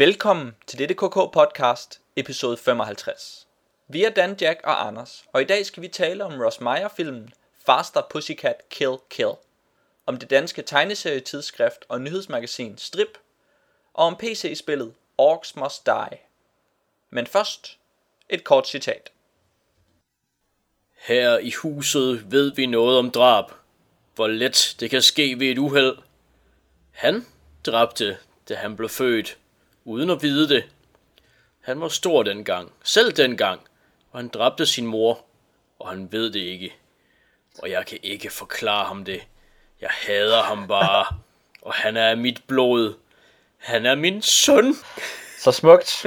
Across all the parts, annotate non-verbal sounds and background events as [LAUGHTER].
Velkommen til dette KK podcast, episode 55. Vi er Dan, Jack og Anders, og i dag skal vi tale om Ross Meyer-filmen Faster Pussycat Kill Kill, om det danske tegneserietidsskrift og nyhedsmagasin Strip, og om PC-spillet Orcs Must Die. Men først, et kort citat. Her i huset ved vi noget om drab. Hvor let det kan ske ved et uheld. Han dræbte, da han blev født, uden at vide det. Han var stor dengang, selv dengang, og han dræbte sin mor, og han ved det ikke. Og jeg kan ikke forklare ham det. Jeg hader ham bare, [LAUGHS] og han er af mit blod. Han er min søn. [LAUGHS] Så smukt. [LAUGHS]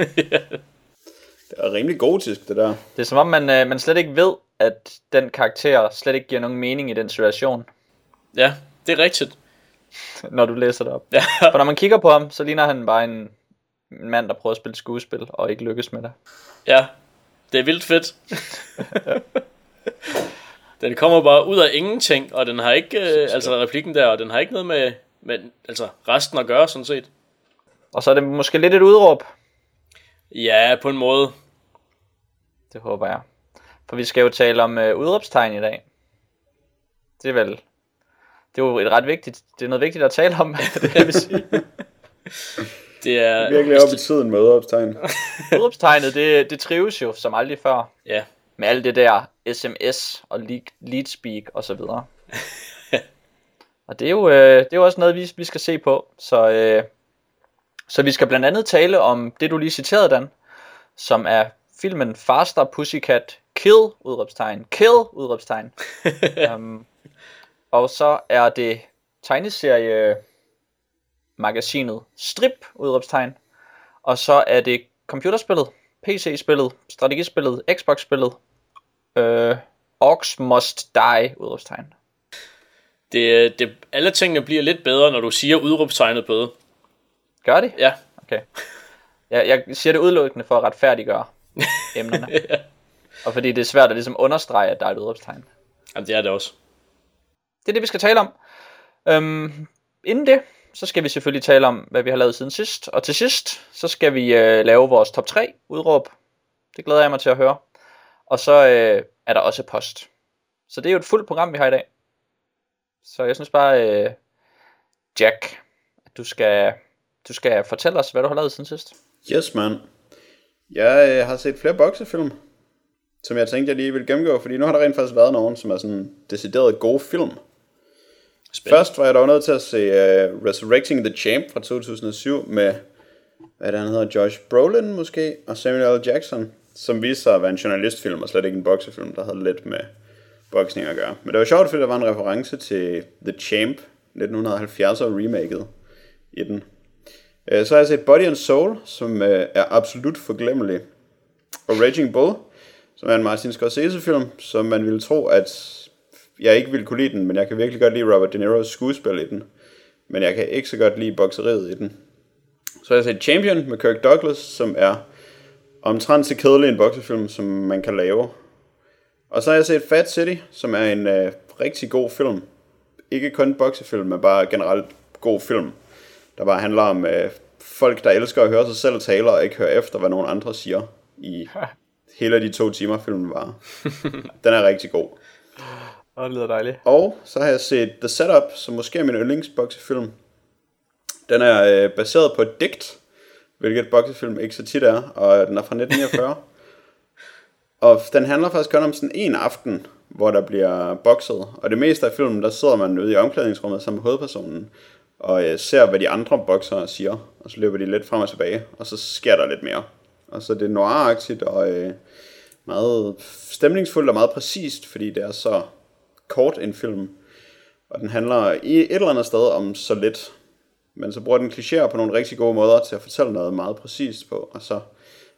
Det er rimelig gotisk, det der. Det er som om, man, øh, man slet ikke ved, at den karakter slet ikke giver nogen mening i den situation, Ja, det er rigtigt. når du læser det op. Ja, For når man kigger på ham, så ligner han bare en, en mand, der prøver at spille skuespil og ikke lykkes med det. ja det er vildt fedt. [LAUGHS] den kommer bare ud af ingenting, og den har ikke, øh, altså replikken der, og den har ikke noget med, med altså resten at gøre, sådan set. Og så er det måske lidt et udråb. Ja, på en måde. Det håber jeg. For vi skal jo tale om øh, udråbstegn i dag. Det er vel... Det er jo et ret vigtigt... Det er noget vigtigt at tale om, [LAUGHS] det vil sige. [LAUGHS] Det er... Virkelig op i tiden med udopstegn. [LAUGHS] Udråbstegnet, det, det trives jo som aldrig før. Ja, Med alt det der sms og lead, lead speak og så videre. [LAUGHS] og det er jo, øh, det er jo også noget, vi, vi skal se på. Så, øh, så vi skal blandt andet tale om det, du lige citerede, Dan. Som er filmen Faster Pussycat Kill, udråbstegn. Kill, udråbstegn. um, [LAUGHS] og så er det tegneserie magasinet Strip, udråbstegn. Og så er det computerspillet, PC-spillet, strategispillet, Xbox-spillet, øh, Orcs Must Die, udråbstegn. det, det, alle tingene bliver lidt bedre, når du siger udråbstegnet det. Gør de? Ja, Okay. Jeg, jeg siger det udelukkende for at retfærdiggøre [LAUGHS] emnerne. Og fordi det er svært at ligesom understrege, at der er et udråbstegn. Jamen, det er det også. Det er det, vi skal tale om. Øhm, inden det, så skal vi selvfølgelig tale om, hvad vi har lavet siden sidst. Og til sidst, så skal vi øh, lave vores top 3 udråb. Det glæder jeg mig til at høre. Og så øh, er der også post. Så det er jo et fuldt program, vi har i dag. Så jeg synes bare, øh, Jack, at du skal, du skal fortælle os, hvad du har lavet siden sidst. Yes, man. Jeg øh, har set flere boksefilm, som jeg tænkte, jeg lige ville gennemgå, fordi nu har der rent faktisk været nogen, som er sådan decideret gode film. Spændende. Først var jeg dog nødt til at se uh, Resurrecting the Champ fra 2007 med, hvad det, han hedder, Josh Brolin måske, og Samuel L. Jackson, som viste sig at være en journalistfilm, og slet ikke en boksefilm, der havde lidt med boksning at gøre. Men det var sjovt, fordi der var en reference til The Champ, 1970'er remaket i den. Uh, Så har jeg set Body and Soul, som uh, er absolut forglemmelig. Og Raging Bull, som er en Martin Scorsese-film, som man ville tro, at jeg ikke ville kunne lide den, men jeg kan virkelig godt lide Robert De Niro's skuespil i den. Men jeg kan ikke så godt lide bokseriet i den. Så har jeg set Champion med Kirk Douglas, som er omtrent så kedelig en boksefilm, som man kan lave. Og så har jeg set Fat City, som er en øh, rigtig god film. Ikke kun en boksefilm, men bare generelt god film. Der bare handler om øh, folk, der elsker at høre sig selv tale, og ikke høre efter, hvad nogen andre siger i hele de to timer, filmen var. Den er rigtig god. Og det lyder dejligt. Og så har jeg set The Setup, som måske er min yndlingsboksefilm. Den er øh, baseret på et digt, hvilket boksefilm ikke så tit er, og den er fra 1949. [LAUGHS] og den handler faktisk kun om sådan en aften, hvor der bliver bokset. Og det meste af filmen, der sidder man ude i omklædningsrummet sammen med hovedpersonen, og øh, ser, hvad de andre boksere siger. Og så løber de lidt frem og tilbage, og så sker der lidt mere. Og så er det noir og øh, meget stemningsfuldt og meget præcist, fordi det er så kort en film. Og den handler i et eller andet sted om så lidt. Men så bruger den klichéer på nogle rigtig gode måder til at fortælle noget meget præcist på. Og så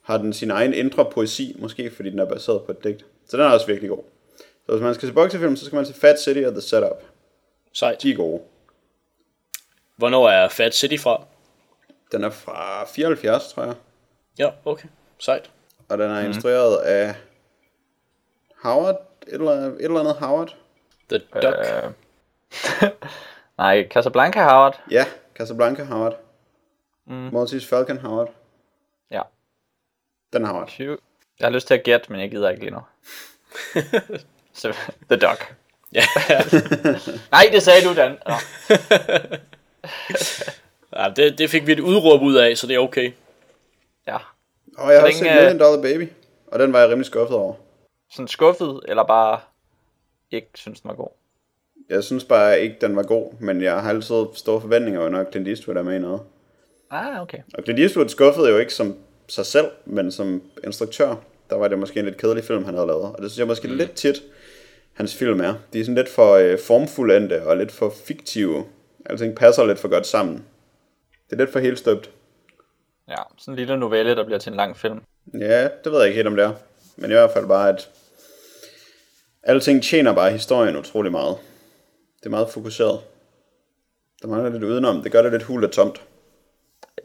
har den sin egen indre poesi, måske fordi den er baseret på et digt. Så den er også virkelig god. Så hvis man skal se boksefilm, så skal man se Fat City og The Setup. Sejt. De er gode. Hvornår er Fat City fra? Den er fra 74, tror jeg. Ja, okay. Sejt. Og den er instrueret af Howard, et eller, et eller andet Howard. The Duck. Øh, [LAUGHS] nej, Casablanca Howard. Ja, Casablanca Howard. Mm. Mortis Falcon Howard. Ja. Den. Hugh. Jeg har lyst til at gætte, men jeg gider ikke lige nu. [LAUGHS] Så, The Duck. Ja, [LAUGHS] Nej, det sagde du, Dan. Nå. ja det, det fik vi et udråb ud af, så det er okay. Ja. Og jeg har også set øh, Million Dollar Baby, og den var jeg rimelig skuffet over. Sådan skuffet, eller bare ikke synes, den var god? Jeg synes bare ikke, den var god, men jeg har altid store forventninger, når Clint Eastwood er med i noget. Ah, okay. Og Clint Eastwood skuffede jo ikke som sig selv, men som instruktør, der var det måske en lidt kedelig film, han havde lavet. Og det synes jeg måske mm. lidt tit, hans film er. De er sådan lidt for øh, formfuldendte og lidt for fiktive. Alting passer lidt for godt sammen. Det er lidt for helt støbt. Ja, sådan en lille novelle, der bliver til en lang film. Ja, det ved jeg ikke helt om det er. Men i hvert fald bare, at alting tjener bare historien utrolig meget. Det er meget fokuseret. Der mangler lidt udenom. Det gør det lidt hul og tomt.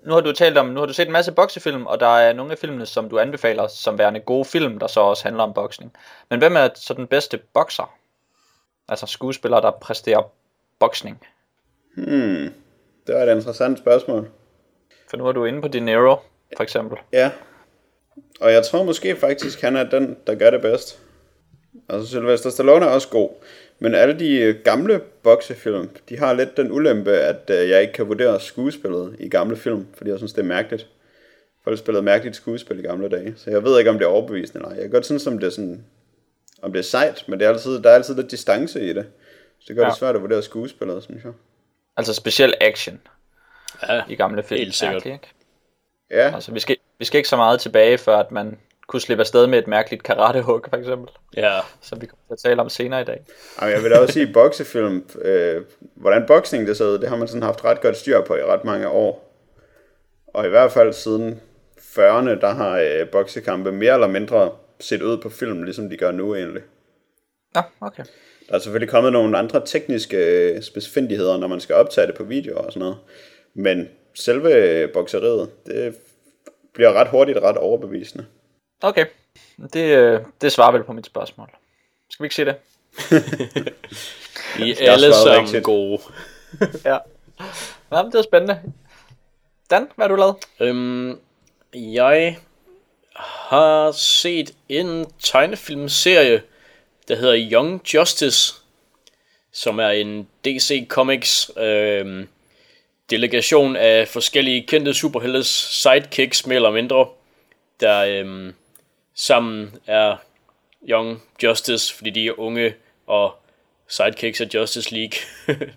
Nu har du talt om, nu har du set en masse boksefilm, og der er nogle af filmene, som du anbefaler som værende gode film, der så også handler om boksning. Men hvem er så den bedste bokser? Altså skuespillere, der præsterer boksning. Hmm, det var et interessant spørgsmål. For nu er du inde på De Niro, for eksempel. Ja. Og jeg tror måske faktisk, han er den, der gør det bedst. Altså Sylvester Stallone er også god. Men alle de øh, gamle boksefilm, de har lidt den ulempe, at øh, jeg ikke kan vurdere skuespillet i gamle film, fordi jeg synes, det er mærkeligt. Folk spillede mærkeligt skuespil i gamle dage, så jeg ved ikke, om det er overbevisende eller ej. Jeg kan godt synes, om det er sådan, om det er sejt, men det er altid, der er altid lidt distance i det. Så det gør. Ja. det svært at vurdere skuespillet, synes jeg. Altså speciel action Ja, i gamle film. Helt sikkert. Mærkeligt, ikke? Ja, Altså, vi skal, vi skal ikke så meget tilbage, før at man kunne slippe afsted med et mærkeligt karatehug, for eksempel. ja. Som vi kommer til at tale om senere i dag. Jamen, jeg vil da også sige, boksefilm, øh, hvordan boksning det ud, det har man sådan haft ret godt styr på i ret mange år. Og i hvert fald siden 40'erne, der har øh, boksekampe mere eller mindre set ud på film, ligesom de gør nu egentlig. Nå, okay. Der er selvfølgelig kommet nogle andre tekniske øh, spidsfindigheder, når man skal optage det på video og sådan noget. Men selve bokseriet, det bliver ret hurtigt ret overbevisende. Okay, det, øh, det svarer vel på mit spørgsmål. Skal vi ikke sige det? [LAUGHS] I er alle sammen rigtigt. gode. [LAUGHS] Ja. Nå, men det er spændende. Dan, hvad har du lavet? Øhm, jeg har set en tegnefilmserie, der hedder Young Justice, som er en DC Comics øhm, delegation af forskellige kendte superheltes sidekicks, mere eller mindre, der øhm, sammen er Young Justice, fordi de er unge og sidekicks af Justice League. [LAUGHS]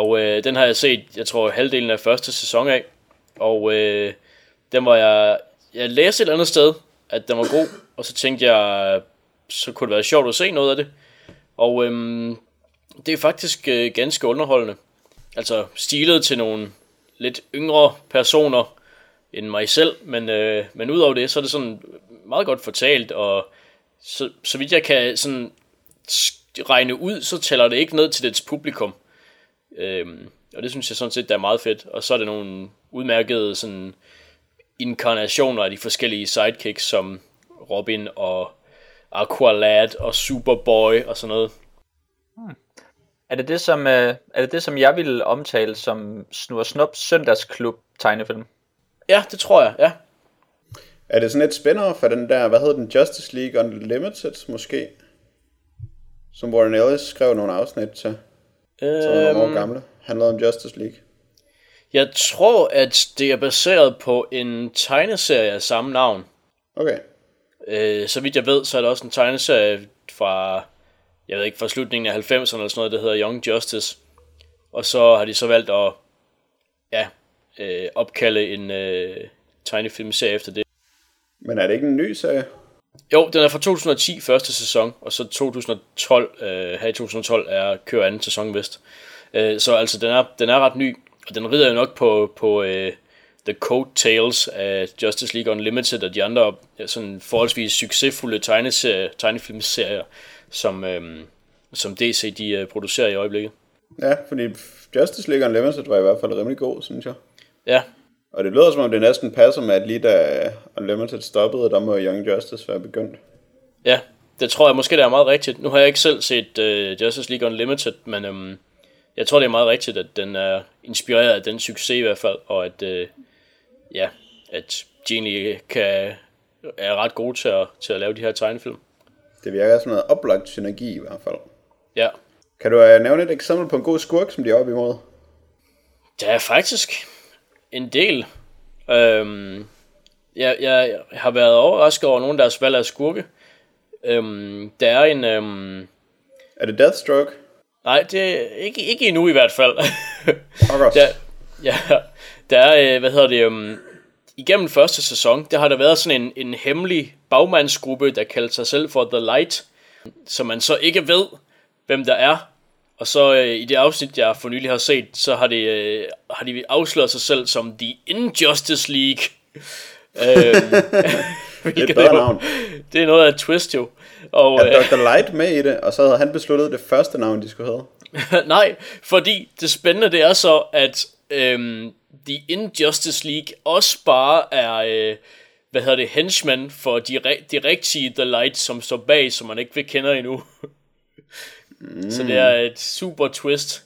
og øh, den har jeg set, jeg tror, halvdelen af første sæson af. Og øh, den var jeg... Jeg læste et eller andet sted, at den var god, og så tænkte jeg, så kunne det være sjovt at se noget af det. Og øhm, det er faktisk øh, ganske underholdende. Altså stilet til nogle lidt yngre personer end mig selv, men, øh, men udover det, så er det sådan meget godt fortalt, og så, så vidt jeg kan sådan regne ud, så tæller det ikke ned til dets publikum. Øhm, og det synes jeg sådan set, der er meget fedt. Og så er det nogle udmærkede sådan inkarnationer af de forskellige sidekicks, som Robin og Aqualad og Superboy og sådan noget. Hmm. Er det det, som, øh, er det det, som jeg ville omtale som Snur Snup søndagsklub tegnefilm? Ja, det tror jeg, ja. Er det sådan et spin-off af den der, hvad hedder den, Justice League Unlimited måske? Som Warren Ellis skrev nogle afsnit til, som er nogle år Øhm, gamle. Handlede om Justice League. jeg tror, at det er baseret på en tegneserie af samme navn. Okay. Øh, så vidt jeg ved, så er der også en tegneserie fra, jeg ved ikke, fra slutningen af 90'erne eller sådan noget, der hedder Young Justice. Og så har de så valgt at, ja, øh, opkalde en øh, tegnefilmserie efter det. Men er det ikke en ny serie? Jo, den er fra 2010 første sæson, og så 2012, øh, her i 2012 er kører anden sæson vist. Øh, så altså, den er, den er ret ny, og den rider jo nok på, på øh, The Coattails af Justice League Unlimited og de andre ja, sådan forholdsvis succesfulde tegneserier, tegnefilmserier, som, øh, som DC de øh, producerer i øjeblikket. Ja, fordi Justice League Unlimited var i hvert fald rimelig god, synes jeg. Ja, Og det lyder som om det næsten passer med, at lige da Unlimited stoppede, der må Young Justice være begyndt. ja, det tror jeg måske, det er meget rigtigt. Nu har jeg ikke selv set øh, Justice League Unlimited, men øhm, jeg tror, det er meget rigtigt, at den er inspireret af den succes i hvert fald, og at, øh, ja, at Genie kan, er ret god til at, til at lave de her tegnefilm. Det virker som noget oplagt synergi i hvert fald. Ja, Kan du uh, nævne et eksempel på en god skurk, som de er oppe imod? der er faktisk en del. Øhm, jeg, jeg har været overrasket over nogle af deres valg af skurke. Øhm, der er en... Øhm, Er det Deathstroke? nej, det er ikke, ikke endnu i hvert fald. [LAUGHS] Pokkers. der, ja, der er, øh, hvad hedder det, um, igennem første sæson, der har der været sådan en, en hemmelig bagmandsgruppe, der kalder sig selv for The Light, som man så ikke ved, hvem der er. Og så øh, i det afsnit, jeg for nylig har set, så har de, øh, har de afsløret sig selv som The Injustice League. [LAUGHS] øhm, det er bedre navn. det er noget af et twist jo. Og, Er øh, Dr. Light med i det, og så havde han besluttet det første navn, de skulle hedde? [LAUGHS] Nej, fordi det spændende det er så, at øhm, The Injustice League også bare er, øh, hvad hedder det, henchmen for de, de rigtige The Light, som står bag, som man ikke vil kende endnu. [LAUGHS] mm. Så det er et super twist.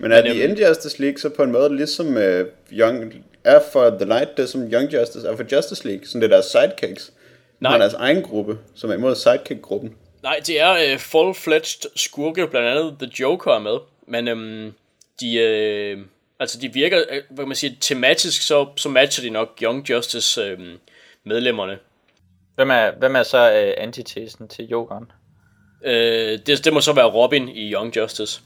Men er The øhm, Injustice League så på en måde ligesom uh, Young, er for The Light, det som Young Justice er for Justice League? Sådan det er deres sidekicks? Nej. Nej. deres egen gruppe, som er imod sidekick-gruppen. Nej, det er øh, full-fledged skurke, blandt andet The Joker er med, men øhm, de, øh, altså de virker, øh, hvad kan man sige, tematisk, så, så matcher de nok Young Justice øh, medlemmerne. Hvem er, hvem er så øh, antitesen til Jokeren? Øh, det, det må så være Robin i Young Justice.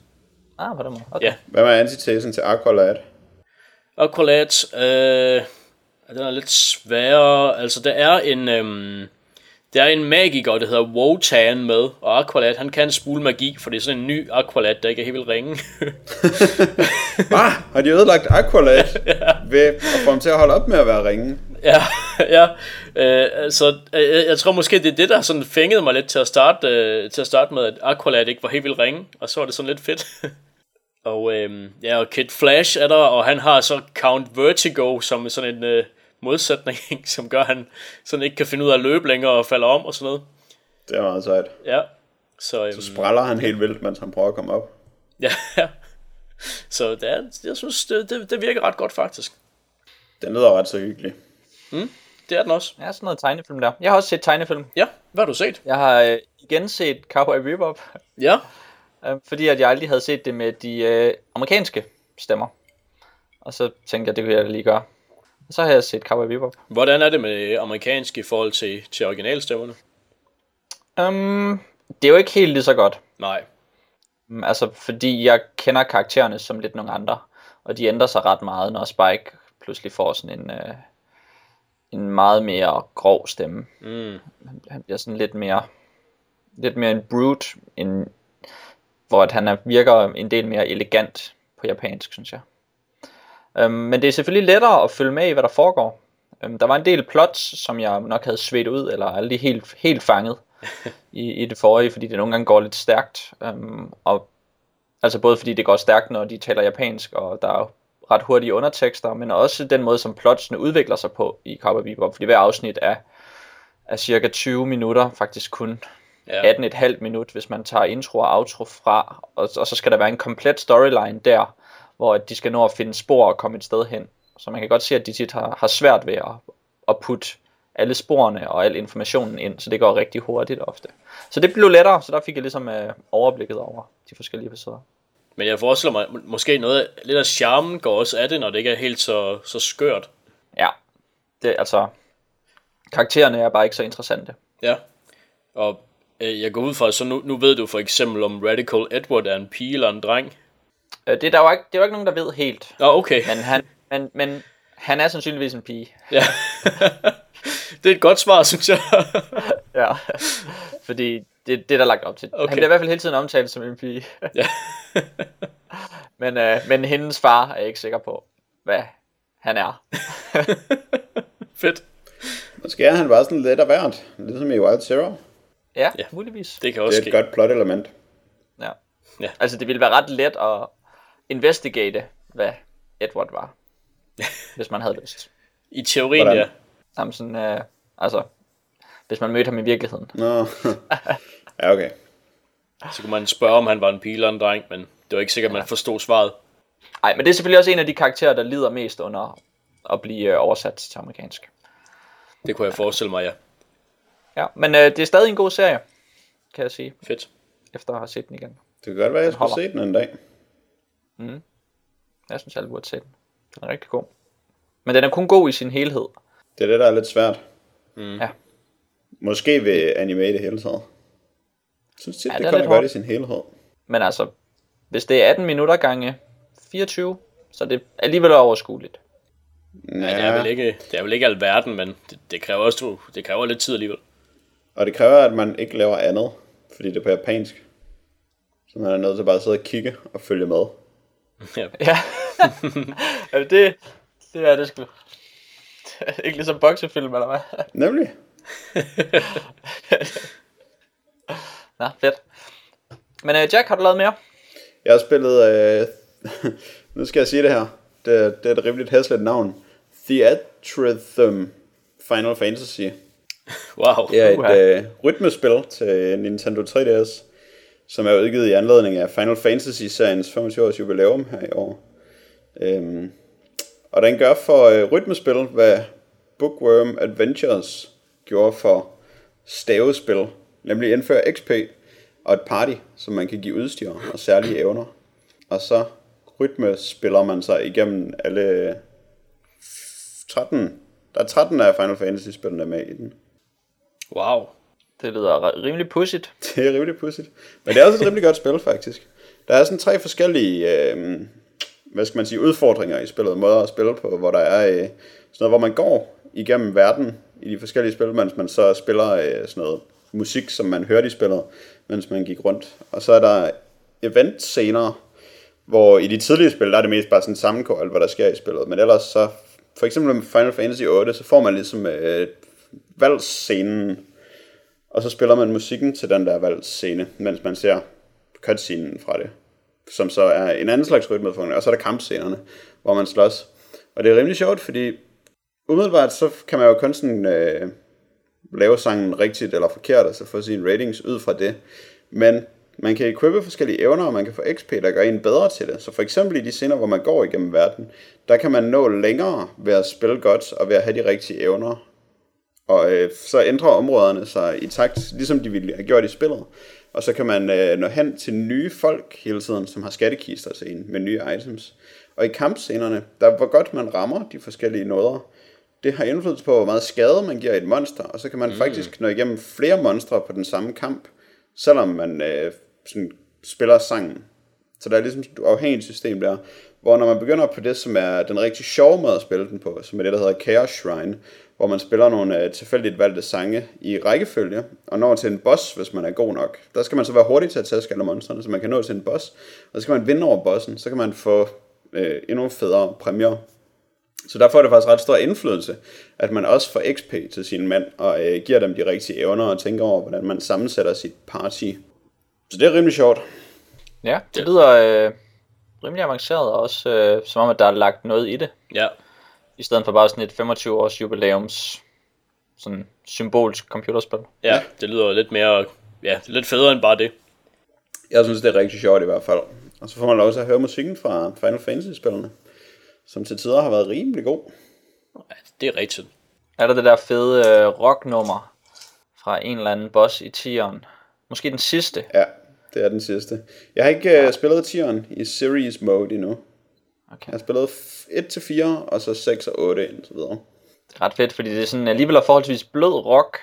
Ah, på den måde. Okay. Ja. Hvad er antitesen til Aqualad? Aqualad, øh, den er lidt sværere. Altså, der er en, øhm, der er en magiker, der hedder Wotan med, og Aqualad, han kan spule magi, for det er sådan en ny Aqualad, der ikke er helt vildt ringe. [LAUGHS] [LAUGHS] Ah, har de ødelagt Aqualad ved at få ham til at holde op med at være ringe? ja, [LAUGHS] ja. Øh, altså, øh, jeg, tror måske, det er det, der sådan fængede mig lidt til at starte, øh, til at starte med, at Aqualad ikke var helt vildt ringe, og så var det sådan lidt fedt. [LAUGHS] og øh, ja, og Kid Flash er der, og han har så Count Vertigo som sådan en øh, modsætning, [LAUGHS] som gør, at han sådan ikke kan finde ud af at løbe længere og falder om og sådan noget. Det er meget sejt. Ja. Så, øhm, Så spræller han helt vildt, mens han prøver at komme op. ja, ja. Så det er, jeg synes, det, det, det virker ret godt faktisk. Den lyder ret så hyggelig. Det er den også. Ja, sådan noget tegnefilm der. Jeg har også set tegnefilm. Ja, hvad har du set? Jeg har øh, igen set Cowboy Bebop, Ja, øh, fordi at jeg aldrig havde set det med de øh, amerikanske stemmer. Og så tænkte jeg, det kunne jeg da lige gøre. Og så har jeg set Cowboy Bebop. hvordan er det med amerikansk i forhold til, til originalstemmerne? Um, det er jo ikke helt lige så godt. Nej. Mm, Altså, fordi jeg kender karaktererne som lidt nogle andre. Og de ændrer sig ret meget, når Spike pludselig får sådan en, øh, en meget mere grov stemme. Mm. Han, han bliver sådan lidt mere, lidt mere en brute, end, hvor at han er, virker en del mere elegant på japansk, synes jeg. Um, men det er selvfølgelig lettere at følge med i, hvad der foregår. Um, der var en del plots, som jeg nok havde svedt ud, eller aldrig helt, helt fanget [LAUGHS] i, i det forrige, fordi det nogle gange går lidt stærkt. Um, og altså både fordi det går stærkt, når de taler japansk, og der er ret hurtige undertekster, men også den måde, som plotsene udvikler sig på i Cowboy Bebop, fordi hver afsnit er, er cirka 20 minutter, faktisk kun Ja. 18,5 minut, hvis man tager intro og outro fra, og, og så skal der være en komplet storyline der, hvor de skal nå at finde spor og komme et sted hen. Så man kan godt se, at de tit har, har svært ved at, at putte alle sporene og al informationen ind, så det går rigtig hurtigt ofte. Så det blev lettere, så der fik jeg ligesom øh, overblikket over de forskellige episoder. Men jeg forestiller mig, må- måske noget, lidt af charmen går også af det, når det ikke er helt så, så skørt. Ja, det altså, karaktererne er bare ikke så interessante. Ja. Og øh, jeg går ud fra, så nu, nu ved du for eksempel, om Radical Edward er en pige eller en dreng. Øh, det er der jo ikke, det er jo ikke nogen, der ved helt, Nå, okay. men han, men, men han er sandsynligvis en pige. Ja. [LAUGHS] [LAUGHS] det er et godt svar, synes jeg. [LAUGHS] Ja, fordi det, det er der lagt op til. Okay. Han bliver i hvert fald hele tiden omtalt som en pige. ja. [LAUGHS] Men, øh, men hendes far er ikke sikker på, hvad han er. Fedt. Måske er han bare sådan lidt af hvert, ligesom i Wild Zero. Ja, Ja. muligvis. Det kan Det også er et ske. godt plot element. Ja. Ja. Altså, det ville være ret let at investigate, hvad Edward var. hvis man havde lyst. I teorien, Hvordan? ja. Sådan, øh, altså, hvis man mødte ham i virkeligheden. Nå, [LAUGHS] ja okay. Så kunne man spørge, om han var en pige eller en dreng, men det var ikke sikkert, at man forstod svaret. Nej, men det er selvfølgelig også en af de karakterer, der lider mest under, at blive øh, oversat til amerikansk. Det kunne jeg forestille mig, ja. Ja, men øh, det er stadig en god serie, kan jeg sige, Fedt. efter at have set den igen. Det kan godt være, jeg skulle se den en dag. Jeg synes, alle burde se den. Den er rigtig god. Men den er kun god i sin helhed. Det er det, der er lidt svært. Mm. Ja. Måske ved anime i det hele taget. Jeg synes tit, Ja, det det er kommer godt i sin helhed. Men altså, hvis det er 18 minutter gange 24, så er det alligevel overskueligt. Ja, Ja. Det, er vel ikke, det er vel ikke alverden, men det, det, kræver også det kræver lidt tid alligevel. Og det kræver, at man ikke laver andet, fordi det er på japansk. Så man er nødt til bare at sidde og kigge og følge med. Ja. Ja, [LAUGHS] ja det, det er det sgu. [LAUGHS] Ikke ligesom boksefilm, eller hvad? Nemlig. [LAUGHS] Nå, fedt. Men uh, Jack, har du lavet mere? Jeg har spillet, øh, [LAUGHS] nu skal jeg sige det her, det, det er et rimeligt hæsligt navn. Theatrhythm Final Fantasy. Wow. Det er et øh, rytmespil til Nintendo 3DS, som er udgivet i anledning af Final Fantasy-seriens 25 års jubilæum her i år. Øhm, og den gør for øh, rytmespil, hvad Bookworm Adventures gjorde for stavespil, nemlig indføre XP og et party, som man kan give udstyr og særlige evner. Og så rytmespiller man sig igennem alle 13, der er 13 af Final Fantasy-spillene med i den. Wow. Det lyder ri- rimelig pudsigt. [LAUGHS] Det er rimelig pudsigt. Men det er også et rimelig godt spil, faktisk. Der er sådan tre forskellige, øh, hvad skal man sige, udfordringer i spillet, måder at spille på, hvor der er øh, sådan noget, hvor man går igennem verden i de forskellige spil, mens man så spiller øh, sådan noget musik, som man hørte i spillet, mens man gik rundt. Og så er der event senere, hvor i de tidlige spil, der er det mest bare sådan sammenkår, alt hvad der sker i spillet. Men ellers så, for eksempel med Final Fantasy 8, så får man ligesom øh, valgscenen, og så spiller man musikken til den der valgscene, mens man ser cutscenen fra det. Som så er en anden slags rytmeform, og så er der kampscenerne, hvor man slås. Og det er rimelig sjovt, fordi umiddelbart så kan man jo kun sådan, øh, lave sangen rigtigt eller forkert, og så få sine ratings ud fra det. Men man kan equippe forskellige evner, og man kan få XP, der gør en bedre til det. Så for eksempel i de scener, hvor man går igennem verden, der kan man nå længere ved at spille godt, og ved at have de rigtige evner. Og øh, så ændrer områderne sig i takt, ligesom de ville have gjort i spillet. Og så kan man øh, nå hen til nye folk hele tiden, som har skattekister til en med nye items. Og i kampscenerne, der hvor godt man rammer de forskellige nåder, det har indflydelse på, hvor meget skade man giver et monster, og så kan man mm. faktisk nå igennem flere monstre på den samme kamp, selvom man øh, sådan, spiller sangen. Så der er ligesom et afhængigt system der, hvor når man begynder på det, som er den rigtig sjove måde at spille den på, som er det, der hedder Chaos Shrine, hvor man spiller nogle øh, tilfældigt valgte sange i rækkefølge, og når til en boss, hvis man er god nok. Der skal man så være hurtig til at tæske alle monstrene, så man kan nå til en boss, og så skal man vinde over bossen, så kan man få øh, endnu federe præmier. Så derfor er det faktisk ret stor indflydelse, at man også får XP til sine mænd, og øh, giver dem de rigtige evner, og tænker over, hvordan man sammensætter sit party. Så det er rimelig sjovt. Ja, det lyder øh, rimelig avanceret, og også øh, som om, at der er lagt noget i det. Ja. I stedet for bare sådan et 25 års jubilæums sådan symbolsk computerspil. Ja, det lyder lidt mere, ja, lidt federe end bare det. Jeg synes, det er rigtig sjovt i hvert fald. Og så får man lov til at høre musikken fra Final Fantasy-spillerne, som til tider har været rimelig god. Ja, det er rigtigt. Er der det der fede øh, rocknummer fra en eller anden boss i tieren? Måske den sidste. Ja, det er den sidste. Jeg har ikke uh, spillet tieren i series mode endnu. Okay. Jeg har spillet 1-4, og så 6 og 8 indtil videre. Det er ret fedt, fordi det er sådan alligevel er forholdsvis blød rock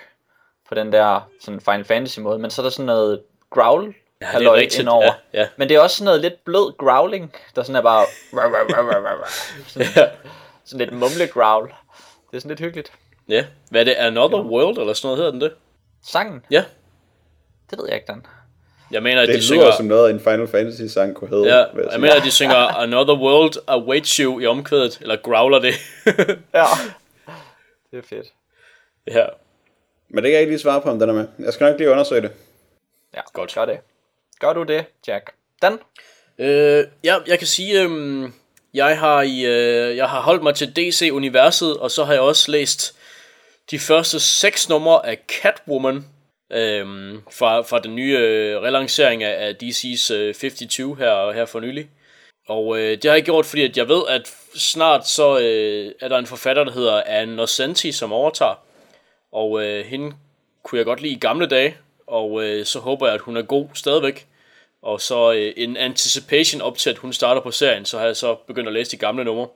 på den der sådan Final Fantasy måde, men så er der sådan noget growl Ja, det er rigtigt. indover. Ja, ja. Men det er også sådan noget lidt blød growling, der sådan er bare [LAUGHS] sådan, Ja. sådan lidt mumle growl. Det er sådan lidt hyggeligt. ja. Hvad er det? Another World, eller sådan noget hedder den det? Sangen, Ja. det ved jeg ikke, den. Jeg mener, at Det de lyder synger... som noget, en Final Fantasy sang kunne hedde. Ja, jeg jeg mener, at de synger Another World awaits you i omkvædet, eller growler det. [LAUGHS] Ja. [LAUGHS] Det er fedt. ja, Men det kan jeg ikke lige svare på, om den er med. Jeg skal nok lige undersøge det. Ja, Godt. gør det. Gør du det, Jack? Dan? Øh, ja, jeg kan sige, øhm, jeg, har i, øh, jeg har holdt mig til DC-universet, og så har jeg også læst de første seks numre af Catwoman, øhm, fra, fra den nye øh, relancering af, af DC's øh, 52 her, her for nylig. Og øh, det har jeg gjort, fordi at jeg ved, at snart så øh, er der en forfatter, der hedder Anne Nocenti, som overtager. Og øh, hende kunne jeg godt lide i gamle dage, og øh, så håber jeg, at hun er god stadigvæk. Og så øh, en anticipation op til, at hun starter på serien, så har jeg så begyndt at læse de gamle numre.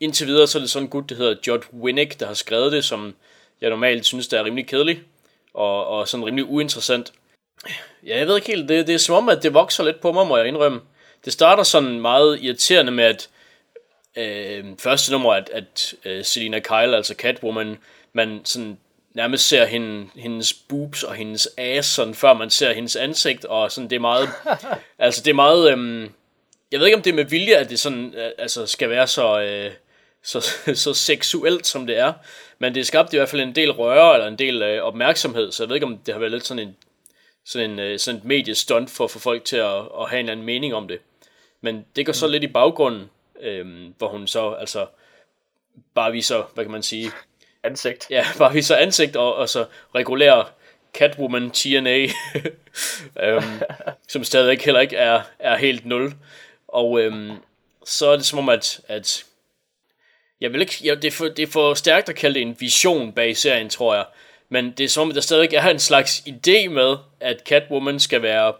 Indtil videre så er det sådan en gut, der hedder Jod Winnick, der har skrevet det, som jeg normalt synes, der er rimelig kedelig og, og sådan rimelig uinteressant. Ja, jeg ved ikke helt, det, det er som om, at det vokser lidt på mig, må jeg indrømme. Det starter sådan meget irriterende med, at øh, første nummer, at, at øh, Selina Kyle, altså Catwoman, man sådan nærmest ser hende, hendes boobs og hendes ass, sådan, før man ser hendes ansigt, og sådan, det er meget, [LAUGHS] altså det er meget, øhm, jeg ved ikke om det er med vilje, at det sådan, øh, altså skal være så, øh, så, [LAUGHS] så seksuelt, som det er, men det skabte i hvert fald en del røre, eller en del øh, opmærksomhed, så jeg ved ikke, om det har været lidt sådan en, sådan en øh, sådan et mediestunt for at få folk til at, at have en anden mening om det. Men det går så mm. lidt i baggrunden, øh, hvor hun så altså bare viser, hvad kan man sige, ansigt. Ja, [LAUGHS] bare viser ansigt og, og så regulær Catwoman TNA, [LAUGHS] øhm, som stadig heller ikke er, er helt nul. Og øhm, så er det som om, at, at jeg vil ikke, ja, det, er for, det er for stærkt at kalde det en vision bag serien, tror jeg. Men det er som om, der stadig er en slags idé med, at Catwoman skal være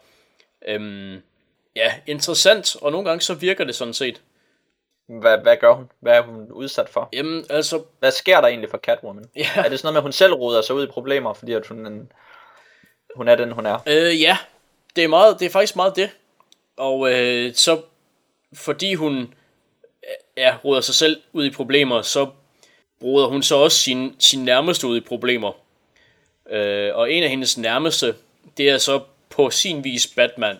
øhm, ja, interessant, og nogle gange så virker det sådan set. Hvad, hvad gør hun? Hvad er hun udsat for? Jamen, altså... Hvad sker der egentlig for Catwoman? Ja. Er det sådan noget med, at hun selv roder sig ud i problemer, fordi at hun, en, hun er den, hun er? Øh, ja, det er, meget, det er faktisk meget det. Og øh, så, fordi hun ja, råder sig selv ud i problemer, så bruger hun så også sin, sin nærmeste ud i problemer. Øh, og en af hendes nærmeste, det er så på sin vis Batman.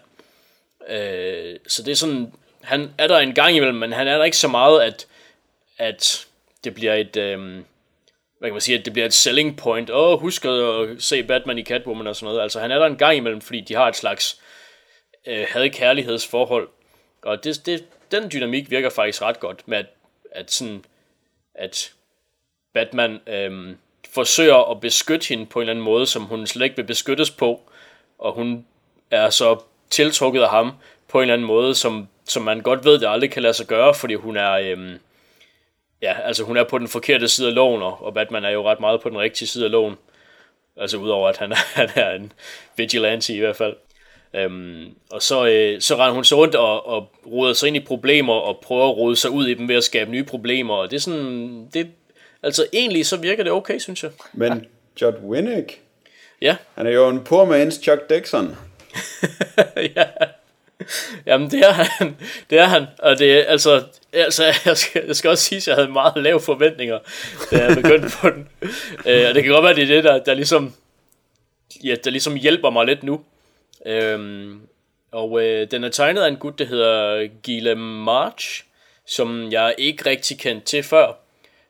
Øh, så det er sådan, han er der en gang imellem, men han er der ikke så meget, at, at det bliver et, øh, hvad kan man sige, at det bliver et selling point. Åh, oh, husk at se Batman i Catwoman og sådan noget. Altså han er der en gang imellem, fordi de har et slags øh, had-kærlighedsforhold. Og det, det, den dynamik virker faktisk ret godt med, at, at, sådan, at Batman øhm, forsøger at beskytte hende på en eller anden måde, som hun slet ikke vil beskyttes på, og hun er så tiltrukket af ham på en eller anden måde, som, som man godt ved, det aldrig kan lade sig gøre, fordi hun er, øhm, ja, altså hun er på den forkerte side af loven, og Batman er jo ret meget på den rigtige side af loven. Altså udover at han er, [LAUGHS] han er en vigilante i hvert fald. Øhm, og så, øh, så render hun så rundt og, og roder sig ind i problemer og prøver at rode sig ud i dem ved at skabe nye problemer. Og det er sådan, det, altså egentlig så virker det okay, synes jeg. Men Judd Winnick, Ja, han er jo en poor man's Chuck Dixon. [LAUGHS] ja. Jamen det er han, det er han, og det er altså, altså jeg, skal, jeg skal også sige, at jeg havde meget lave forventninger, da jeg begyndte på den. Øh, og det kan godt være, det er det, der, der ligesom, ja, der ligesom hjælper mig lidt nu. Øhm, og øh, den er tegnet af en gut, der hedder Guillem March, som jeg ikke rigtig kendte til før.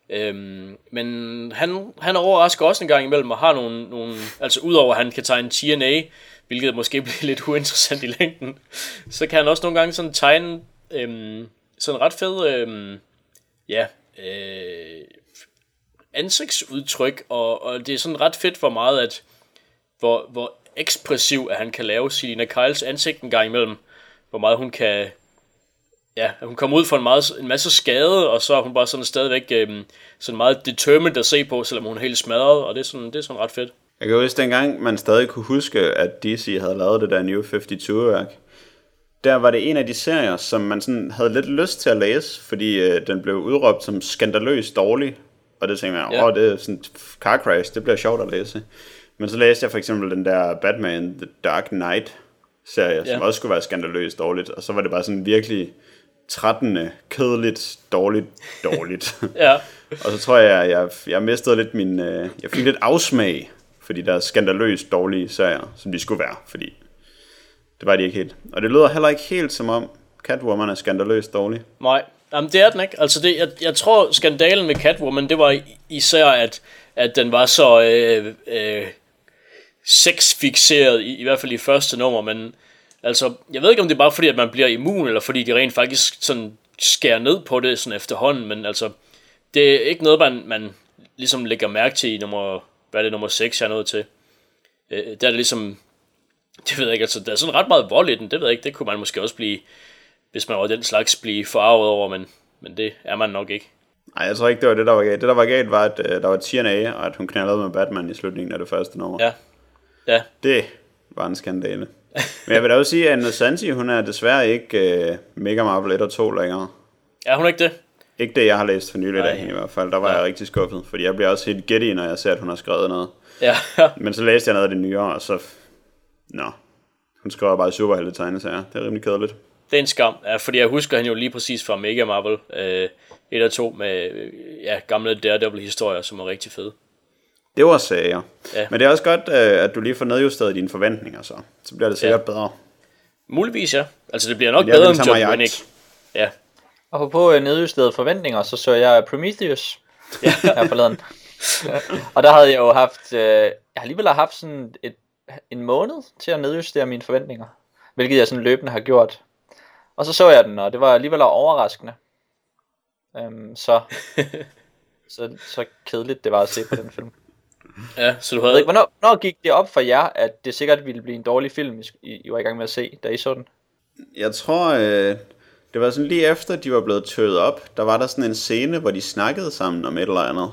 Øhm, men han, han overrasker også en gang imellem og har nogle, nogle altså udover at han kan tegne TNA, hvilket måske [LAUGHS] bliver lidt uinteressant i længden, så kan han også nogle gange sådan tegne øhm, sådan ret fed, øhm, ja, øh, ansigtsudtryk, og, og det er sådan ret fedt for meget, at hvor, hvor ekspressiv at han kan lave Selina Kyles ansigt en gang imellem, hvor meget hun kan, ja, hun kommer ud for en, meget, en masse skade, og så er hun bare sådan stadigvæk øhm, sådan meget determined at se på, selvom hun er helt smadret, og det er sådan, det er sådan ret fedt. Jeg kan huske dengang, man stadig kunne huske, at DC havde lavet det der New 52-værk. Der var det en af de serier, som man sådan havde lidt lyst til at læse, fordi øh, den blev udråbt som skandaløst dårlig. Og det tænkte jeg, åh, det er sådan car crash, det bliver sjovt at læse. Men så læste jeg for eksempel den der Batman The Dark Knight serie, Ja. som også skulle være skandaløst dårligt. Og så var det bare sådan virkelig trættende, kedeligt, dårligt, dårligt. [LAUGHS] Ja, Og så tror jeg, jeg, jeg mistede lidt min... Øh, jeg fik lidt afsmag for de der skandaløst dårlige serier, som de skulle være, fordi det var de ikke helt. Og det lyder heller ikke helt som om Catwoman er skandaløst dårlig. nej. Jamen, det er den ikke. Altså, det, jeg, jeg tror, skandalen med Catwoman, det var i- især, at, at den var så øh, øh, sexfixeret, i, i hvert fald i første nummer, men altså, jeg ved ikke, om det er bare fordi, at man bliver immun, eller fordi de rent faktisk sådan skærer ned på det sådan efterhånden, men altså, det er ikke noget, man, man ligesom lægger mærke til i nummer, hvad er det, nummer 6, jeg er nået til. Øh, der er det ligesom, [LAUGHS] det ved jeg ikke, altså, der er sådan ret meget vold i den, det ved jeg ikke, det kunne man måske også blive hvis man var den slags blive forarvet over, men, men det er man nok ikke. Nej, jeg tror ikke, det var det, der var galt. Det, der var galt, var, at uh, der var TNA, og at hun knaldede med Batman i slutningen af det første nummer. Ja, ja, Det var en skandale. Men jeg vil da også sige, at Santi, hun er desværre ikke uh, Mega Marvel 1 og 2 længere. er hun ikke det? Ikke det, jeg har læst for nylig af hende i hvert fald. Der var jeg rigtig skuffet, fordi jeg bliver også helt giddy, når jeg ser, at hun har skrevet noget. Ja, [LAUGHS] Men så læste jeg noget af det nyere, og så... Nå, hun skriver bare superhelte tegneserier. Det er rimelig kedeligt. det er en skam, ja, fordi jeg husker hende jo lige præcis fra Mega Marvel øh, 1 og 2 med øh, ja, gamle Daredevil-historier, som er rigtig fede. Det var sager. Ja. Men det er også godt, øh, at du lige får nedjusteret dine forventninger, så. Så bliver det sikkert Ja. bedre. Muligvis, ja. Altså, det bliver nok bedre end John Winnick. Ja, Og på øh, nedjusterede forventninger, så så jeg Prometheus ja. [LAUGHS] her forleden. og der havde jeg jo haft, øh, jeg har alligevel haft sådan et, en måned til at nedjustere mine forventninger. Hvilket jeg sådan løbende har gjort. Og så så jeg den, og det var alligevel overraskende. Øhm, så, [LAUGHS] så, så kedeligt det var at se på den film. Ja, så du Jeg ved havde... ikke, hvornår, hvornår gik det op for jer, at det sikkert ville blive en dårlig film, I, I var i gang med at se, da I så den? Jeg tror, øh, det var sådan lige efter, de var blevet tøet op. Der var der sådan en scene, hvor de snakkede sammen om et eller andet.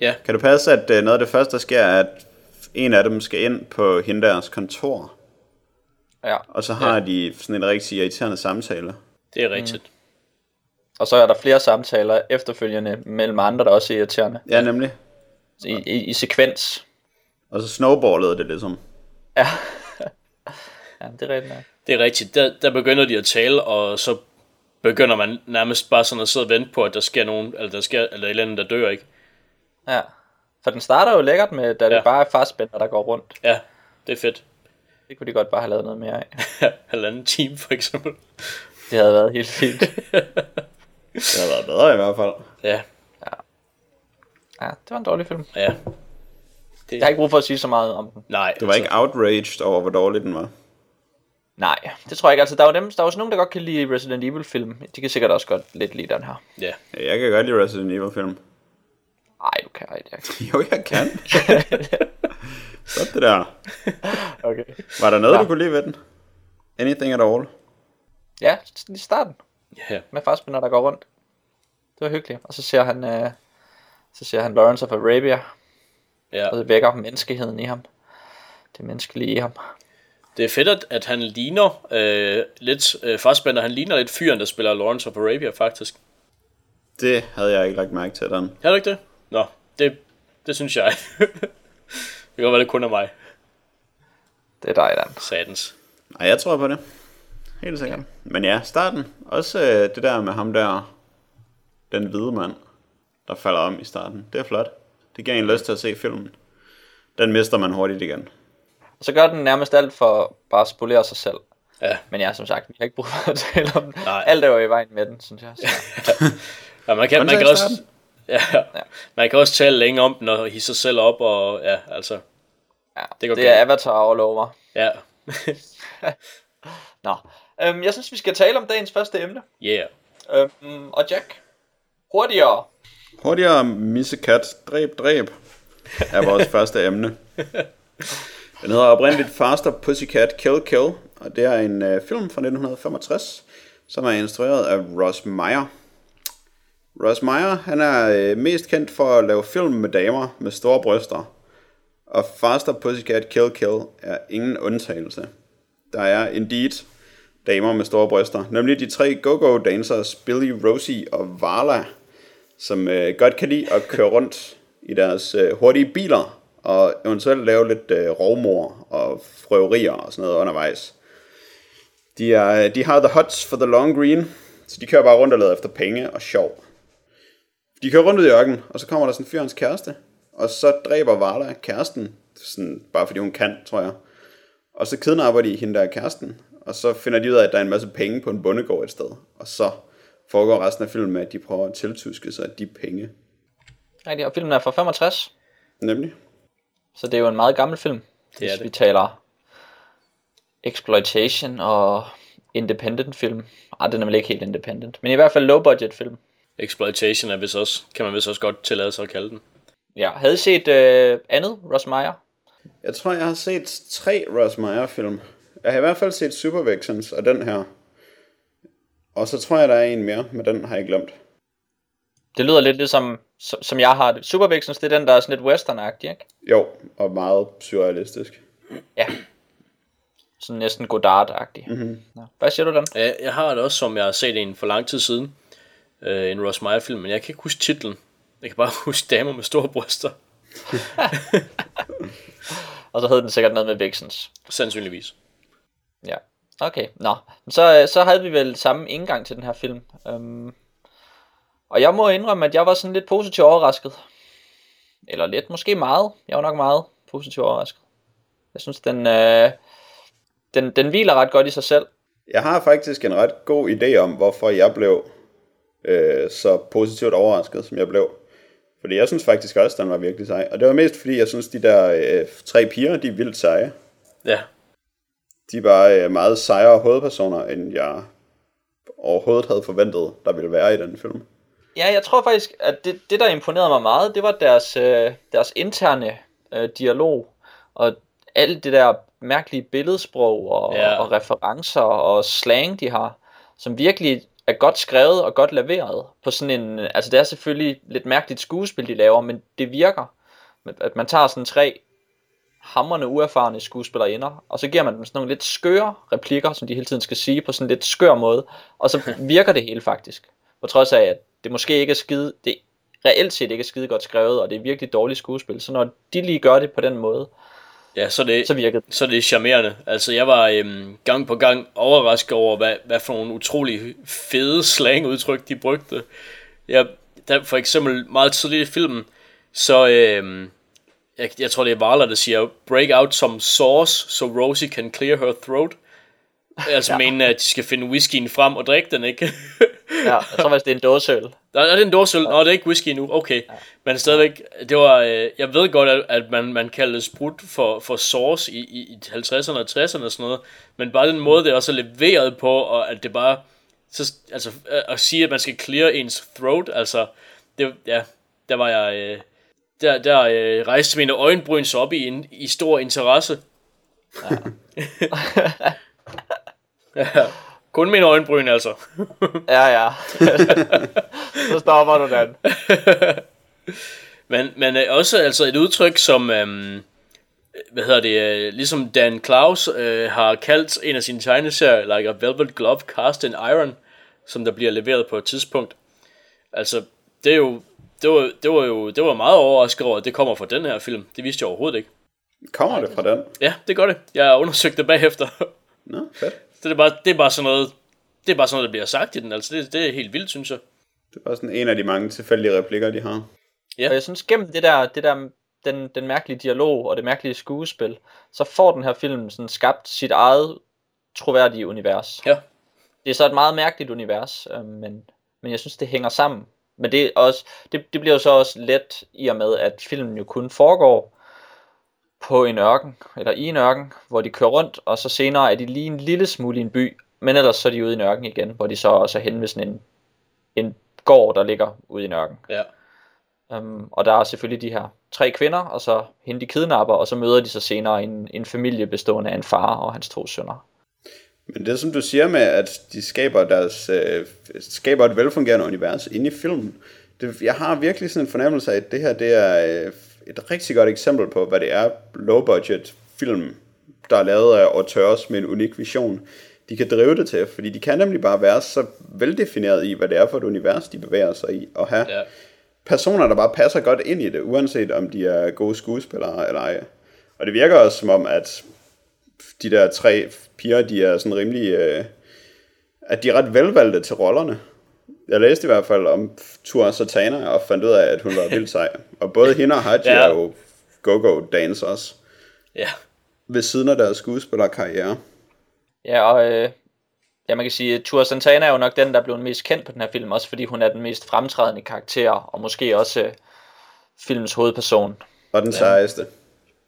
Ja, Kan det passe, at øh, noget af det første, der sker, er, at en af dem skal ind på hende deres kontor, Ja. og så har ja. de sådan en rigtig irriterende samtale. det er rigtigt. Og så er der flere samtaler efterfølgende mellem andre, der også er irriterende. Ja, nemlig. I, i, i sekvens. Og så snowballede det ligesom. Ja. [LAUGHS] ja, det er rigtigt nok. Det er rigtigt. Der, der begynder de at tale, og så begynder man nærmest bare sådan at sidde og vente på, at der sker nogen, eller der sker, eller et eller andet, der dør, ikke? Ja. For den starter jo lækkert med, da det Ja. bare er fastspænder, der går rundt. Ja, det er fedt. Det kunne de godt bare have lavet noget mere af. [LAUGHS] Halvanden time, for eksempel. Det havde været helt fint. [LAUGHS] Det har været bedre i hvert fald. Ja, Ja, det var en dårlig film. ja. Jeg har ikke brug for at sige så meget om den. Nej, Du var ikke outraged over, hvor dårlig den var. Nej, det tror jeg ikke. Altså, der er jo, dem, der er også nogen, der godt kan lide Resident Evil film. De kan sikkert også godt lidt lide den her. Ja, Ja, Jeg kan godt lide Resident Evil film. Nej, du kan ikke. [LAUGHS] Jo, jeg kan. [LAUGHS] Sådan det der. Okay. Var der noget, Ja. du kunne lide ved den? Anything at all? Ja, lige starten. ja. med fastspænder, der går rundt. Det var hyggeligt. Og så ser han, øh, så ser han Lawrence of Arabia, ja. og det vækker menneskeheden i ham. Det menneskelige i ham. Det er fedt, at, han ligner øh, lidt, øh, fastspænder, han ligner lidt fyren, der spiller Lawrence of Arabia, faktisk. Det havde jeg ikke lagt mærke til, den. Har du ikke det? Nå, det, det synes jeg. [LAUGHS] det kan godt være, det kun er mig, Det er dig, Dan. satans. Nej, jeg tror på det. Helt sikkert. Men ja, starten. Også øh, det der med ham der, den hvide mand, der falder om i starten. Det er flot. Det giver en lyst til at se filmen. Den mister man hurtigt igen. Og så gør den nærmest alt for bare at spolere sig selv. Ja, Men ja, som sagt, vi har ikke brug for at tale om den. Nej. Alt er jo i vejen med den, synes jeg. Så. [LAUGHS] ja man, kan, man kan også... starten. [LAUGHS] Ja, man kan også tale længe om den og hisse sig selv op, og ja, altså, Ja, Det det, går det er Avatar all over. ja. [LAUGHS] Nå, øhm, jeg synes, vi skal tale om dagens første emne. yeah. Øhm, og Jack, hurtigere. Hurtigere missekat, dræb, dræb, er vores [LAUGHS] første emne. Den hedder oprindeligt Faster Pussycat Kill Kill, og det er en øh, film fra 1965, som er instrueret af Ross Meyer. Ross Meyer, han er øh, mest kendt for at lave film med damer med store bryster, og Faster Pussycat Kill Kill er ingen undtagelse. Der er indeed damer med store bryster, nemlig de tre go-go dancers Billy, Rosie og Varla, som øh, godt kan lide at køre rundt i deres øh, hurtige biler, og eventuelt lave lidt øh, rovmor og frøverier og sådan noget undervejs. De, er, de har the hots for the long green, så de kører bare rundt og leder efter penge og sjov. De kører rundt ud i ørkenen, og så kommer der sådan en fyr og hans kæreste, og så dræber Varla kæresten, sådan, bare fordi hun kan, tror jeg. Og så kidnapper de hende der kæresten, og så finder de ud af, at der er en masse penge på en bondegård et sted. Og så foregår resten af filmen med, at de prøver at tiltuske sig de penge. Rigtig, og filmen er fra 65, Nemlig. så det er jo en meget gammel film. er hvis det. vi taler exploitation og independent film. Ah, den er vel ikke helt independent, men i hvert fald low budget film. Exploitation er vist også, kan man vist også godt tillade sig at kalde den. Ja, havde I set øh, andet, Ross Meyer? Jeg tror, jeg har set tre Ross Meyer film. Jeg har i hvert fald set Super Vixens og den her. Og så tror jeg, der er en mere, men den har jeg glemt. Det lyder lidt ligesom, som, som jeg har det. Supervixens, det er den, der er sådan lidt western ikke? Jo, og meget surrealistisk. Ja. Sådan næsten Godard-agtig. Mm-hmm. Hvad siger du, Dan? Ja, jeg har det også, som jeg har set en for lang tid siden. Øh, en Ross Meyer film, men jeg kan ikke huske titlen. Jeg kan bare [LAUGHS] huske damer med store bryster. [LAUGHS] Og så hed den sikkert noget med Vixens. Sandsynligvis. Ja. Okay, nå. Så, så havde vi vel samme indgang til den her film. Um, og jeg må indrømme, at jeg var sådan lidt positivt overrasket. Eller lidt, måske meget. Jeg var nok meget positivt overrasket. Jeg synes, den, øh, den, den hviler ret godt i sig selv. Jeg har faktisk en ret god idé om, hvorfor jeg blev øh, så positivt overrasket, som jeg blev. Fordi jeg synes faktisk også, at den var virkelig sej. Og det var mest fordi, jeg synes, de der øh, tre piger, de er vildt seje. Ja. De var øh, meget sejere hovedpersoner, end jeg overhovedet havde forventet, der ville være i den film. Ja, jeg tror faktisk, at det, det der imponerede mig meget, det var deres, øh, deres interne øh, dialog. Og alt det der mærkelige billedsprog og, Ja. og referencer og slang, de har, som virkelig er godt skrevet og godt leveret på sådan en, altså det er selvfølgelig lidt mærkeligt skuespil, de laver, men det virker, at man tager sådan tre hammerne uerfarne skuespillerinder, og så giver man dem sådan nogle lidt skøre replikker, som de hele tiden skal sige på sådan en lidt skør måde, og så [LAUGHS] virker det hele faktisk. På trods af, at det måske ikke er skide, det reelt set ikke er skide godt skrevet, og det er virkelig dårligt skuespil, så når de lige gør det på den måde, Ja, så det, så virker det. så det er charmerende. Altså, jeg var øhm, gang på gang overrasket over, hvad, hvad for nogle utrolig fede slangudtryk, de brugte. Jeg, der, for eksempel meget tidligt i filmen, så øhm, jeg, jeg tror det er Varler, der siger, break out some sauce, so Rosie can clear her throat. Altså ja. mener, at de skal finde whiskyen frem og drikke den, ikke? Ja, jeg tror faktisk, det er en dåseøl. Nå, er det en dåseøl? Nå, det er ikke whisky nu. Okay. Ja. Men stadigvæk, det var, øh, jeg ved godt, at, at man, man kaldte sprut for, for sauce i, i, i 50'erne og 60'erne og sådan noget. Men bare den måde, det også er leveret på, og at det bare, så, altså, øh, at sige, at man skal clear ens throat, altså, det, ja, der var jeg, øh, der, der øh, rejste mine øjenbryn sig op i, en, i stor interesse. Ja. ja. [LAUGHS] Kun mine øjenbryn, altså. [LAUGHS] Ja, ja. så stopper du den. [LAUGHS] Men, men øh, også altså et udtryk, som, øhm, hvad hedder det, øh, ligesom Dan Klaus øh, har kaldt en af sine tegneserier, like a velvet glove cast in iron, som der bliver leveret på et tidspunkt. Altså, det er jo, det var, det var jo, det var meget overrasket over, at det kommer fra den her film. Det vidste jeg overhovedet ikke. Kommer det fra den? Ja, det gør det. Jeg har undersøgt det bagefter. Nå, fedt. Så det er bare, det er bare sådan noget, det er bare sådan noget, der bliver sagt i den. Altså, det, det er helt vildt, synes jeg. Det var sådan en af de mange tilfældige replikker, de har. Ja. Og jeg synes, gennem det der, det der den, den mærkelige dialog og det mærkelige skuespil, så får den her film sådan skabt sit eget troværdige univers. Ja. Det er så et meget mærkeligt univers, øh, men, men jeg synes, det hænger sammen. Men det, er også, det, det bliver jo så også let i og med, at filmen jo kun foregår på en ørken, eller i en ørken, hvor de kører rundt, og så senere er de lige en lille smule i en by, men ellers så er de ude i en ørken igen, hvor de så også er henne ved sådan en, en gård, der ligger ude i en ørken. Ja. Um, og der er selvfølgelig de her tre kvinder, og så hende de kidnapper, og så møder de så senere en, en familie bestående af en far og hans to sønner. Men det som du siger med, at de skaber, deres, øh, skaber et velfungerende univers inde i filmen, det, jeg har virkelig sådan en fornemmelse af, at det her det er øh, et rigtig godt eksempel på, hvad det er low budget film, der er lavet af auteurs med en unik vision. De kan drive det til, fordi de kan nemlig bare være så veldefineret i, hvad det er for et univers, de bevæger sig i, og have Ja. personer, der bare passer godt ind i det, uanset om de er gode skuespillere eller ej. Og det virker også som om, at de der tre piger, de er sådan rimelig, øh, at de er ret velvalgte til rollerne. Jeg læste i hvert fald om Tua Satana, og fandt ud af, at hun var [LAUGHS] vildt sej. Og både hende og Haji Ja. er jo go-go dancers, Ja. ved siden af deres skuespillerkarriere. Ja, og øh, ja, man kan sige, at Tua Santana er jo nok den, der er blevet mest kendt på den her film, også fordi hun er den mest fremtrædende karakter, og måske også øh, filmens hovedperson. Og den sejeste. Ja,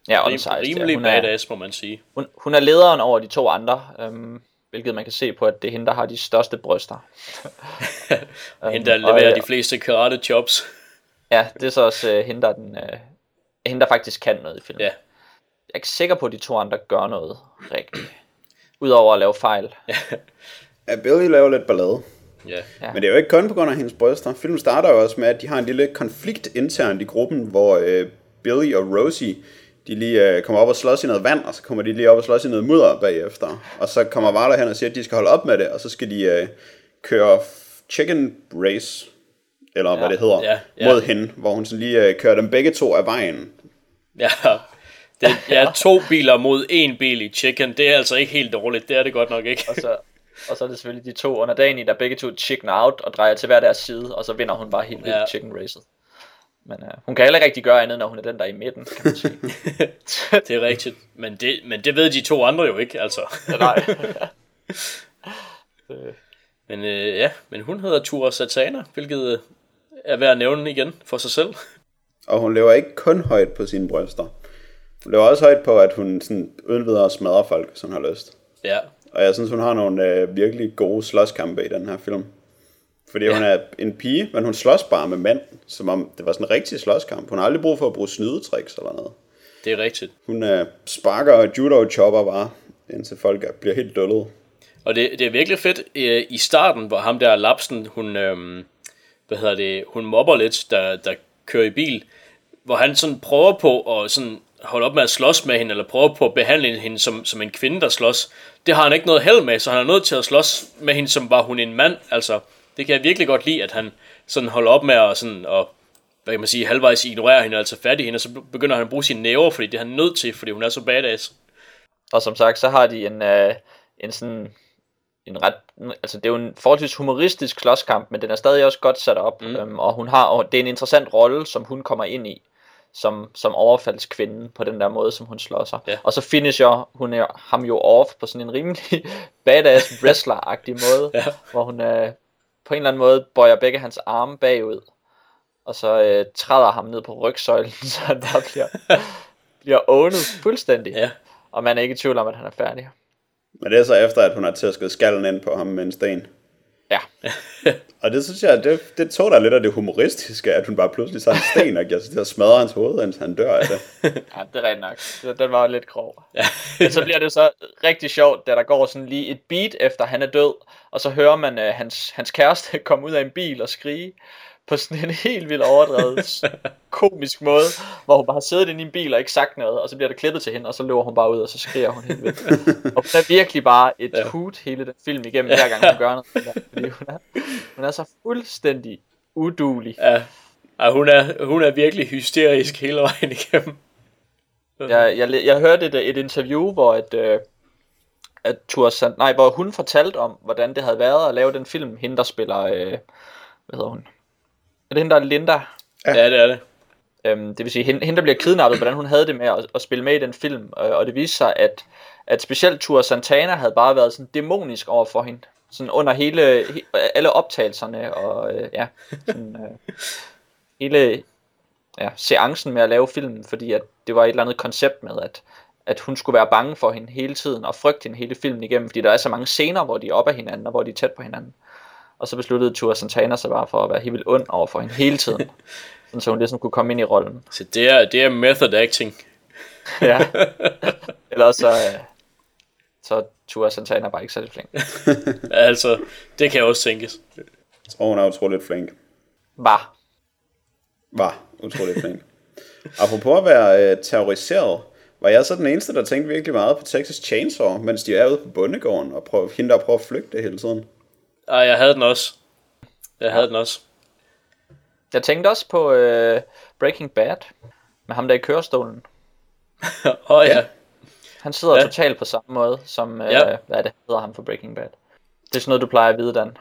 og den Rim, sejeste. rimelig ja. hun, er, badass, må man sige. hun, hun er lederen over de to andre, øhm, hvilket man kan se på, at det er hende, der har de største bryster. [LAUGHS] Hende, der og, leverer øh, de fleste karate chops. Ja, det er så også øh, hende, der, er den, øh, hende, der faktisk kan noget i filmen. Ja. Jeg er ikke sikker på, at de to andre gør noget rigtigt. Udover at lave fejl. Ja, Billy laver lidt ballade. Ja. Ja. Men det er jo ikke kun på grund af hendes bryster. Filmen starter jo også med, at de har en lille konflikt internt i gruppen, hvor øh, Billy og Rosie, de lige øh, kommer op og slås i noget vand, og så kommer de lige op og slås i noget mudder bagefter. Og så kommer Varla hen og siger, at de skal holde op med det, og så skal de øh, køre chicken race, eller ja. hvad det hedder, Ja, ja. mod hende, hvor hun så lige øh, kører dem begge to af vejen. Ja, det er to biler mod en bil i chicken. Det er altså ikke helt dårligt. Det er det godt nok ikke. Og så, og så er det selvfølgelig de to under dagen i, der begge to chicken out og drejer til hver deres side, og så vinder hun bare helt vildt Ja. chicken racet. Men uh, hun kan heller ikke rigtig gøre andet, når hun er den, der er i midten, kan man sige. [LAUGHS] Det er rigtigt. Men det, men det ved de to andre jo ikke, altså. Nej. [LAUGHS] Men øh, ja, men hun hedder Tura Satana, hvilket øh, er værd at nævne igen for sig selv. Og hun lever ikke kun højt på sine bryster. Hun lever også højt på, at hun sådan uden videre smadrer folk, som har lyst. Ja, Og jeg synes, hun har nogle øh, virkelig gode slåskampe i den her film. Fordi ja. hun er en pige, men hun slås bare med mænd, som om det var sådan en rigtig slåskamp. Hun har aldrig brug for at bruge snydetricks eller noget. det er rigtigt. Hun øh, sparker og judo-chopper bare, indtil folk er- bliver helt dullet. Og det, det er virkelig fedt øh, i starten, hvor ham der Lapsen, hun, øhm, hvad hedder det, hun mobber lidt, der, der kører i bil, hvor han sådan prøver på at sådan holde op med at slås med hende, eller prøver på at behandle hende som, som en kvinde, der slås. Det har han ikke noget held med, så han er nødt til at slås med hende, som var hun en mand. Altså, det kan jeg virkelig godt lide, at han sådan holder op med at sådan, og, hvad kan man sige, halvvejs ignorere hende, altså fat i hende, og så begynder han at bruge sine næver, fordi det er han nødt til, fordi hun er så badass. Og som sagt, så har de en, øh, en sådan en ret, altså det er jo en forholdsvis humoristisk slåskamp, men den er stadig også godt sat op, mm. øhm, og hun har, og det er en interessant rolle, som hun kommer ind i, som, som overfaldskvinde på den der måde, som hun slår sig. Ja. Og så finisher hun er, ham jo off på sådan en rimelig [LAUGHS] badass wrestler-agtig måde, [LAUGHS] Ja. hvor hun øh, på en eller anden måde bøjer begge hans arme bagud, og så øh, træder ham ned på rygsøjlen, [LAUGHS] så han bare bliver, bliver ownet fuldstændig. Ja. Og man er ikke i tvivl om, at han er færdig. Men det er så efter, at hun har tæsket skallen ind på ham med en sten. Ja. [LAUGHS] Og det synes jeg, det, det tog der lidt af det humoristiske, at hun bare pludselig en sten og giver sig til at smadre hans hoved, indtil han dør af det. [LAUGHS] Ja, det er rigtigt nok. Den- Den var jo lidt grov. Ja. Men så bliver det så rigtig sjovt, da der går sådan lige et beat efter han er død, og så hører man uh, hans, hans kæreste [LAUGHS] komme ud af en bil og skrige på sådan en [LAUGHS] helt vildt overdrevet komisk måde, hvor hun bare har siddet inde i en bil og ikke sagt noget, og så bliver der klippet til hende, og så løber hun bare ud, og så skriger hun helt vildt. [LAUGHS] Og hun er virkelig bare et ja. hud hele den film igennem, hver gang hun gør noget. Fordi hun er, hun er så fuldstændig udulig. Ja. Ej, hun, er, hun er virkelig hysterisk hele vejen igennem. Jeg, jeg, jeg hørte et, et interview, hvor et, øh, at Tua Sant, nej, hvor hun fortalte om, hvordan det havde været at lave den film, hende der spiller, øh, hvad hedder hun? Er det hende, der er Linda? Ja, ja det er det. Øhm, det vil sige, hende, hende der bliver kidnappet, hvordan hun havde det med at, at spille med i den film, øh, og det viste sig, at, at specielt Tua Santana havde bare været sådan dæmonisk over for hende, sådan under hele, he, alle optagelserne, og øh, ja, sådan, øh, hele ja, seancen med at lave filmen, fordi at det var et eller andet koncept med, at, at hun skulle være bange for hende hele tiden, og frygte hende hele filmen igennem, fordi der er så mange scener, hvor de er op ad hinanden, og hvor de er tæt på hinanden. Og så besluttede Tua Santana sig bare for at være helt vildt ond over for hende hele tiden. [LAUGHS] sådan, så hun ligesom kunne komme ind i rollen. Så det er, det er method acting. [LAUGHS] ja. Ellers så, øh, så er Tua Santana bare ikke særlig flink. [LAUGHS] Altså, det kan også tænkes. Jeg tror, hun er utroligt flink. Var. Var utroligt flink. Apropos at være øh, terroriseret, var jeg så den eneste, der tænkte virkelig meget på Texas Chainsaw, mens de er ude på bondegården, og prøver, hende der prøver at flygte hele tiden. Ej, jeg havde den også. Jeg havde den også. Jeg tænkte også på øh, Breaking Bad, med ham der i kørestolen. [LAUGHS] Åh oh, ja. Han sidder Ja. totalt på samme måde, som, øh, Ja. hvad er det hedder ham for Breaking Bad. Det er sådan noget, du plejer at vide, Dan.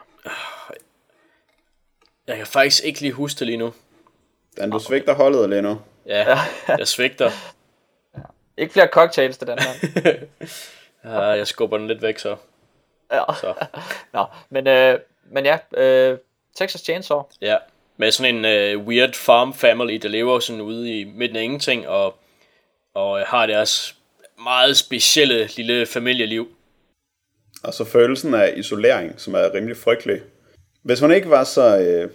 Jeg kan faktisk ikke lige huske det lige nu. Dan, du svigter holdet lige nu. Ja, jeg svigter. [LAUGHS] Ikke flere cocktails til den her. Ja, [LAUGHS] jeg skubber den lidt væk så. Ja. så. [LAUGHS] Nå, men, øh, men ja, øh, Texas Chainsaw. Ja, med sådan en uh, weird farm family, der lever sådan ude i midten af ingenting, og, og har deres meget specielle lille familieliv. Og så følelsen af isolering, som er rimelig frygtelig. Hvis hun ikke var så øh,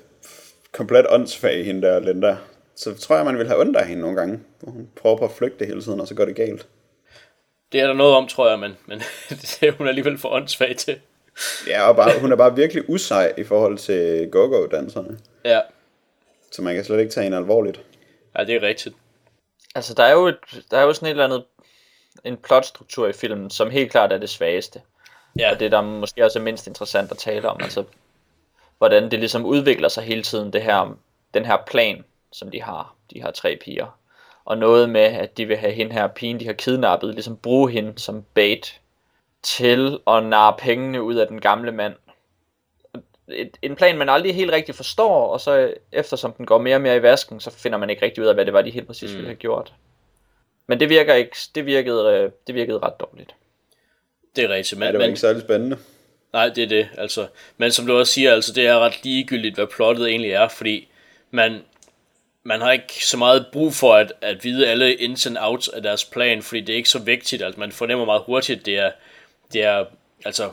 komplet åndssvag, hende der Linda, så tror jeg, man ville have ondt af hende nogle gange. Hvor hun prøver på at flygte hele tiden, og så går det galt. Det er der noget om, tror jeg, men, men [LAUGHS] det er hun alligevel for åndssvag til. Ja, og bare, hun er bare virkelig usej i forhold til go-go-danserne. Ja, Så man kan slet ikke tage hende alvorligt. ja det er rigtigt. Altså, der er jo, et, der er jo sådan et eller andet, en plotstruktur i filmen, som helt klart er det svageste. Ja, Og det, der måske også er mindst interessant at tale om, altså, hvordan det ligesom udvikler sig hele tiden, det her, den her plan, som de har, de her tre piger. Og noget med, at de vil have hende her pigen, de har kidnappet, ligesom bruge hende som bait til at narre pengene ud af den gamle mand. Et, en plan, man aldrig helt rigtig forstår, og så eftersom den går mere og mere i vasken, så finder man ikke rigtig ud af, hvad det var, de helt præcis mm. ville have gjort. Men det virker ikke, det virkede, øh, det virkede ret dårligt. det er rigtigt. Men, Ja, det var ikke særlig spændende. Nej, det er det, altså. Men som du også siger, altså, det er ret ligegyldigt, hvad plottet egentlig er, fordi man, man har ikke så meget brug for at, at vide alle ins and outs af deres plan, fordi det er ikke så vigtigt, altså man fornemmer meget hurtigt, det er, det er altså,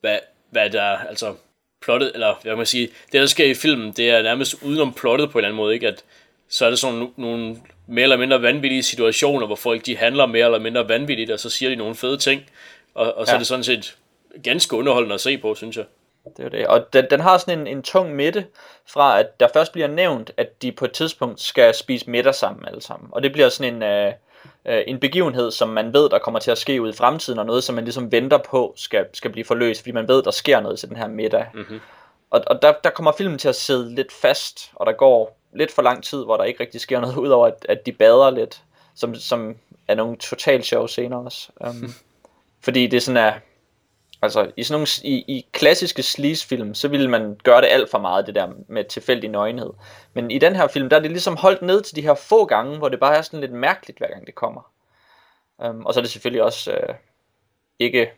hvad, hvad der er, altså, plottet, eller hvad kan man sige, det der sker i filmen, det er nærmest udenom plottet på en eller anden måde, ikke? At så er det sådan nogle, mere eller mindre vanvittige situationer, hvor folk de handler mere eller mindre vanvittigt, og så siger de nogle fede ting, og, og så ja. er det sådan set ganske underholdende at se på, synes jeg. Det er det. Og den, den har sådan en, en tung midte fra, at der først bliver nævnt, at de på et tidspunkt skal spise middag sammen alle sammen. Og det bliver sådan en, øh, øh, en begivenhed, som man ved, der kommer til at ske ud i fremtiden, og noget, som man ligesom venter på, skal, skal blive forløst, fordi man ved, der sker noget til den her middag. Mm-hmm. Og, og der, der kommer filmen til at sidde lidt fast, og der går lidt for lang tid, hvor der ikke rigtig sker noget, [LAUGHS] udover at, at de bader lidt, som, som er nogle total sjove scener også. Um, [LAUGHS] fordi det sådan er, Altså, i sådan nogle, i, i klassiske sleaze-film, så ville man gøre det alt for meget, det der med tilfældig nøgenhed. Men i den her film, der er det ligesom holdt ned til de her få gange, hvor det bare er sådan lidt mærkeligt, hver gang det kommer. Um, og så er det selvfølgelig også øh, ikke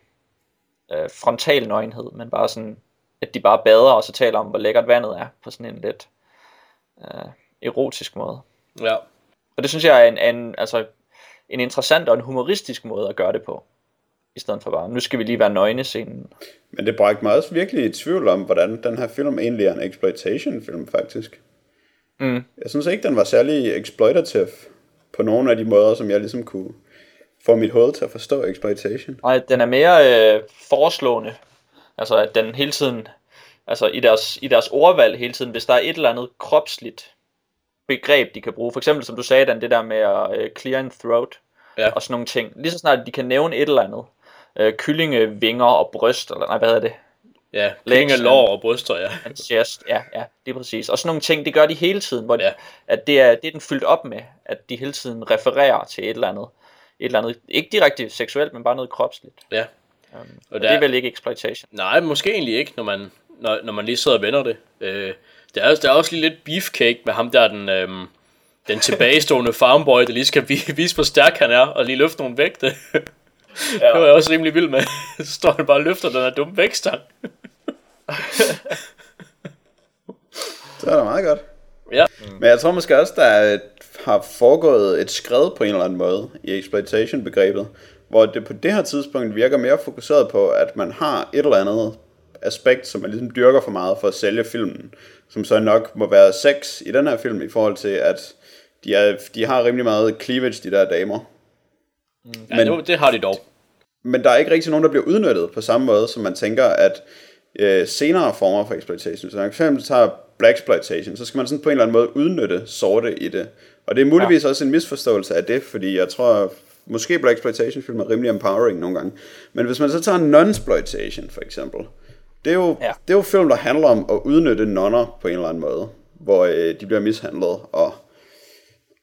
øh, frontal nøgenhed, men bare sådan, at de bare bader, og så taler om, hvor lækkert vandet er, på sådan en lidt øh, erotisk måde. Ja, Og det synes jeg er en, en, altså, en interessant og en humoristisk måde at gøre det på. I stedet for bare, nu skal vi lige være nøgne scenen. Men det bragte mig også virkelig i tvivl om, hvordan den her film egentlig er en exploitation-film, faktisk. Mm. Jeg synes ikke, den var særlig exploitative på nogle af de måder, som jeg ligesom kunne få mit hoved til at forstå exploitation. Nej, den er mere øh, foreslående. Altså, at den hele tiden, altså i deres, i deres ordvalg hele tiden, hvis der er et eller andet kropsligt begreb, de kan bruge. For eksempel, som du sagde, Dan, det der med at øh, clear en throat, Ja. og sådan nogle ting. Lige så snart de kan nævne et eller andet, øh, kyllingevinger og bryst, eller nej, hvad hedder det? ja. Klinge, lår og bryster, ja. Chest, ja, ja, det er præcis. Og sådan nogle ting, det gør de hele tiden, hvor Ja. at det er, det er den fyldt op med, at de hele tiden refererer til et eller andet. Et eller andet, ikke direkte seksuelt, men bare noget kropsligt. Ja. Um, Og og der- det er vel ikke exploitation. Nej, måske egentlig ikke, når man, når, når man lige sidder og vender det. Øh, der, er, der er også lige lidt beefcake med ham der, den, øhm, den tilbagestående farmboy, der lige skal vi- [LAUGHS] vise, hvor stærk han er, og lige løfte nogle vægte. [LAUGHS] Ja. [LAUGHS] Det var jeg også rimelig vild med. Så [LAUGHS] står han bare og løfter den her dumme vægtstang. [LAUGHS] Det er da meget godt. Ja, Men jeg tror måske også, der er et, har foregået et skred på en eller anden måde i exploitation-begrebet, hvor det på det her tidspunkt virker mere fokuseret på, at man har et eller andet aspekt, som man ligesom dyrker for meget for at sælge filmen, som så nok må være sex i den her film, i forhold til, at de, er, de har rimelig meget cleavage, de der damer. Ja Men... det, det har de dog. Men der er ikke rigtig nogen, der bliver udnyttet på samme måde, som man tænker, at øh, senere former for exploitation, så når man eksempel tager black exploitation, så skal man sådan på en eller anden måde udnytte sorte i det. Og det er muligvis ja. også en misforståelse af det, fordi jeg tror, måske black exploitation film er rimelig empowering nogle gange. Men hvis man så tager non-exploitation for eksempel, det er, jo, ja. Det er jo film, der handler om at udnytte nonner på en eller anden måde, hvor øh, de bliver mishandlet og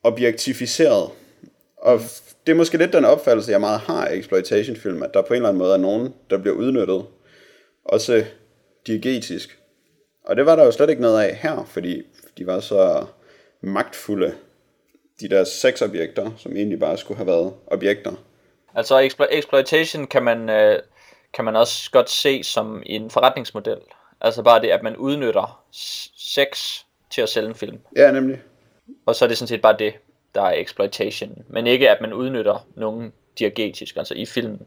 objektificeret. Og f- det er måske lidt den opfattelse, jeg meget har af exploitation-film, at der på en eller anden måde er nogen, der bliver udnyttet, også diegetisk. Og det var der jo slet ikke noget af her, fordi de var så magtfulde, de der sexobjekter, som egentlig bare skulle have været objekter. Altså explo- exploitation kan man, øh, kan man også godt se som en forretningsmodel. Altså bare det, at man udnytter sex til at sælge en film. Ja, nemlig. Og så er det sådan set bare det, der er exploitation. Men ikke at man udnytter nogen diegetisk, altså i filmen.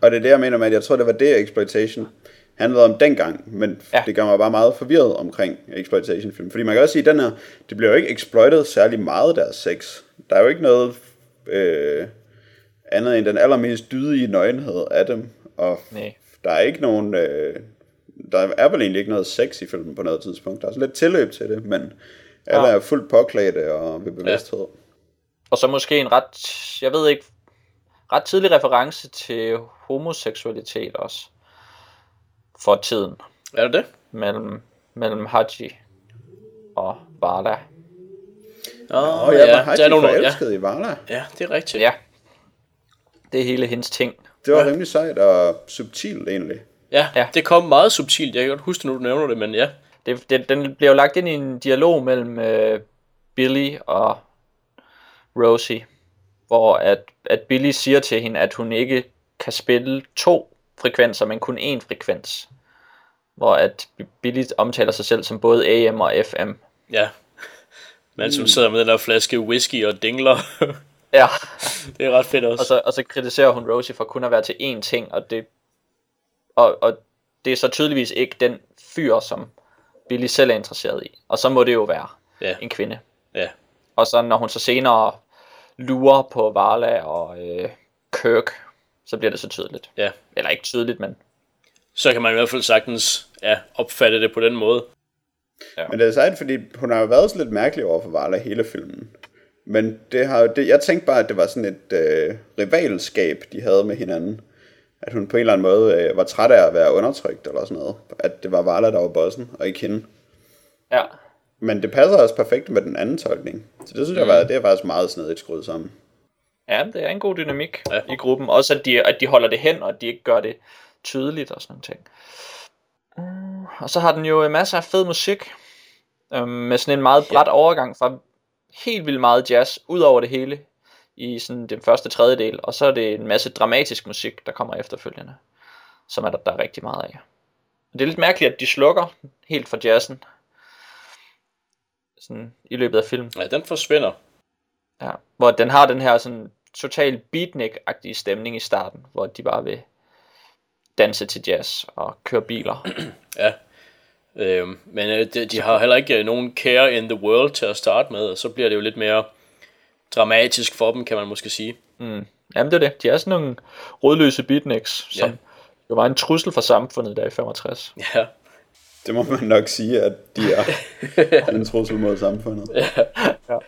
Og det er det, jeg mener med, at jeg tror, det var det, exploitation handlede om dengang, men ja. Det gør mig bare meget forvirret omkring exploitation-film. Fordi man kan også sige, at den her, det bliver jo ikke exploitet særlig meget, deres sex. Der er jo ikke noget øh, andet end den allermest dydige nøgenhed af dem, og Nej. der er ikke nogen... Øh, der er vel egentlig ikke noget sex i filmen på noget tidspunkt. Der er sådan lidt tilløb til det, men alle Ja. er fuldt påklædte og ved bevidsthed. Ja. Og så måske en ret, jeg ved ikke, ret tidlig reference til homoseksualitet også. For tiden. Er det det? Mellem, mellem Haji og Varda. Åh, Og jeg var der er nogle, ja, forelsket i Varla. ja, det er rigtigt. Ja. Det er hele hendes ting. Det var rimelig sejt og subtilt egentlig. Ja, Ja. det kom meget subtilt. Jeg kan godt huske, når du nævner det, men ja. Det, det, den bliver jo lagt ind i en dialog mellem øh, Billy og Rosie, hvor at, at Billy siger til hende, at hun ikke kan spille to frekvenser, men kun én frekvens. Hvor at Billy omtaler sig selv som både AM og FM. Ja. Man som sidder med den der flaske whisky og dingler. [LAUGHS] Ja, [LAUGHS] det er ret fedt også. og så, og så kritiserer hun Rosie for kun at være til én ting, og det, og, og det er så tydeligvis ikke den fyr, som Billy selv er interesseret i. Og så må det jo være Ja. en kvinde. Ja. Og så når hun så senere lurer på Varla og øh, Kirk, så bliver det så tydeligt. Ja. Eller ikke tydeligt, men Så kan man i hvert fald sagtens ja, opfatte det på den måde. Men det er sejt, fordi hun har jo været sådan lidt mærkelig over for Varla hele filmen. Men det har, jo- det, jeg tænkte bare, at det var sådan et øh, rivalskab, de havde med hinanden. At hun på en eller anden måde øh, var træt af at være undertrykt eller sådan noget. At det var Varla, der var bossen, og ikke hende. ja. Men det passer også perfekt med den anden tolkning. Så det synes jeg var, det er faktisk meget snedigt skruet sammen. Ja, det er en god dynamik Ja. ja. i gruppen. Også at de, at de holder det hen, og at de ikke gør det tydeligt og sådan ting. Mm, Og så har den jo masser af fed musik. Øhm, med sådan en meget bræt overgang fra helt vildt meget jazz ud over det hele i sådan den første tredjedel. Og så er det en masse dramatisk musik, der kommer efterfølgende. Som er der, der er rigtig meget af. Og det er lidt mærkeligt, at de slukker helt for jazzen. Sådan i løbet af filmen. Ja, den forsvinder. Ja, hvor den har den her sådan total beatnik-agtige stemning i starten, hvor de bare vil danse til jazz og køre biler. [CLEARS THROAT] Ja. Øhm, men øh, de, de har heller ikke øh, nogen care in the world til at starte med, og så bliver det jo lidt mere dramatisk for dem, kan man måske sige. Mm. Jamen det er det. De er sådan nogle rådløse beatniks, som Ja. jo var en trussel for samfundet der i 65. Ja, Det må man nok sige, at de er [LAUGHS] en trussel mod samfundet. Ja.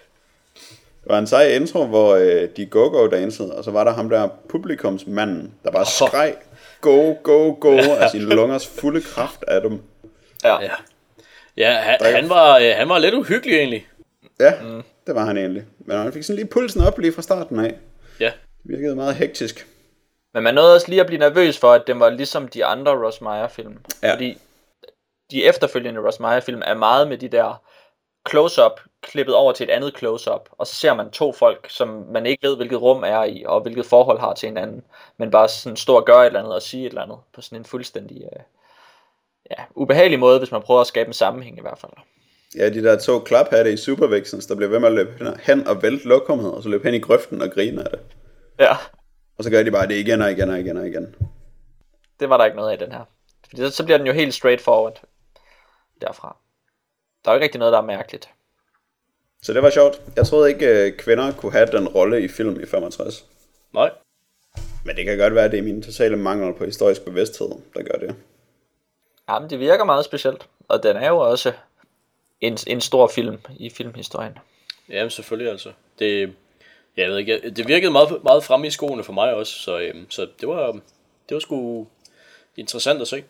Det var en sej intro, hvor øh, de go-go dansede, og så var der ham der publikumsmanden, der bare skreg go, go, go af sine lungers fulde kraft af dem. Ja. ja. Ja, han, han, var, øh, han var lidt uhyggelig egentlig. Ja, mm. det var han egentlig. Men han fik sådan lige pulsen op lige fra starten af. Ja, Det virkede meget hektisk. Men man nåede også lige at blive nervøs for, at den var ligesom de andre Ross Meyer-film. Ja. Fordi de efterfølgende Ross Meyer-film er meget med de der close-up, klippet over til et andet close-up, og så ser man to folk, som man ikke ved, hvilket rum er i, og hvilket forhold har til hinanden, men bare sådan stå og gøre et eller andet og sige et eller andet, på sådan en fuldstændig øh, ja, ubehagelig måde, hvis man prøver at skabe en sammenhæng i hvert fald. Ja, de der to klaphatte i Supervixens, der blev ved med at løbe hen og vælte lokummet, og så løb hen i grøften og grine af det. Ja, Og så gør de bare det igen og igen og igen og igen. det var der ikke noget af den her. Fordi så, så bliver den jo helt straightforward derfra. Der er jo ikke rigtig noget, der er mærkeligt. Så det var sjovt. Jeg troede ikke, øh, kvinder kunne have den rolle i film i 65. nej. Men det kan godt være, at det er min totale mangel på historisk bevidsthed, der gør det. Jamen, det virker meget specielt, og den er jo også en, en stor film i filmhistorien. Jamen selvfølgelig altså. Det, jeg ved ikke, det virkede meget, meget fremme i skoene for mig også, så, øhm, så det var, det var sgu interessant at se.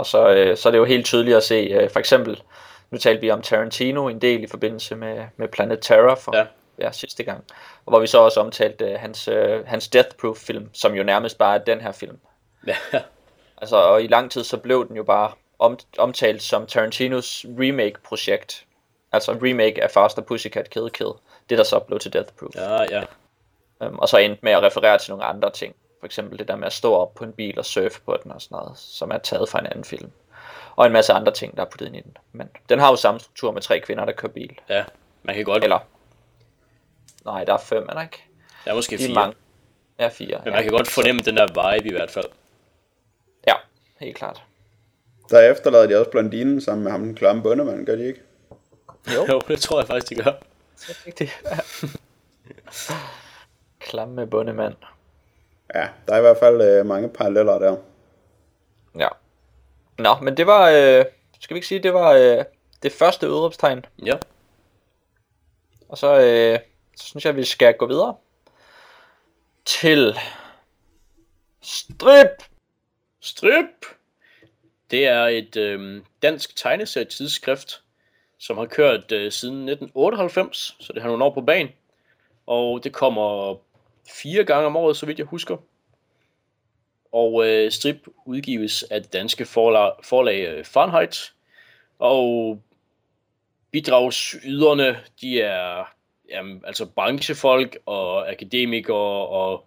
Og så, øh, så er det jo helt tydeligt at se, øh, for eksempel, nu talte vi om Tarantino en del i forbindelse med, med Planet Terror for Ja. ja. Sidste gang, og hvor vi så også omtalte øh, hans, øh, hans Death Proof film, som jo nærmest bare er den her film. Ja, [LAUGHS] Altså, og i lang tid så blev den jo bare om, omtalt som Tarantinos remake-projekt. Altså remake af Faster Pussycat Kill Kill. Det der så blev til Death Proof. ja, ja. Øhm, og så endte med at referere til nogle andre ting. For eksempel det der med at stå op på en bil og surfe på den og sådan noget, som er taget fra en anden film. Og en masse andre ting, der er puttet ind i den. Men den har jo samme struktur med tre kvinder, der kører bil. ja. Man kan godt, Eller... Nej, der er fem, er der ikke? der er måske De er fire, mange. Ja, fire. men man kan godt fornemme den der vibe i hvert fald. Ja, helt klart. Der efterlader de også blondinen sammen med ham, den klamme bundemand, gør de ikke? Jo, Jo, det tror jeg faktisk, de gør. det er rigtigt. [LAUGHS] Klamme bundemand. Ja, der er i hvert fald øh, mange paralleller der. Ja. Nå, men det var, øh, skal vi ikke sige, det var øh, det første udråbstegn. Ja. Og så, øh, så synes jeg, at vi skal gå videre til strip. Strip! Det er et øh, dansk tegneserietidsskrift, som har kørt øh, siden 1998, så det har nogle år på banen. Og det kommer fire gange om året, så vidt jeg husker. Og øh, Strip udgives af det danske forlag, forlag Fahrenheit. Og bidragsyderne, de er jamen, altså branchefolk og akademikere og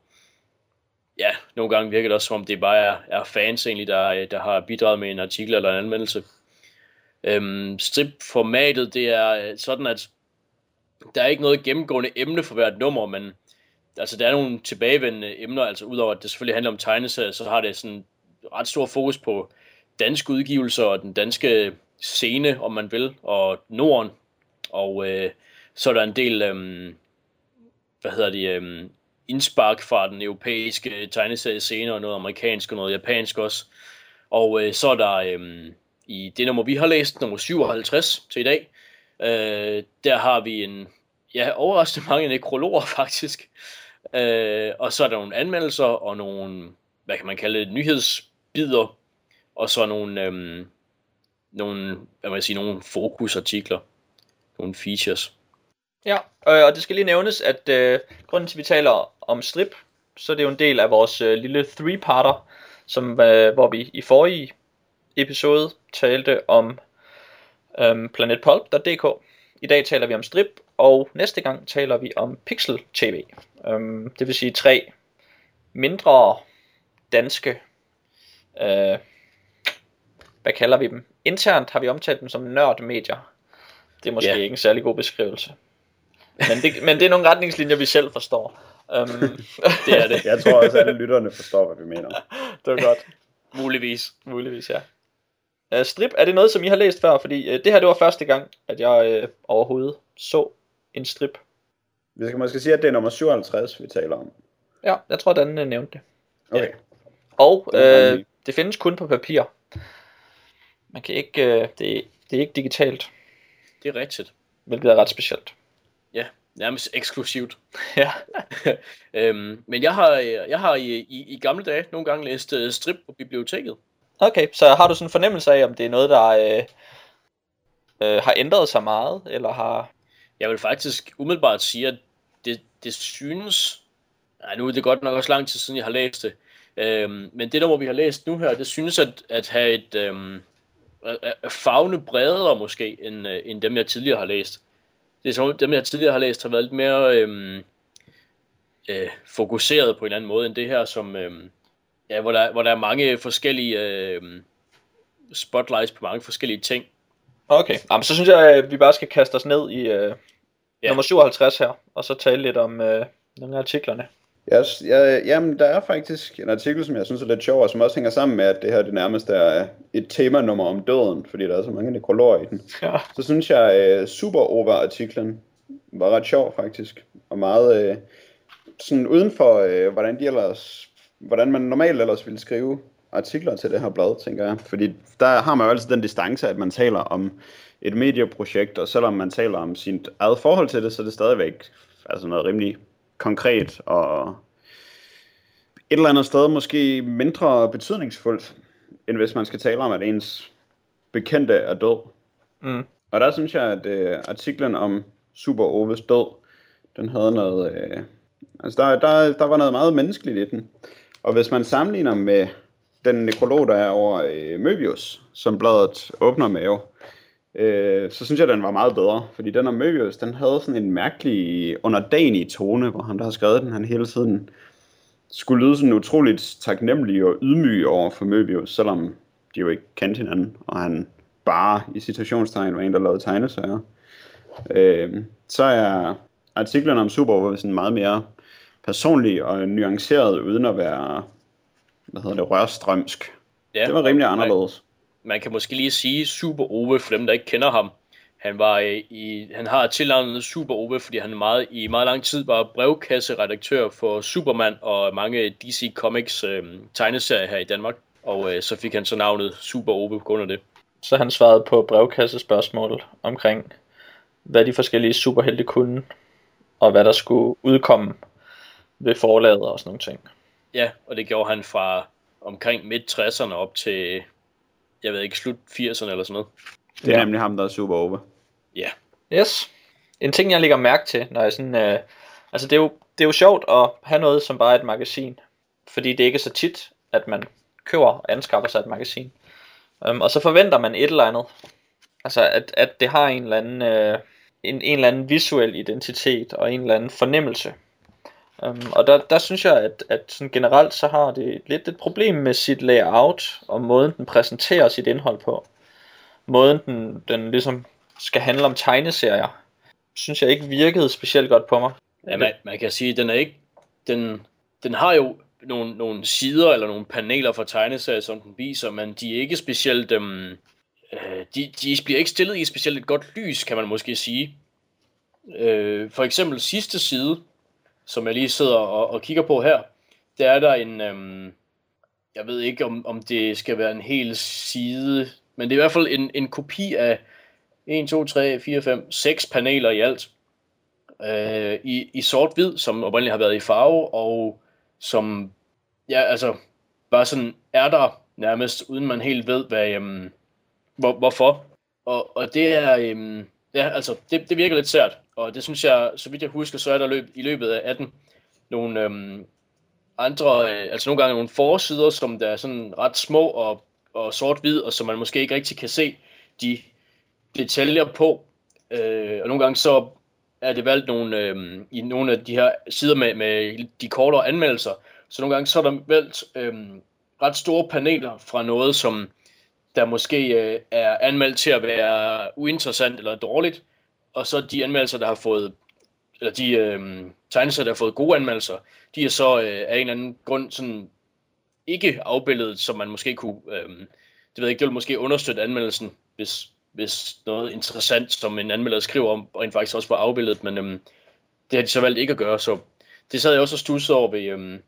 ja, nogle gange virker det også som om det bare er, er fans egentlig, der, der har bidraget med en artikel eller en anmeldelse. Øhm, strip-formatet, det er sådan, at der er ikke noget gennemgående emne for hvert nummer, men altså der er nogle tilbagevendende emner, altså udover at det selvfølgelig handler om tegneserier, så har det sådan ret stor fokus på danske udgivelser og den danske scene, om man vil, og Norden. Og øh, så er der en del, øh, hvad hedder det, øh, indspark fra den europæiske tegneseriescene, og noget amerikansk og noget japansk også. Og øh, så er der øh, i det nummer, vi har læst, nummer 57 til i dag, øh, der har vi en, ja, overraskende mange nekrologer [LAUGHS] faktisk. Øh, og så er der nogle anmeldelser og nogle, hvad kan man kalde det, nyhedsbider, og så nogle, øh, nogle, hvad man sige, nogle fokusartikler, nogle features. Ja, øh, og det skal lige nævnes, at øh, grunden til, at vi taler om strip, så er det jo en del af vores øh, lille three-parter, som, øh, hvor vi i forrige episode talte om øh, planetpulp.dk. I dag taler vi om strip, og næste gang taler vi om Pixel TV. Øh, det vil sige tre mindre danske, øh, hvad kalder vi dem? Internt har vi omtalt dem som nørdmedier. Det er måske yeah. ikke en særlig god beskrivelse. Men det, men det er nogle retningslinjer, vi selv forstår. Um, [LAUGHS] det er det. Jeg tror også, at alle lytterne forstår, hvad vi mener. det var godt. Muligvis. Muligvis, ja. Uh, strip, er det noget, som I har læst før? Fordi uh, det her, det var første gang, at jeg uh, overhovedet så en strip. Vi skal måske sige, at det er nummer 57, vi taler om. Ja, jeg tror, den uh, nævnte det. Okay. Ja. Og uh, det findes kun på papir. Man kan ikke, uh, det, det er ikke digitalt. Det er rigtigt. Hvilket er ret specielt. Ja, nærmest eksklusivt. [LAUGHS] ja. [LAUGHS] øhm, men jeg har, jeg har i, i, i gamle dage nogle gange læst uh, strip på biblioteket. Okay, så har du sådan en fornemmelse af, om det er noget, der øh, øh, har ændret sig meget, eller har... Jeg vil faktisk umiddelbart sige, at det, det synes... Nej, nu er det godt nok også lang tid siden, jeg har læst det. Øhm, men det nummer, vi har læst nu her, det synes at, at have et... Øhm, at fagne bredere måske, end, øh, end dem, jeg tidligere har læst det er som dem, jeg tidligere har læst, har været lidt mere øhm, øh, fokuseret på en anden måde end det her, som, øhm, ja, hvor, der, hvor der er mange forskellige øhm, spotlights på mange forskellige ting. Okay, Jamen, så synes jeg, at vi bare skal kaste os ned i øh, ja. nummer 57 her, og så tale lidt om øh, nogle af artiklerne. Yes, ja, jamen, der er faktisk en artikel, som jeg synes er lidt sjov, og som også hænger sammen med, at det her det nærmest er et temanummer om døden, fordi der er så mange nekrologer i den. Ja. Så synes jeg, at uh, Super Over-artiklen var ret sjov faktisk, og meget uh, sådan uden for, uh, hvordan, de ellers, hvordan man normalt ellers ville skrive artikler til det her blad, tænker jeg. Fordi der har man jo altid den distance, at man taler om et medieprojekt, og selvom man taler om sit eget forhold til det, så er det stadigvæk altså noget rimelig konkret og et eller andet sted måske mindre betydningsfuldt, end hvis man skal tale om, at ens bekendte er død. Mm. Og der synes jeg, at uh, artiklen om Super Oves død, den havde noget... Uh, altså, der, der, der var noget meget menneskeligt i den. Og hvis man sammenligner med den nekrolog, der er over øh, Möbius, som bladet åbner med jo, øh, så synes jeg, den var meget bedre. Fordi den om Möbius, den havde sådan en mærkelig, underdanig tone, hvor han der har skrevet den, han hele tiden skulle lyde sådan utroligt taknemmelig og ydmyg over for Möbius, selvom de jo ikke kendte hinanden, og han bare i situationstegn var en, der lavede tegnesager. Øh, så er artiklerne om Super sådan meget mere personlig og nuanceret, uden at være, hvad hedder det, rørstrømsk. Ja, det var rimelig anderledes man kan måske lige sige Super Ove, for dem, der ikke kender ham. Han, var øh, i, han har tilnavnet Super Ove, fordi han meget, i meget lang tid var brevkasseredaktør for Superman og mange DC Comics øh, tegneserier her i Danmark. og øh, så fik han så navnet Super Ove på grund af det. Så han svarede på brevkassespørgsmål omkring, hvad de forskellige superhelte kunne, og hvad der skulle udkomme ved forlaget og sådan nogle ting. Ja, og det gjorde han fra omkring midt 60'erne op til, jeg ved ikke, slut 80'erne eller sådan noget. Det er ja. nemlig ham, der er super over. Ja. Yes. En ting, jeg lægger mærke til, når jeg sådan... Øh, altså, det er, jo, det er jo sjovt at have noget som bare et magasin. Fordi det er ikke så tit, at man køber og anskaffer sig et magasin. Um, og så forventer man et eller andet. Altså, at, at det har en eller anden... Øh, en, en eller anden visuel identitet og en eller anden fornemmelse. Um, og der, der synes jeg, at, at sådan generelt så har det lidt et problem med sit layout og måden den præsenterer sit indhold på. Måden den, den ligesom skal handle om tegneserier, synes jeg ikke virkede specielt godt på mig. Ja, man, man kan sige, at den er ikke, den, den har jo nogle, nogle sider eller nogle paneler for tegneserier, som den viser, men de er ikke specielt, øhm, øh, de, de bliver ikke stillet i specielt et godt lys, kan man måske sige. Øh, for eksempel sidste side, som jeg lige sidder og, og kigger på her, der er der en, øhm, jeg ved ikke om, om det skal være en hel side, men det er i hvert fald en, en kopi af 1, 2, 3, 4, 5, 6 paneler i alt. Øh, i, I sort-hvid, som oprindeligt har været i farve, og som, ja, altså, bare sådan er der nærmest, uden man helt ved, hvad, øhm, hvor, hvorfor. Og, og det er, øhm, ja, altså, det, det virker lidt sært. Og det synes jeg, så vidt jeg husker, så er der løb, i løbet af 18 nogle øhm, andre, øh, altså nogle gange nogle forsider, som der er sådan ret små og, og sort-hvid, og som man måske ikke rigtig kan se de detaljer på. Øh, og nogle gange så er det valgt nogle, øh, i nogle af de her sider med, med de kortere anmeldelser, så nogle gange så er der valgt øh, ret store paneler fra noget, som der måske øh, er anmeldt til at være uinteressant eller dårligt, og så de anmeldelser, der har fået, eller de øh, tegnelser, der har fået gode anmeldelser, de er så øh, af en eller anden grund sådan ikke afbildet, som man måske kunne, øh, det ved jeg ikke, det måske understøtte anmeldelsen, hvis, hvis noget interessant, som en anmelder skriver om, og faktisk også var afbildet, men øh, det har de så valgt ikke at gøre, så det sad jeg også og stussede over ved, øh,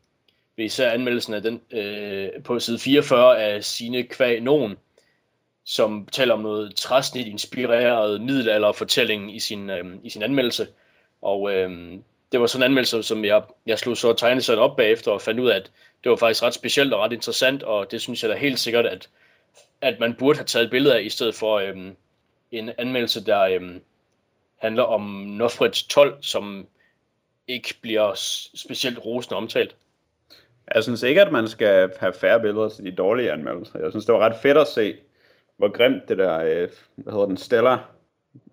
ved især anmeldelsen af den, øh, på side 44 af sine kvæg nogen, som taler om noget træsnit inspireret middelalderfortælling i sin, øh, i sin anmeldelse, og øh, det var sådan en anmeldelse, som jeg, jeg slog så tegneserien op bagefter og fandt ud af, at det var faktisk ret specielt og ret interessant, og det synes jeg da helt sikkert, at at man burde have taget billeder af, i stedet for øh, en anmeldelse, der øh, handler om Nofret 12, som ikke bliver specielt rosende omtalt. Jeg synes ikke, at man skal have færre billeder til de dårlige anmeldelser. Jeg synes, det var ret fedt at se, hvor grimt det der, øh, hvad hedder den, Stellar,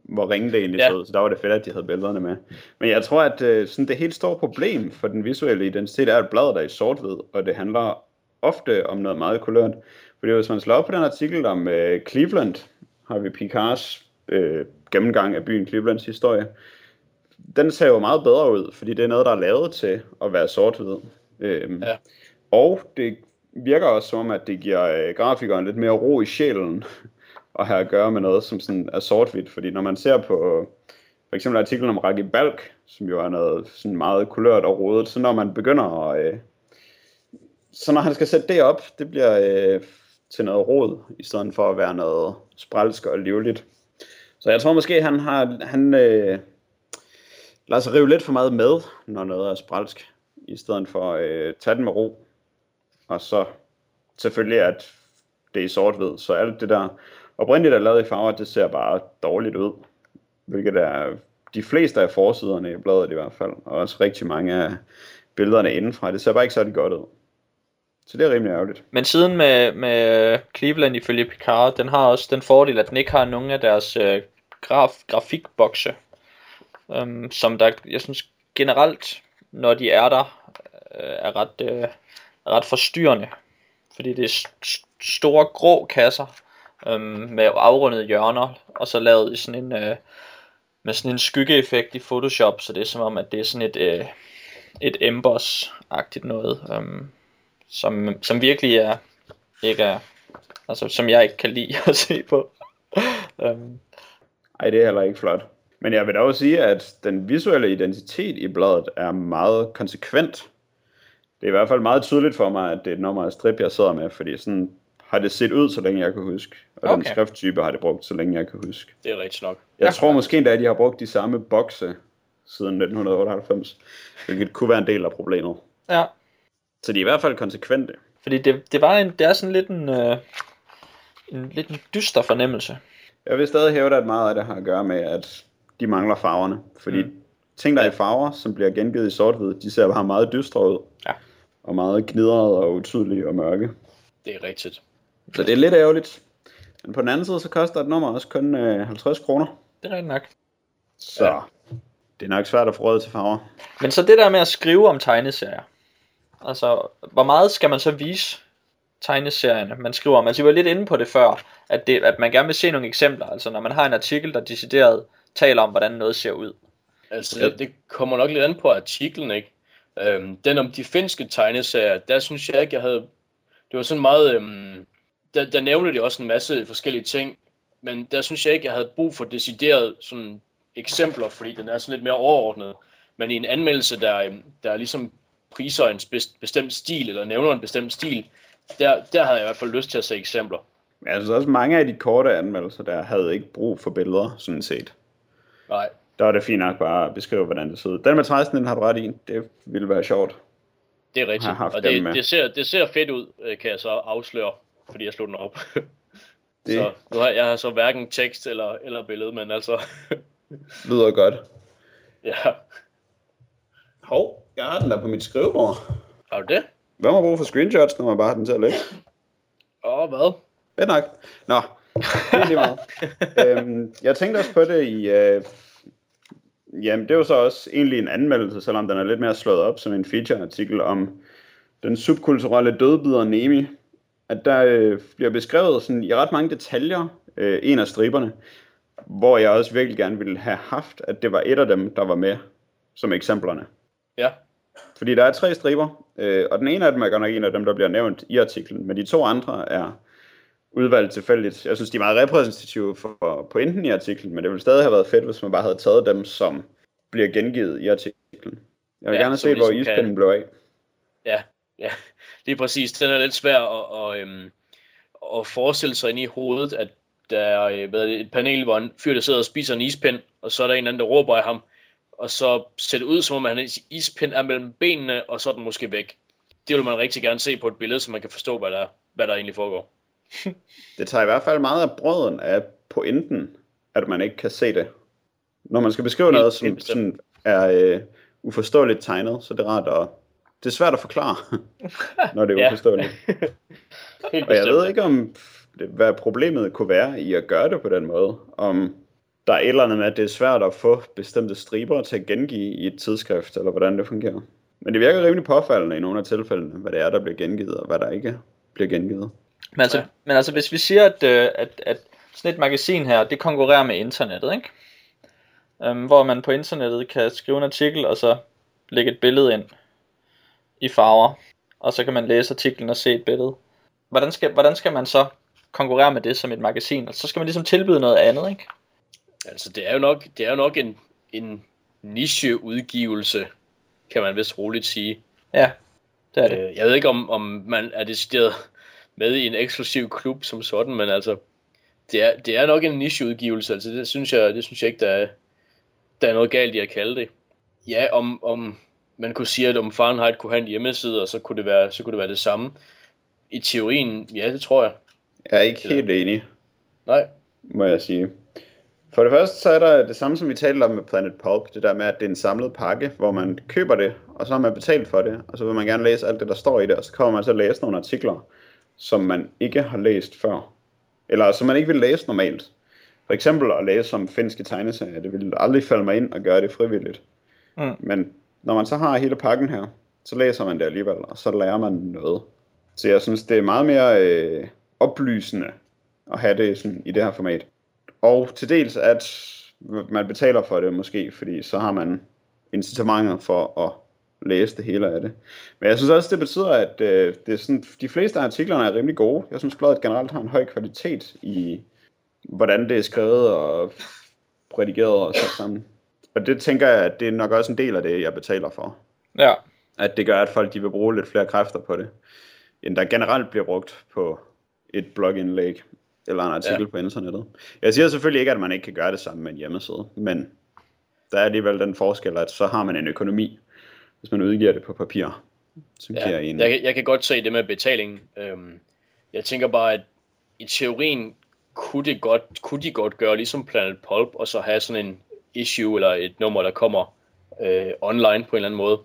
hvor ringe det egentlig ja. så Så der var det fedt, at de havde billederne med. Men jeg tror, at øh, sådan det helt store problem for den visuelle identitet er, at bladet er i sort-hvid, og det handler ofte om noget meget kulørt. Fordi hvis man slår op på den artikel om øh, Cleveland, har vi Picards øh, gennemgang af byen Clevelands historie. Den ser jo meget bedre ud, fordi det er noget, der er lavet til at være sort-hvid. Øh, ja. Og det virker også som om, at det giver øh, grafikeren lidt mere ro i sjælen [LAUGHS] at have at gøre med noget, som sådan er sort-hvidt. Fordi når man ser på for eksempel artiklen om Raki Balk, som jo er noget sådan meget kulørt og rodet, så når man begynder at... Øh, så når han skal sætte det op, det bliver øh, til noget rod, i stedet for at være noget spralsk og livligt. Så jeg tror måske, han har han øh, lader sig rive lidt for meget med, når noget er spralsk, i stedet for øh, at øh, tage den med ro. Og så selvfølgelig, at det er sort-hvid, så alt det der oprindeligt er lavet i farver, det ser bare dårligt ud. Hvilket er de fleste af forsiderne i bladet i hvert fald, og også rigtig mange af billederne indenfra, det ser bare ikke særlig godt ud. Så det er rimelig ærgerligt. Men siden med, med øh, Cleveland ifølge Picard, den har også den fordel, at den ikke har nogen af deres øh, graf, grafikbokse, øhm, som der, jeg synes generelt, når de er der, øh, er, ret, øh, ret forstyrrende. Fordi det er st- store grå kasser øhm, med afrundede hjørner, og så lavet i sådan en, øh, med sådan en skyggeeffekt i Photoshop, så det er som om, at det er sådan et, øh, et emboss-agtigt noget. øhm, som, som virkelig er, ikke er, altså som jeg ikke kan lide [LAUGHS] at se på. øhm. Ej, det er heller ikke flot. Men jeg vil dog sige, at den visuelle identitet i bladet er meget konsekvent det er i hvert fald meget tydeligt for mig, at det er et nummer af strip, jeg sidder med, fordi sådan har det set ud, så længe jeg kan huske. Og okay. den skrifttype har det brugt, så længe jeg kan huske. Det er rigtigt nok. Jeg Ja. tror måske endda, at de har brugt de samme bokse siden 1998, hvilket kunne være en del af problemet. Ja, Så de er i hvert fald konsekvente. fordi det, det, var en, det er sådan lidt en, øh, en, lidt en dyster fornemmelse. Jeg vil stadig hæve, at meget af det har at gøre med, at de mangler farverne. Fordi mm. ting, der er i farver, som bliver gengivet i sort-hvid, de ser bare meget dystre ud. Ja. Og meget gnidrede og utydelige og mørke. Det er rigtigt. Så det er lidt ærgerligt. Men på den anden side, så koster et nummer også kun øh, 50 kroner. Det er rigtigt nok. Så ja. det er nok svært at få råd til farver. Men så det der med at skrive om tegneserier. Altså, hvor meget skal man så vise tegneserierne, man skriver om? Altså, vi var lidt inde på det før, at, det, at man gerne vil se nogle eksempler. Altså, når man har en artikel, der decideret taler om, hvordan noget ser ud. Altså, det, det kommer nok lidt an på artiklen, ikke? Øhm, den om de finske tegneserier, der synes jeg ikke, jeg havde... Det var sådan meget... Øhm, der, der nævnte de også en masse forskellige ting, men der synes jeg ikke, jeg havde brug for decideret sådan eksempler, fordi den er sådan lidt mere overordnet. Men i en anmeldelse, der, øhm, der ligesom priser en bes- bestemt stil, eller nævner en bestemt stil, der, der havde jeg i hvert fald lyst til at se eksempler. Synes også, mange af de korte anmeldelser der havde ikke brug for billeder, sådan set. Nej, Der var det fint nok bare at beskrive, hvordan det ud. Den med 16 har du ret i. Det ville være sjovt. det er rigtigt. Og det, med. det, ser, det ser fedt ud, øh, kan jeg så afsløre, fordi jeg slog den op. [LAUGHS] Det Så nu har jeg har så hverken tekst eller, eller billede, men altså, [LAUGHS] lyder godt. ja. Hov, jeg har den der på mit skrivebord. Har du det? Hvem har brug for screenshots, når man bare har den til at lægge? Åh, hvad? Fedt nok. Nå, det er lige meget. [LAUGHS] øhm, jeg tænkte også på det i... Øh, jamen, det er jo så også egentlig en anmeldelse, selvom den er lidt mere slået op som en feature-artikel om den subkulturelle dødbider Nemi. At der øh, bliver beskrevet sådan, i ret mange detaljer øh, en af striberne, hvor jeg også virkelig gerne ville have haft, at det var et af dem, der var med som eksemplerne. Ja, Fordi der er tre striber, øh, og den ene af dem er godt nok en af dem, der bliver nævnt i artiklen, men de to andre er udvalgt tilfældigt. Jeg synes, de er meget repræsentative for pointen i artiklen, men det ville stadig have været fedt, hvis man bare havde taget dem, som bliver gengivet i artiklen. Jeg vil Ja, gerne se, hvor ligesom kan- ispinden blev af. ja, ja. Det er præcis. Den er lidt svær at, at, øhm, at forestille sig ind i hovedet, at der er øh, hvad det, et panel, hvor en fyr, der sidder og spiser en ispind, og så er der en anden, der råber af ham, og så ser det ud, som om hans ispind er mellem benene, og så er den måske væk. Det vil man rigtig gerne se på et billede, så man kan forstå, hvad der, hvad der egentlig foregår. Det tager i hvert fald meget af brøden af pointen, at man ikke kan se det. Når man skal beskrive noget, som sådan er øh, uforståeligt tegnet, så er det rart at... Det er svært at forklare, [LAUGHS] når det er uforståeligt. [LAUGHS] Og jeg ved ikke, om hvad problemet kunne være i at gøre det på den måde. Om der er et eller andet med, at det er svært at få bestemte striber til at gengive i et tidsskrift, eller hvordan det fungerer. Men det virker rimelig påfaldende i nogle af tilfældene, hvad det er, der bliver gengivet, og hvad der ikke bliver gengivet. Men altså, Ja. men altså hvis vi siger, at, øh, at, at sådan et magasin her, det konkurrerer med internettet, ikke? Um, hvor man på internettet kan skrive en artikel, og så lægge et billede ind i farver, og så kan man læse artiklen og se et billede. Hvordan skal, hvordan skal man så konkurrere med det som et magasin? Og så skal man ligesom tilbyde noget andet, ikke? Altså, det er jo nok, det er jo nok en, en nicheudgivelse, kan man vist roligt sige. Ja, det er det. Øh, jeg ved ikke, om, om man er decideret med i en eksklusiv klub som sådan, men altså, det er, det er nok en nicheudgivelse. Altså, det synes jeg, det synes jeg ikke, der er, der er noget galt i at kalde det. Ja, om, om man kunne sige, at om Fahrenheit kunne have en hjemmeside, og så kunne det være, så kunne det, være det samme. I teorien, ja, det tror jeg. Jeg er ikke helt enig, Nej, må jeg sige. For det første, så er der det samme, som vi talte om med Planet Pulp, det der med, at det er en samlet pakke, hvor man køber det, og så har man betalt for det, og så vil man gerne læse alt det, der står i det, og så kommer man til at læse nogle artikler, som man ikke har læst før, eller som man ikke vil læse normalt. For eksempel at læse om finske tegneserier, det ville aldrig falde mig ind at gøre det frivilligt. Mm. Men når man så har hele pakken her, så læser man det alligevel, og så lærer man noget. Så jeg synes, det er meget mere øh, oplysende at have det sådan, i det her format. Og til dels, at man betaler for det måske, fordi så har man incitamenter for at læse det hele af det. Men jeg synes også, det betyder, at øh, det er sådan, de fleste af artiklerne er rimelig gode. Jeg synes, bladet generelt har en høj kvalitet i, hvordan det er skrevet og redigeret og sat sammen. Og det tænker jeg, at det er nok også en del af det, jeg betaler for. Ja. at det gør, at folk de vil bruge lidt flere kræfter på det, end der generelt bliver brugt på et blogindlæg eller en artikel ja. på internettet. Jeg siger selvfølgelig ikke, at man ikke kan gøre det sammen med en hjemmeside, men der er alligevel den forskel, at så har man en økonomi, hvis man udgiver det på papir, som Ja, giver en... jeg, jeg kan godt se det med betalingen. Øhm, jeg tænker bare, at i teorien kunne, det godt, kunne de godt gøre ligesom Planet Pulp, og så have sådan en issue eller et nummer, der kommer øh, online på en eller anden måde.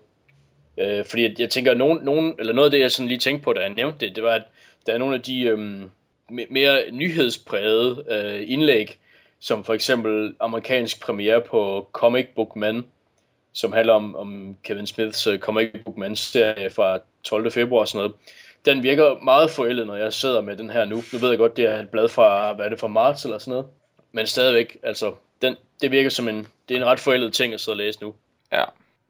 Øh, fordi jeg, jeg tænker, nogen, nogen, eller noget af det, jeg sådan lige tænkte på, da jeg nævnte det, det var, at der er nogle af de øhm, me- mere nyhedsprægede øh, indlæg, som for eksempel amerikansk premiere på Comic Book Man, som handler om, om Kevin Smiths uh, Comic Book Man serie fra 12. februar og sådan noget. Den virker meget forældet, når jeg sidder med den her nu. Nu ved jeg godt, det er et blad fra, hvad er det, fra marts eller sådan noget. Men stadigvæk, altså, den, det virker som en, det er en ret forældet ting at sidde og læse nu. Ja.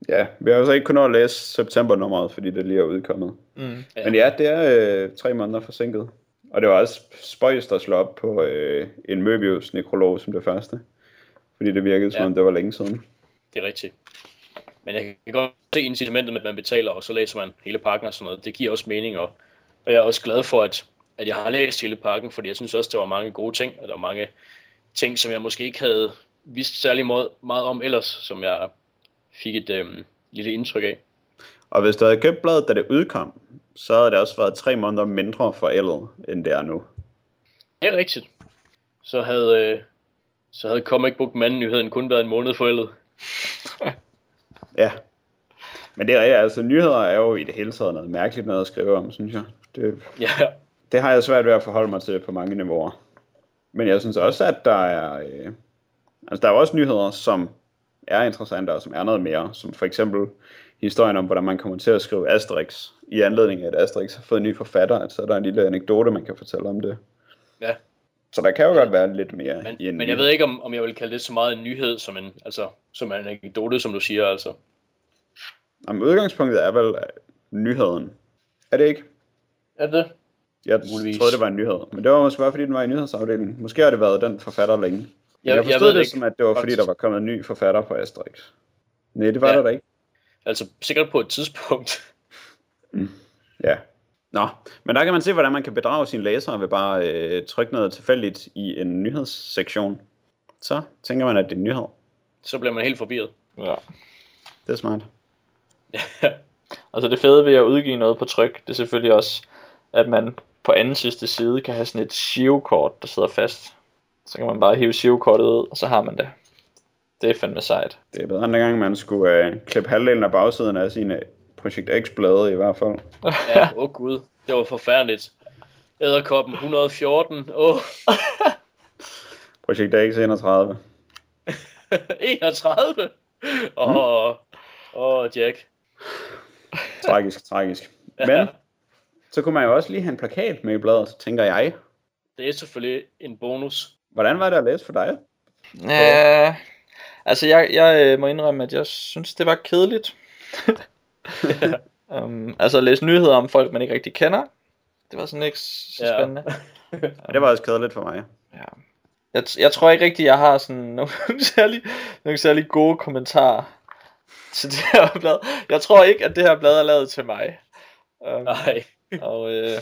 Ja, vi har jo så ikke kunnet nå at læse septembernummeret, fordi det lige er udkommet. Mm. Ja. Men ja, det er øh, tre måneder forsinket. Og det var også spøjst at slå op på øh, en Möbius-nekrolog som det første. Fordi det virkede som Ja. om det var længe siden. Det er rigtigt. Men jeg kan godt se incitamentet med, at man betaler, og så læser man hele pakken og sådan noget. Det giver også mening, og, og jeg er også glad for, at, at jeg har læst hele pakken, fordi jeg synes også, der var mange gode ting, og der var mange ting, som jeg måske ikke havde vidst særlig meget, meget om ellers, som jeg fik et øhm, lille indtryk af. Og hvis du havde købt bladet, da det udkom, så havde det også været tre måneder mindre forældet, end det er nu. Det er rigtigt. Så havde, øh, så havde Comic Book Man-nyheden kun været en måned forældet. [LAUGHS] Ja. Men det er altså, nyheder er jo i det hele taget noget mærkeligt noget at skrive om, synes jeg. Det, Ja, det har jeg svært ved at forholde mig til på mange niveauer. Men jeg synes også, at der er... Øh, altså, der er også nyheder, som er interessante, og som er noget mere. Som for eksempel historien om, hvordan man kommer til at skrive Asterix. I anledning af, at Asterix har fået en ny forfatter, at så er der en lille anekdote, man kan fortælle om det. ja. Så der kan jo godt være lidt mere Men, i en men jeg ved ikke, om, om jeg vil kalde det så meget en nyhed, som en, altså, som en anekdote, som du siger. Altså. Om udgangspunktet er vel øh, nyheden. Er det ikke? Er det? Jeg Muligvis. troede, det var en nyhed. Men det var måske bare, fordi den var i nyhedsafdelingen. Måske har det været den forfatter længe. Jeg- jeg, jeg forstod ved det ikke, som, at det var fordi, faktisk. der var kommet en ny forfatter på Asterix. Nej, det var Ja. der da ikke. Altså sikkert på et tidspunkt. Ja. Nå, men der kan man se, hvordan man kan bedrage sine læsere ved bare øh, trykke noget tilfældigt i en nyhedssektion. Så tænker man, at det er en nyhed. Så bliver man helt forvirret. ja. Det er smart. [LAUGHS] Altså det fede ved at udgive noget på tryk, det er selvfølgelig også, at man på anden sidste side kan have sådan et shivkort, der sidder fast. Så kan man bare hive shivkortet ud, og så har man det. Det er fandme sejt. Det er bedre end dengang, man skulle øh, klippe halvdelen af bagsiden af sine Projekt X-blade i hvert fald. Ja, åh oh, gud. Det var forfærdeligt. Æderkoppen 114. Åh, oh, [LAUGHS] Projekt X 31. 31. [LAUGHS] Åh, oh, oh, Jack. Tragisk, tragisk. Men så kunne man jo også lige have en plakat med i bladet, tænker jeg. Det er selvfølgelig en bonus. Hvordan var det at læse for dig? Ja, altså jeg, jeg øh, må indrømme, at jeg synes, det var kedeligt. [LAUGHS] [LAUGHS] um, altså at læse nyheder om folk, man ikke rigtig kender. Det var sådan ikke så spændende. [LAUGHS] Ja. Det var også kedeligt for mig. Ja. Jeg, jeg tror ikke rigtig, jeg har sådan [LAUGHS] nogle særlig, nogle særlig gode kommentarer til det her blad. Jeg tror ikke, at det her blad er lavet til mig. Um, Nej. og, øh,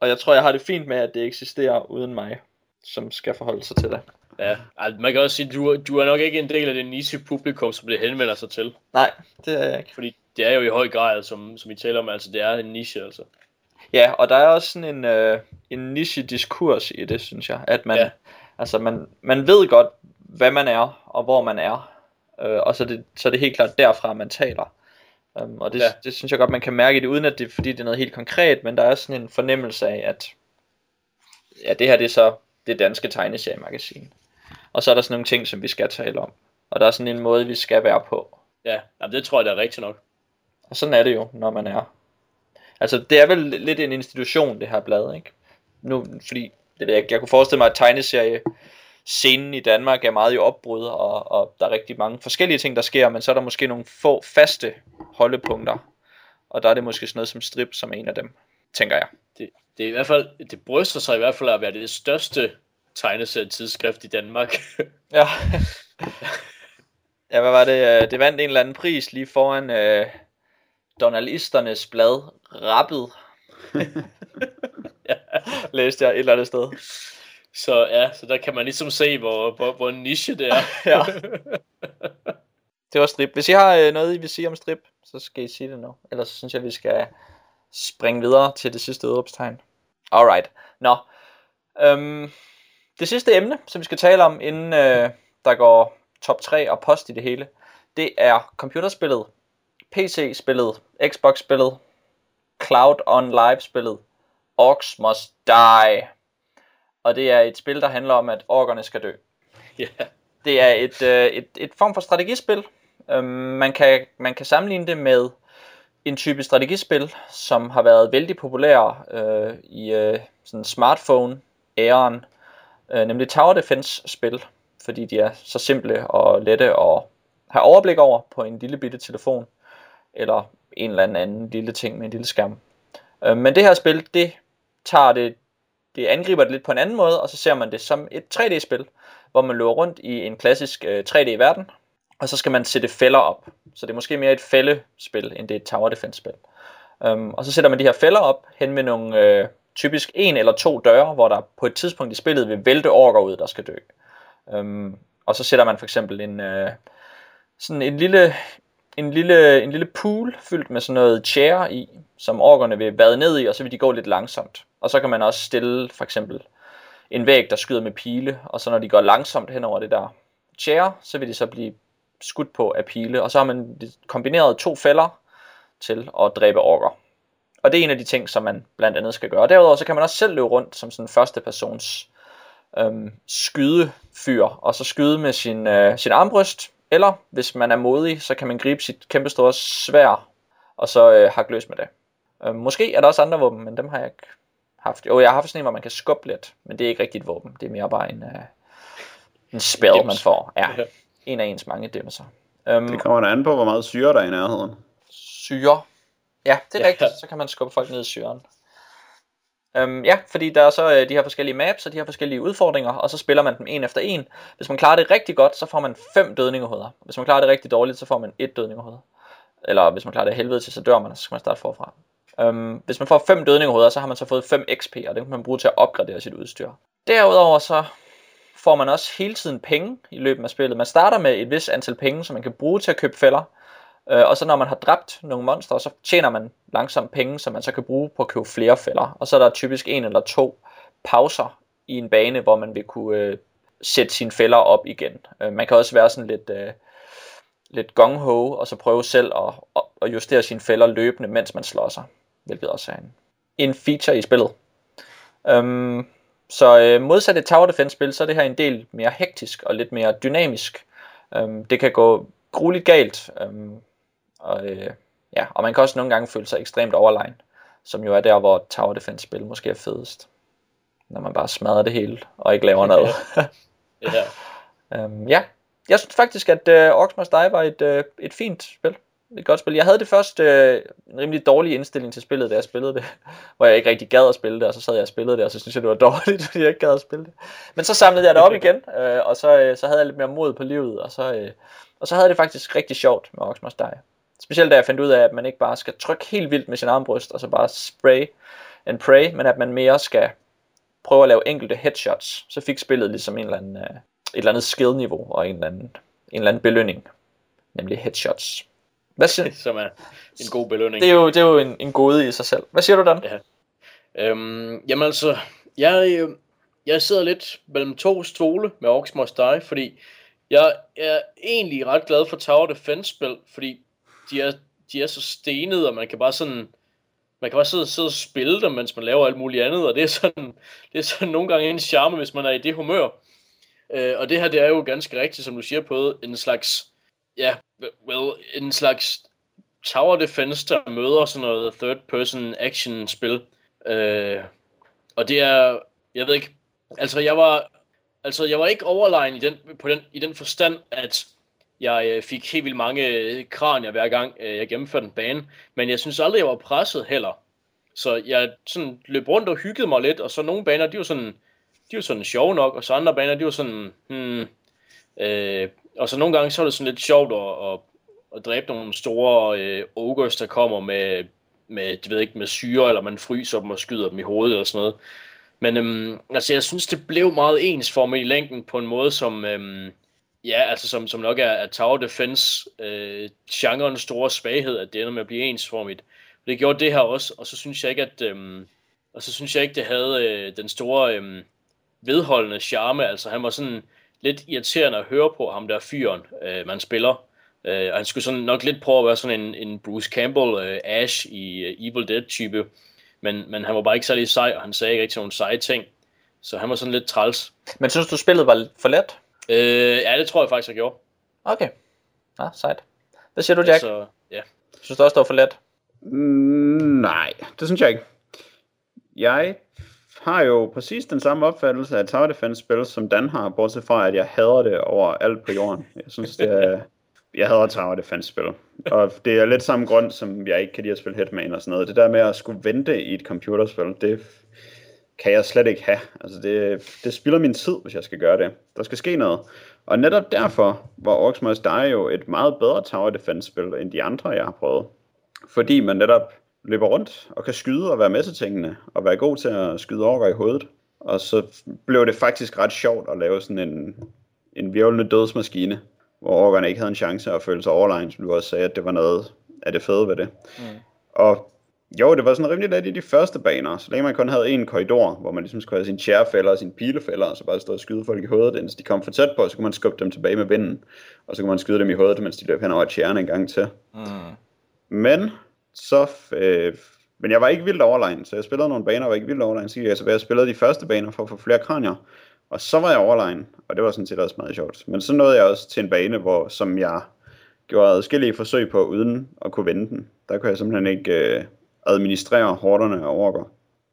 og jeg tror, jeg har det fint med, at det eksisterer uden mig, som skal forholde sig til det. Ja, altså, man kan også sige, du, du er nok ikke en del af det niche publikum, som det henvender sig til. Nej, det er jeg ikke. Fordi det er jo i høj grad, som, som I taler om, altså det er en niche, altså. Ja, og der er også sådan en, øh, en niche-diskurs i det, synes jeg. At man, Ja. altså man, man ved godt, hvad man er, og hvor man er. Øh, og så er, det, så er det helt klart derfra, man taler. Um, og det, Ja. det synes jeg godt, man kan mærke i det, uden at det fordi det er noget helt konkret, men der er sådan en fornemmelse af, at ja, det her det er så det danske tegneseriemagasin. Og så er der sådan nogle ting, som vi skal tale om. Og der er sådan en måde, vi skal være på. Ja, jamen, det tror jeg, der er rigtigt nok. Og sådan er det jo, når man er. Altså, det er vel lidt en institution, det her blad, ikke? Nu, fordi, det ved jeg, jeg kunne forestille mig, at tegneserie scenen i Danmark er meget i opbrud, og, og der er rigtig mange forskellige ting, der sker, men så er der måske nogle få faste holdepunkter, og der er det måske sådan noget som strip som en af dem, tænker jeg. Det, det er i hvert fald, det bryster sig i hvert fald at være det største tegneserietidsskrift i Danmark. [LAUGHS] Ja. ja, hvad var det? øh, Det vandt en eller anden pris lige foran uh, journalisternes blad, Rappet. [LAUGHS] ja, læste jeg et eller andet sted. Så ja, så der kan man ligesom se, hvor, hvor, hvor niche det er. [LAUGHS] ja. Det var strip. Hvis I har øh, noget, I vil sige om strip, så skal I sige det nu. Ellers synes jeg, vi skal springe videre til det sidste udråbstegn. Alright. Nå. Øhm, det sidste emne, som vi skal tale om, inden øh, der går top 3 og post i det hele, det er computerspillet, PC-spillet, Xbox-spillet, Cloud on Live-spillet, Orcs Must Die. Og det er et spil, der handler om, at orkerne skal dø. Ja. Det er et, øh, et, et form for strategispil. Øhm, man, kan, man kan sammenligne det med en type strategispil, som har været vældig populær øh, i øh, sådan smartphone-æren, øh, nemlig Tower Defense-spil, fordi de er så simple og lette at have overblik over på en lille bitte telefon, eller en eller anden lille ting med en lille skærm. Øh, men det her spil, det tager det, det angriber det lidt på en anden måde, og så ser man det som et 3D-spil, hvor man løber rundt i en klassisk øh, 3D-verden, og så skal man sætte fælder op. Så det er måske mere et fældespil, end det er et tower defense-spil. Øhm, og så sætter man de her fælder op hen med nogle øh, typisk en eller to døre, hvor der på et tidspunkt i spillet vil vælte orker ud, der skal dø. Øhm, og så sætter man for eksempel en, øh, sådan en lille, en lille, en lille pool fyldt med sådan noget chair i, som orkerne vil bade ned i, og så vil de gå lidt langsomt. Og så kan man også stille for eksempel en væg, der skyder med pile, og så når de går langsomt hen over det der chair, så vil de så blive skudt på af pile, og så har man kombineret to fælder til at dræbe orker. Og det er en af de ting, som man blandt andet skal gøre. Derudover så kan man også selv løbe rundt som sådan en første persons øhm, skydefyr, og så skyde med sin, øh, sin armbryst, eller hvis man er modig, så kan man gribe sit kæmpe store svær, og så øh, hakke løs med det. Øhm, måske er der også andre våben, men dem har jeg ikke haft. Jo, jeg har haft sådan en, hvor man kan skubbe lidt, men det er ikke rigtigt et våben. Det er mere bare en, øh, en spell, man får. Ja, en af ens mange dimser. Um, det kommer da an på, hvor meget syre der er i nærheden. Syre? Ja, det er ja. rigtigt. Så kan man skubbe folk ned i syren. Øhm, ja, fordi der er så øh, de her forskellige maps og de her forskellige udfordringer, og så spiller man dem en efter en. Hvis man klarer det rigtig godt, så får man fem dødningehoveder. Hvis man klarer det rigtig dårligt, så får man et dødningehoved. Eller hvis man klarer det helvede til, så dør man, og så skal man starte forfra. Øhm, hvis man får fem dødningehoveder, så har man så fået 5 XP, og det kan man bruge til at opgradere sit udstyr. Derudover så får man også hele tiden penge i løbet af spillet. Man starter med et vis antal penge, som man kan bruge til at købe fælder. Øh, og så når man har dræbt nogle monstre, så tjener man langsomt penge, som man så kan bruge på at købe flere fælder. Og så er der typisk en eller to pauser i en bane, hvor man vil kunne øh, sætte sine fælder op igen. Øh, man kan også være sådan lidt, øh, lidt gung ho og så prøve selv at, at justere sine fælder løbende, mens man slår sig. Hvilket også er en, en feature i spillet. Øhm, så øh, modsat et tower defense spil, så er det her en del mere hektisk og lidt mere dynamisk. Øhm, det kan gå grueligt galt, øhm, og, øh, ja, og man kan også nogle gange føle sig ekstremt overlegen, som jo er der, hvor tower defense spil måske er fedest. Når man bare smadrer det hele, og ikke laver noget. [LAUGHS] ja. [LAUGHS] øhm, ja, jeg synes faktisk, at øh, Orcs Must Die var et, øh, et fint spil et godt spil. Jeg havde det først øh, en rimelig dårlig indstilling til spillet, da jeg spillede det, [LAUGHS] hvor jeg ikke rigtig gad at spille det, og så sad jeg og spillede det, og så synes jeg, det var dårligt, fordi jeg ikke gad at spille det. Men så samlede jeg det op igen, øh, og så, øh, så havde jeg lidt mere mod på livet, og så, øh, og så havde det faktisk rigtig sjovt med Ox Must Die. Specielt da jeg fandt ud af, at man ikke bare skal trykke helt vildt med sin armbryst, og så bare spray and pray, men at man mere skal prøve at lave enkelte headshots. Så fik spillet ligesom en eller anden, øh, et eller andet skill-niveau og en eller anden, en eller anden belønning, nemlig headshots. Hvad siger Som er en god belønning. Det er jo, det er jo en, en gode i sig selv. Hvad siger du, Dan? Ja. Øhm, jamen altså, jeg, øh, jeg sidder lidt mellem to stole med Orcs Must Die, fordi jeg er egentlig ret glad for Tower Defense spil, fordi de er, de er så stenede, og man kan bare sådan, man kan bare sidde, sidde og spille dem, mens man laver alt muligt andet, og det er sådan, det er sådan nogle gange en charme, hvis man er i det humør. Øh, og det her, det er jo ganske rigtigt, som du siger på, en slags ja, well, en slags tower defense, der møder sådan noget third person action spil. Øh, og det er, jeg ved ikke, altså jeg var, altså jeg var ikke overlegen i den, på den, i den forstand, at jeg øh, fik helt vildt mange øh, kranier hver gang øh, jeg gennemførte en bane, men jeg synes aldrig, jeg var presset heller. Så jeg sådan løb rundt og hyggede mig lidt, og så nogle baner, de var sådan, de var sådan sjove nok, og så andre baner, de var sådan, hmm, øh, og så nogle gange, så var det sådan lidt sjovt at, at, at dræbe nogle store øh, ogres, der kommer med, med, jeg ved ikke, med syre, eller man fryser dem og skyder dem i hovedet eller sådan noget. Men øhm, altså, jeg synes, det blev meget ens for mig i længden på en måde, som, øhm, ja, altså, som, som nok er, er Tower Defense øh, genrens store svaghed, at det ender med at blive ensformigt. Det gjorde det her også, og så synes jeg ikke, at øh, og så synes jeg ikke, det havde øh, den store øh, vedholdende charme. Altså, han var sådan lidt irriterende at høre på, ham der fyren, øh, man spiller. Øh, og han skulle sådan nok lidt prøve at være sådan en, en Bruce Campbell, øh, Ash i øh, Evil Dead type. Men, men han var bare ikke særlig sej, og han sagde ikke rigtig nogen seje ting. Så han var sådan lidt træls. Men synes du, spillet var for let? Øh, ja, det tror jeg faktisk, jeg gjorde. Okay. Ja, sejt. Hvad siger du, Jack? Så, ja. Synes du også, det var for let? Mm, nej, det synes jeg ikke. Jeg har jo præcis den samme opfattelse af Tower Defense spil, som Dan har, bortset fra, at jeg hader det over alt på jorden. Jeg synes, det er, jeg hader Tower Defense spil. Og det er lidt samme grund, som jeg ikke kan lide at spille Hitman og sådan noget. Det der med at skulle vente i et computerspil, det kan jeg slet ikke have. Altså det, det spilder min tid, hvis jeg skal gøre det. Der skal ske noget. Og netop derfor var Orcs Must Die jo et meget bedre Tower Defense spil, end de andre, jeg har prøvet. Fordi man netop løber rundt og kan skyde og være med til tingene, og være god til at skyde over i hovedet. Og så blev det faktisk ret sjovt at lave sådan en, en virvlende dødsmaskine, hvor orkerne ikke havde en chance at føle sig overlegen, som du også sagde, at det var noget af det fede ved det. Mm. Og jo, det var sådan rimelig let i de første baner, så længe man kun havde en korridor, hvor man ligesom skulle have sine tjærefælder og sine pilefælder, og så bare stå og skyde folk i hovedet, indtil de kom for tæt på, så kunne man skubbe dem tilbage med vinden, og så kunne man skyde dem i hovedet, mens de løb hen over tjærene en gang til. Mm. Men så, øh, men jeg var ikke vildt overlegen, så jeg spillede nogle baner, og var ikke vildt overlegen, så jeg tilbage og spillede de første baner for at få flere kranier, og så var jeg overlegen, og det var sådan set også meget sjovt. Men så nåede jeg også til en bane, hvor, som jeg gjorde adskillige forsøg på, uden at kunne vende den. Der kunne jeg simpelthen ikke øh, administrere hårderne og orker.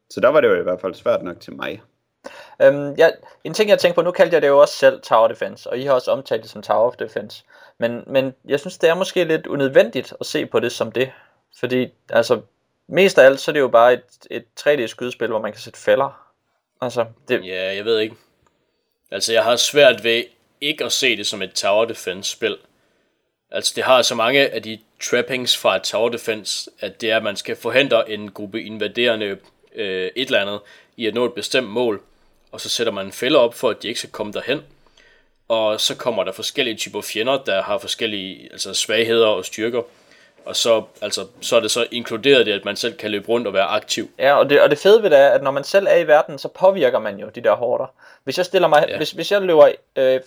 Så der var det jo i hvert fald svært nok til mig. Øhm, ja, en ting jeg tænker på, nu kaldte jeg det jo også selv Tower Defense, og I har også omtalt det som Tower of Defense. Men, men jeg synes, det er måske lidt unødvendigt at se på det som det. Fordi, altså, mest af alt, så er det jo bare et, et 3D-skydespil, hvor man kan sætte fælder. Altså, det... Ja, jeg ved ikke. Altså, jeg har svært ved ikke at se det som et Tower Defense-spil. Altså, det har så mange af de trappings fra et Tower Defense, at det er, at man skal forhindre en gruppe invaderende øh, et eller andet i at nå et bestemt mål, og så sætter man en fælde op for, at de ikke skal komme derhen. Og så kommer der forskellige typer fjender, der har forskellige altså svagheder og styrker. Og så, altså, så er det så inkluderet det, at man selv kan løbe rundt og være aktiv. Ja, og det, og det fede ved det er, at når man selv er i verden, så påvirker man jo de der hårder. Hvis jeg stiller mig, ja. hvis, hvis jeg løber øh,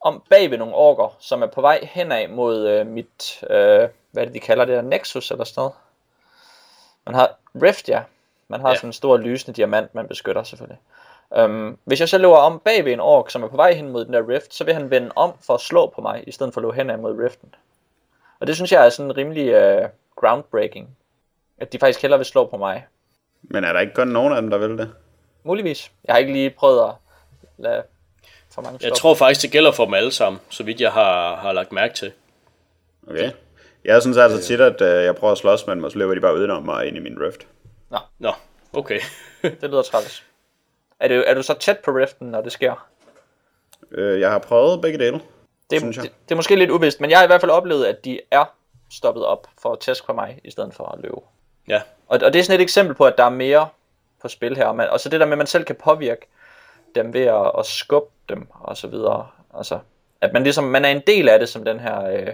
om bag ved nogle orker, som er på vej henad mod øh, mit, øh, hvad er det de kalder det der, Nexus eller sådan noget. Man har Rift, ja. Man har ja. sådan en stor lysende diamant, man beskytter selvfølgelig. Um, hvis jeg så løber om bag ved en ork, som er på vej hen mod den der rift, så vil han vende om for at slå på mig, i stedet for at løbe henad mod riften. Og det synes jeg er sådan rimelig uh, groundbreaking. At de faktisk hellere vil slå på mig. Men er der ikke kun nogen af dem, der vil det? Muligvis. Jeg har ikke lige prøvet at lade for mange Jeg tror faktisk, det gælder for dem alle sammen, så vidt jeg har, har lagt mærke til. Okay. Jeg synes altså tit, at uh, jeg prøver at slås med dem, og så løber de bare udenom mig ind i min rift. Nå. Nå, okay. [LAUGHS] det lyder træls. Er du, er du så tæt på riften, når det sker? Øh, jeg har prøvet begge dele, det, det, det, det er måske lidt uvist, men jeg har i hvert fald oplevet, at de er stoppet op for at tæske på mig, i stedet for at løbe. Ja. Og, og det er sådan et eksempel på, at der er mere på spil her. Man, og så det der med, at man selv kan påvirke dem ved at, at skubbe dem, og så videre. Altså, at man ligesom, man er en del af det, som den her øh,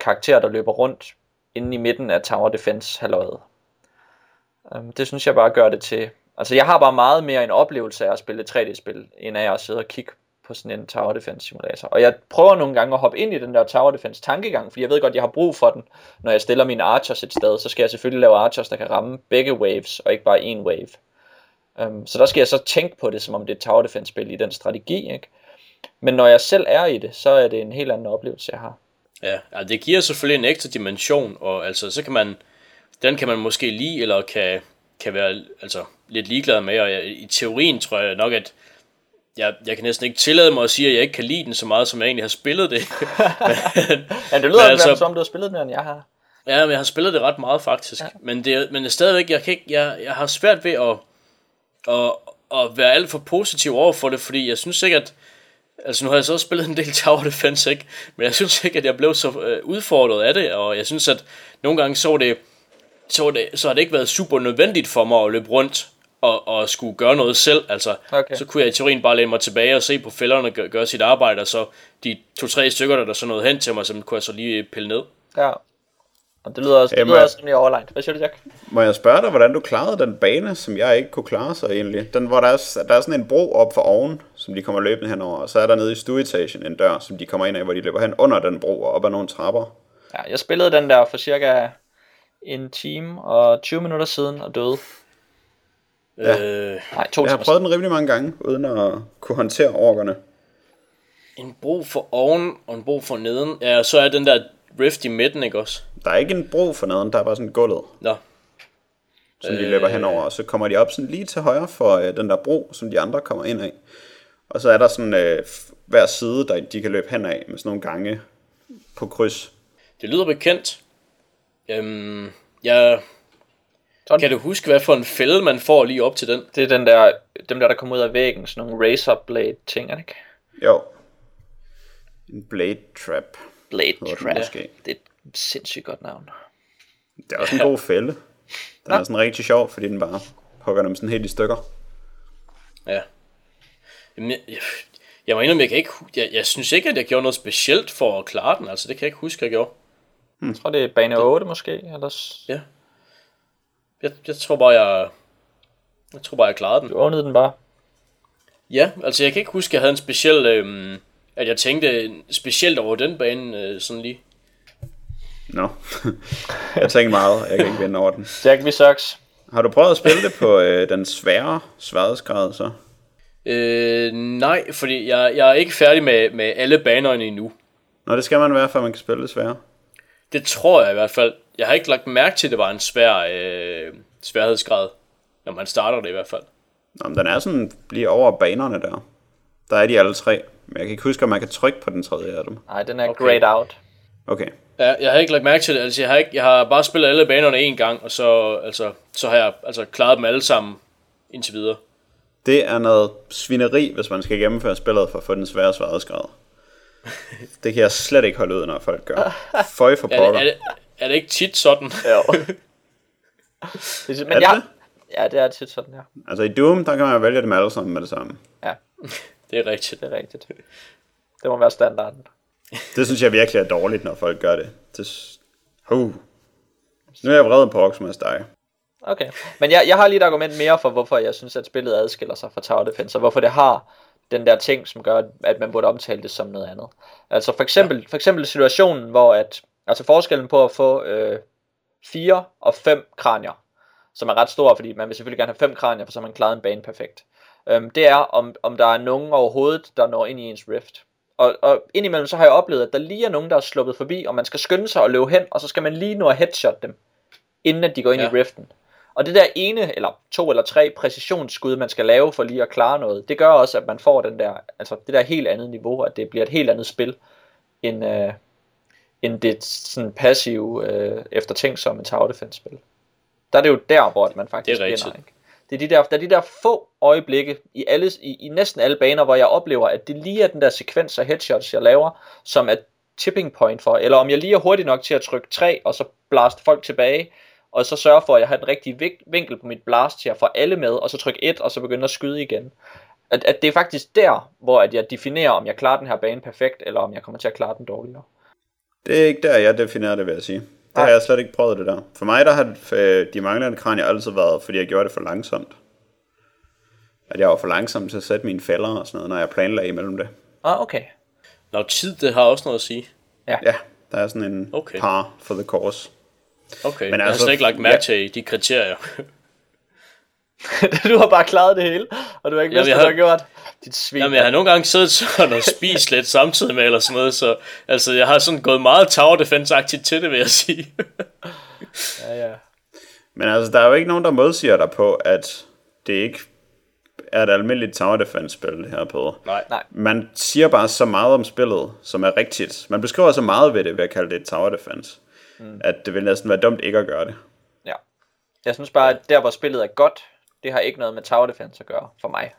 karakter, der løber rundt inde i midten af Tower Defense halløjet. Um, det synes jeg bare gør det til... Altså, jeg har bare meget mere en oplevelse af at spille 3D-spil, end af at sidde og kigge på sådan en Tower Defense simulator. Og jeg prøver nogle gange at hoppe ind i den der Tower Defense tankegang, fordi jeg ved godt, jeg har brug for den. Når jeg stiller mine archers et sted, så skal jeg selvfølgelig lave archers, der kan ramme begge waves, og ikke bare en wave. Um, så der skal jeg så tænke på det, som om det er et Tower Defense spil i den strategi, ikke? Men når jeg selv er i det, så er det en helt anden oplevelse, jeg har. Ja, altså det giver selvfølgelig en ekstra dimension, og altså så kan man, den kan man måske lide, eller kan, kan være altså, lidt ligeglad med, og jeg, i teorien tror jeg nok, at jeg, jeg kan næsten ikke tillade mig at sige, at jeg ikke kan lide den så meget, som jeg egentlig har spillet det. [LAUGHS] ja, det lyder altså, som du har spillet mere, end jeg har. Ja, men jeg har spillet det ret meget faktisk. Ja. Men, det, men det er stadigvæk, jeg, kan ikke, jeg, jeg har svært ved at, at, at være alt for positiv over for det, fordi jeg synes sikkert, Altså nu har jeg så også spillet en del [LAUGHS] Tower Defense, ikke? Men jeg synes ikke, at jeg blev så øh, udfordret af det, og jeg synes, at nogle gange så det, så, det, så har det ikke været super nødvendigt for mig at løbe rundt og, og skulle gøre noget selv. Altså, Okay. så kunne jeg i teorien bare læne mig tilbage og se på fælderne gøre, gøre sit arbejde, og så de to-tre stykker, der, der så nåede hen til mig, så kunne jeg så lige pille ned. Ja. Og det lyder også, det Jamen, lyder også rimelig overlegnet. Hvad siger du, Jack? Må jeg spørge dig, hvordan du klarede den bane, som jeg ikke kunne klare så egentlig? Den, hvor der er, der er sådan en bro op for oven, som de kommer løbende henover, og så er der nede i stueetagen en dør, som de kommer ind af, hvor de løber hen under den bro og op ad nogle trapper. Ja, jeg spillede den der for cirka en time og 20 minutter siden og døde. Ja. Øh, Nej, to Jeg har prøvet den rimelig mange gange, uden at kunne håndtere orkerne. en bro for oven og en bro for neden. Ja, og så er den der rift i midten, ikke også? Der er ikke en bro for neden, der er bare sådan gulvet, Nå, som de løber henover, og så kommer de op sådan lige til højre for øh, den der bro, som de andre kommer ind af. Og så er der sådan øh, hver side, der de kan løbe hen af med sådan nogle gange på kryds. det lyder bekendt. Øhm, jeg... Sådan. Kan du huske, hvad for en fælde man får lige op til den? Det er den der, dem der, der kommer ud af væggen, sådan nogle razor blade ting, er det ikke? Jo. En blade trap. Blade trap. måske. Det er et sindssygt godt navn. Det er også en god fælde. Den er sådan rigtig sjov, fordi den bare hugger dem sådan helt i stykker. Ja. Jamen, jeg, jeg, jeg må indrømme, jeg kan ikke... Jeg, jeg synes ikke, at jeg gjorde noget specielt for at klare den. Altså, det kan jeg ikke huske, jeg gjorde. Jeg tror, det er bane 8 måske, eller s- Ja. Jeg, jeg tror bare, jeg... Jeg tror bare, jeg klarede den. du åbnede den bare. Ja, altså jeg kan ikke huske, at jeg havde en speciel... Øhm, at jeg tænkte specielt over den bane, øh, sådan lige. Nå. [LAUGHS] jeg tænker meget, jeg kan ikke vinde over den. Jack, vi sucks. Har du prøvet at spille det på øh, den svære sværhedsgrad så? Øh, nej, fordi jeg, jeg er ikke færdig med, med alle banerne endnu. Nå, det skal man være, for man kan spille det svære. Det tror jeg i hvert fald. Jeg har ikke lagt mærke til, at det var en svær øh, sværhedsgrad, når man starter det i hvert fald. Nå, men den er sådan lige over banerne der. Der er de alle tre. Men jeg kan ikke huske, om man kan trykke på den tredje af dem. Nej, den er okay. grayed out. Okay. Ja, jeg har ikke lagt mærke til det. Altså, jeg har, ikke, jeg har bare spillet alle banerne en gang, og så, altså, så har jeg altså, klaret dem alle sammen indtil videre. Det er noget svineri, hvis man skal gennemføre spillet for at få den svære sværhedsgrad. [LAUGHS] Det kan jeg slet ikke holde ud, når folk gør. Føj for [LAUGHS] Er pokker. det, er, det, er det ikke tit sådan? Jo. [LAUGHS] Det er- Men Er det jeg, det? ja, det er tit sådan, ja. Altså i Doom, der kan man vælge dem alle sammen med det samme. Ja, Det er rigtigt. det er rigtigt. Det må være standarden. Det synes jeg virkelig er dårligt, når folk gør det. det uh. Nu er jeg vred på Oxmas dig. Okay, men jeg, jeg har lige et argument mere for, hvorfor jeg synes, at spillet adskiller sig fra Tower Defense, og hvorfor det har den der ting, som gør, at man burde omtale det som noget andet. Altså for eksempel, ja. for eksempel situationen, hvor at, altså forskellen på at få øh, fire og fem kranier, som er ret stor, fordi man vil selvfølgelig gerne have fem kranier, for så har man klaret en bane perfekt. Øhm, det er, om, om der er nogen overhovedet, der når ind i ens rift. Og, og indimellem så har jeg oplevet, at der lige er nogen, der er sluppet forbi, og man skal skynde sig og løbe hen, og så skal man lige nå at headshot dem, inden at de går ind Ja. i riften. Og det der ene, eller to eller tre præcisionsskud, man skal lave for lige at klare noget, det gør også, at man får den der, altså det der helt andet niveau, at det bliver et helt andet spil, end, øh, end det sådan passive, øh, eftertænksomme Tower Defense spil. Der er det jo der, hvor man faktisk Det er rigtigt. vinder, ikke? Det er, de der, der er de der få øjeblikke i, alle, i, i næsten alle baner, hvor jeg oplever, at det lige er den der sekvens af headshots, jeg laver, som er tipping point for, eller om jeg lige er hurtig nok til at trykke 3, og så blaste folk tilbage, og så sørge for, at jeg har den rigtige vinkel på mit blast til at få alle med, og så trykke 1, og så begynde at skyde igen. At, at det er faktisk der, hvor at jeg definerer, om jeg klarer den her bane perfekt, eller om jeg kommer til at klare den dårligere. Det er ikke der, jeg definerer det, vil jeg sige. Det har jeg slet ikke prøvet det der. For mig, der har øh, de manglende kranier altid været, fordi jeg gjorde det for langsomt. At jeg var for langsom til at sætte mine fælder og sådan noget, når jeg planlagde imellem det. Ah, okay. Når tid, det har også noget at sige. Ja, der er sådan en Okay. par for the course. Okay, Men jeg har altså, slet ikke lagt mærke ja. til de kriterier. [LAUGHS] [LAUGHS] du har bare klaret det hele, og du har ikke vidst, hvad du har- gjort. Dit svin. Jamen, jeg har nogle gange siddet sådan og spist lidt samtidig med, eller sådan noget, så altså, jeg har sådan gået meget tower defense-agtigt til det, vil jeg sige. [LAUGHS] Ja, ja. Men altså, der er jo ikke nogen, der modsiger dig på, at det ikke er et almindeligt tower defense spil, det her på. Nej. Nej. Man siger bare så meget om spillet, som er rigtigt. Man beskriver så meget ved det, ved at kalde det et tower defense. Mm. At det vil næsten være dumt ikke at gøre det. Ja. Jeg synes bare, at der hvor spillet er godt, det har ikke noget med Tower Defense at gøre for mig.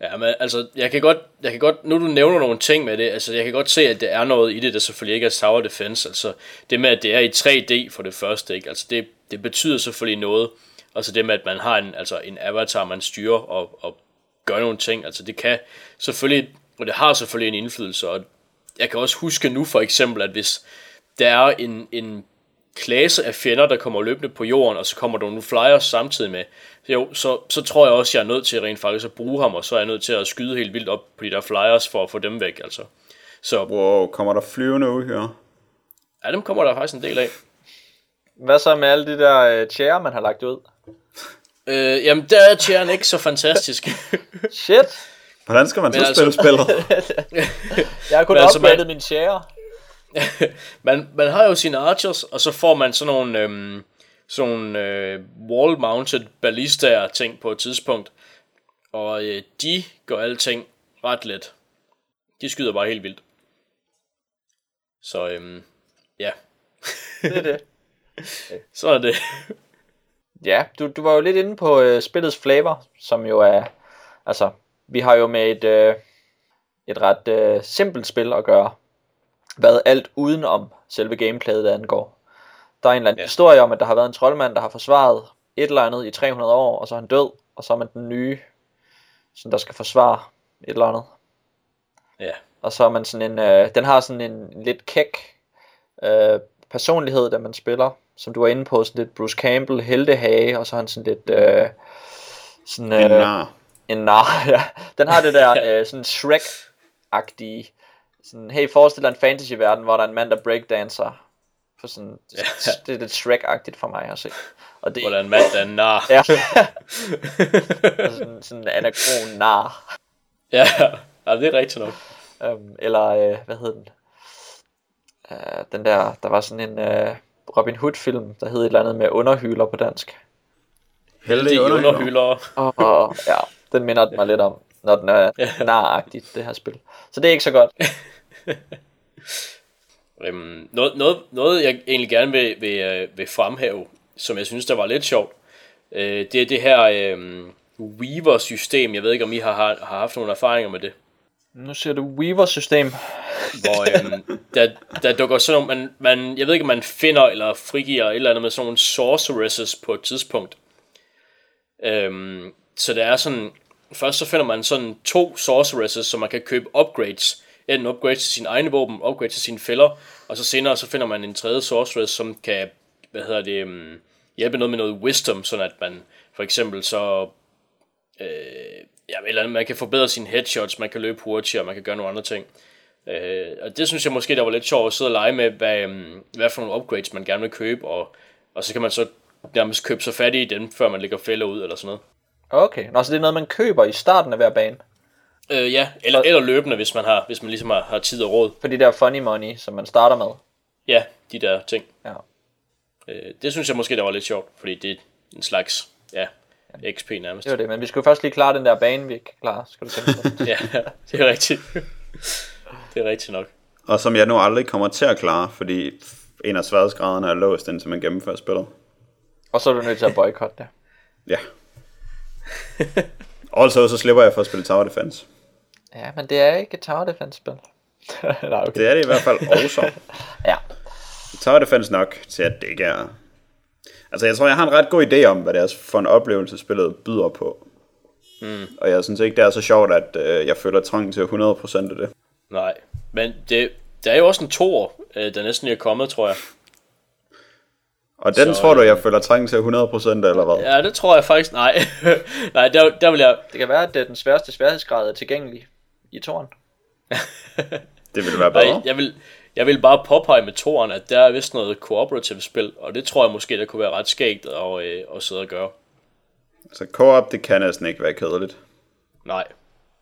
Ja, men altså, jeg kan godt, jeg kan godt, nu du nævner nogle ting med det, altså jeg kan godt se, at der er noget i det, der selvfølgelig ikke er tower defense, altså det med, at det er i 3D for det første, ikke? altså det, det betyder selvfølgelig noget, altså det med, at man har en, altså en avatar, man styrer og, og gør nogle ting, altså det kan selvfølgelig, og det har selvfølgelig en indflydelse, og jeg kan også huske nu for eksempel, at hvis der er en, en klasse af fjender, der kommer løbende på jorden, og så kommer der nogle flyers samtidig med, jo, så, så tror jeg også, jeg er nødt til rent faktisk at bruge ham, og så er jeg nødt til at skyde helt vildt op på de der flyers for at få dem væk, altså. Så Wow, kommer der flyvende ud her? ja, dem kommer der faktisk en del af. Hvad så med alle de der øh, chair, man har lagt ud? Øh, jamen, der er Tjern ikke så fantastisk. Shit! Hvordan skal man så Men spille altså- spillet? [LAUGHS] Jeg har kun Men altså, man- min chair. [LAUGHS] man, man har jo sine archers, og så får man sådan nogle, øhm, sådan nogle øh, wall-mounted ballistaer ting på et tidspunkt. Og øh, de gør alting ret let. De skyder bare helt vildt. Så øhm, ja, Det er det. [LAUGHS] så er det. Ja, du, du var jo lidt inde på øh, spillets flavor, som jo er, altså, vi har jo med et, øh, et ret øh, simpelt spil at gøre, hvad alt udenom selve gameplayet angår. Der er en eller anden Ja. historie om, at der har været en troldmand, der har forsvaret et eller andet i 300 år, og så er han død, og så er man den nye, som der skal forsvare et eller andet. Ja, Og så er man sådan en, øh, den har sådan en, lidt kæk øh, personlighed, da man spiller, som du var inde på, sådan lidt Bruce Campbell, heldehage, og så er han sådan lidt, øh, sådan, øh, En nar. en nar, [LAUGHS] ja. Den har det der [LAUGHS] øh, sådan Shrek-agtige, sådan, hey, forestil dig en fantasy-verden, hvor der er en mand, der breakdancer, for sådan, Ja. det er lidt Shrek-agtigt for mig at se. Og det, hvor der er en mand, der er nar. ja, [LAUGHS] Og sådan, sådan en anakron nar. Ja, ja, det er rigtigt nok. Um, eller, øh, hvad hed den? Uh, den der, der var sådan en uh, Robin Hood film, der hed et eller andet med underhyler på dansk. Heldig De underhylder. underhylder. Og, og ja, den minder mig lidt om, når den er Ja. naragtigt, det her spil. Så det er ikke så godt. [LAUGHS] [LAUGHS] Øhm, noget, noget, noget, jeg egentlig gerne vil, vil, øh, vil fremhæve, som jeg synes, der var lidt sjovt, øh, det er det her øh, Weaver-system. Jeg ved ikke, om I har, har, har haft nogle erfaringer med det. Nu ser du Weaver-system. Hvor øhm, der, der dukker sådan nogle, man, man, jeg ved ikke, om man finder eller frigiver et eller andet med sådan nogle sorceresses på et tidspunkt. Øhm, så der er sådan, først så finder man sådan to sorceresses, som man kan købe upgrades. Enten upgrade til sine egne våben, upgrade til sine fælder, og så senere så finder man en tredje sorceress, som kan, hvad hedder det, um, hjælpe noget med noget wisdom, sådan at man for eksempel så øh, ja, eller man kan forbedre sine headshots, man kan løbe hurtigere, man kan gøre nogle andre ting. Øh, og det synes jeg måske, der var lidt sjovt at sidde og lege med, hvad, um, hvad for nogle upgrades man gerne vil købe, og, og så kan man så nærmest købe sig fat i dem, før man lægger fælder ud eller sådan noget. Okay, Nå, så det er noget, man køber i starten af hver bane. Øh, ja, eller, eller løbende, hvis man har, hvis man ligesom har, har tid og råd. For de der funny money, som man starter med. Ja, de der ting. Ja. Øh, det synes jeg måske, der var lidt sjovt, fordi det er en slags, ja, XP nærmest. Det var det, men vi skal jo først lige klare den der bane, vi ikke kan klare, skal du tænke på. [LAUGHS] Ja, det er rigtigt. det er rigtigt nok. Og som jeg nu aldrig kommer til at klare, fordi en af sværhedsgraderne er låst, indtil man gennemfører spillet. Og så er du nødt til at boykotte det. Ja. [LAUGHS] Also, så slipper jeg for at spille Tower Defense. Ja, men det er ikke et tower defense spil. [LAUGHS] Nej, okay. Det er det i hvert fald også. [LAUGHS] Ja. Tower Defense nok til, at det ikke er... Altså, jeg tror, jeg har en ret god idé om, hvad det er for en oplevelse, spillet byder på. Mm. Og jeg synes ikke, det er så sjovt, at øh, jeg føler trang til 100% af det. Nej, men det, der er jo også en toer, øh, der næsten er kommet, tror jeg. Og den Så, tror du, jeg føler trang til 100% eller hvad? Ja, det tror jeg faktisk, nej. [LAUGHS] nej, der, der vil jeg... Det kan være, at det er den sværeste sværhedsgrad er tilgængelig i toren. [LAUGHS] Det ville være bedre. Nej, jeg vil, jeg vil bare påpege med toren, at der er vist noget cooperative spil, og det tror jeg måske, der kunne være ret skægt at, øh, at sidde og gøre. Så co-op, det kan næsten ikke være kedeligt. Nej,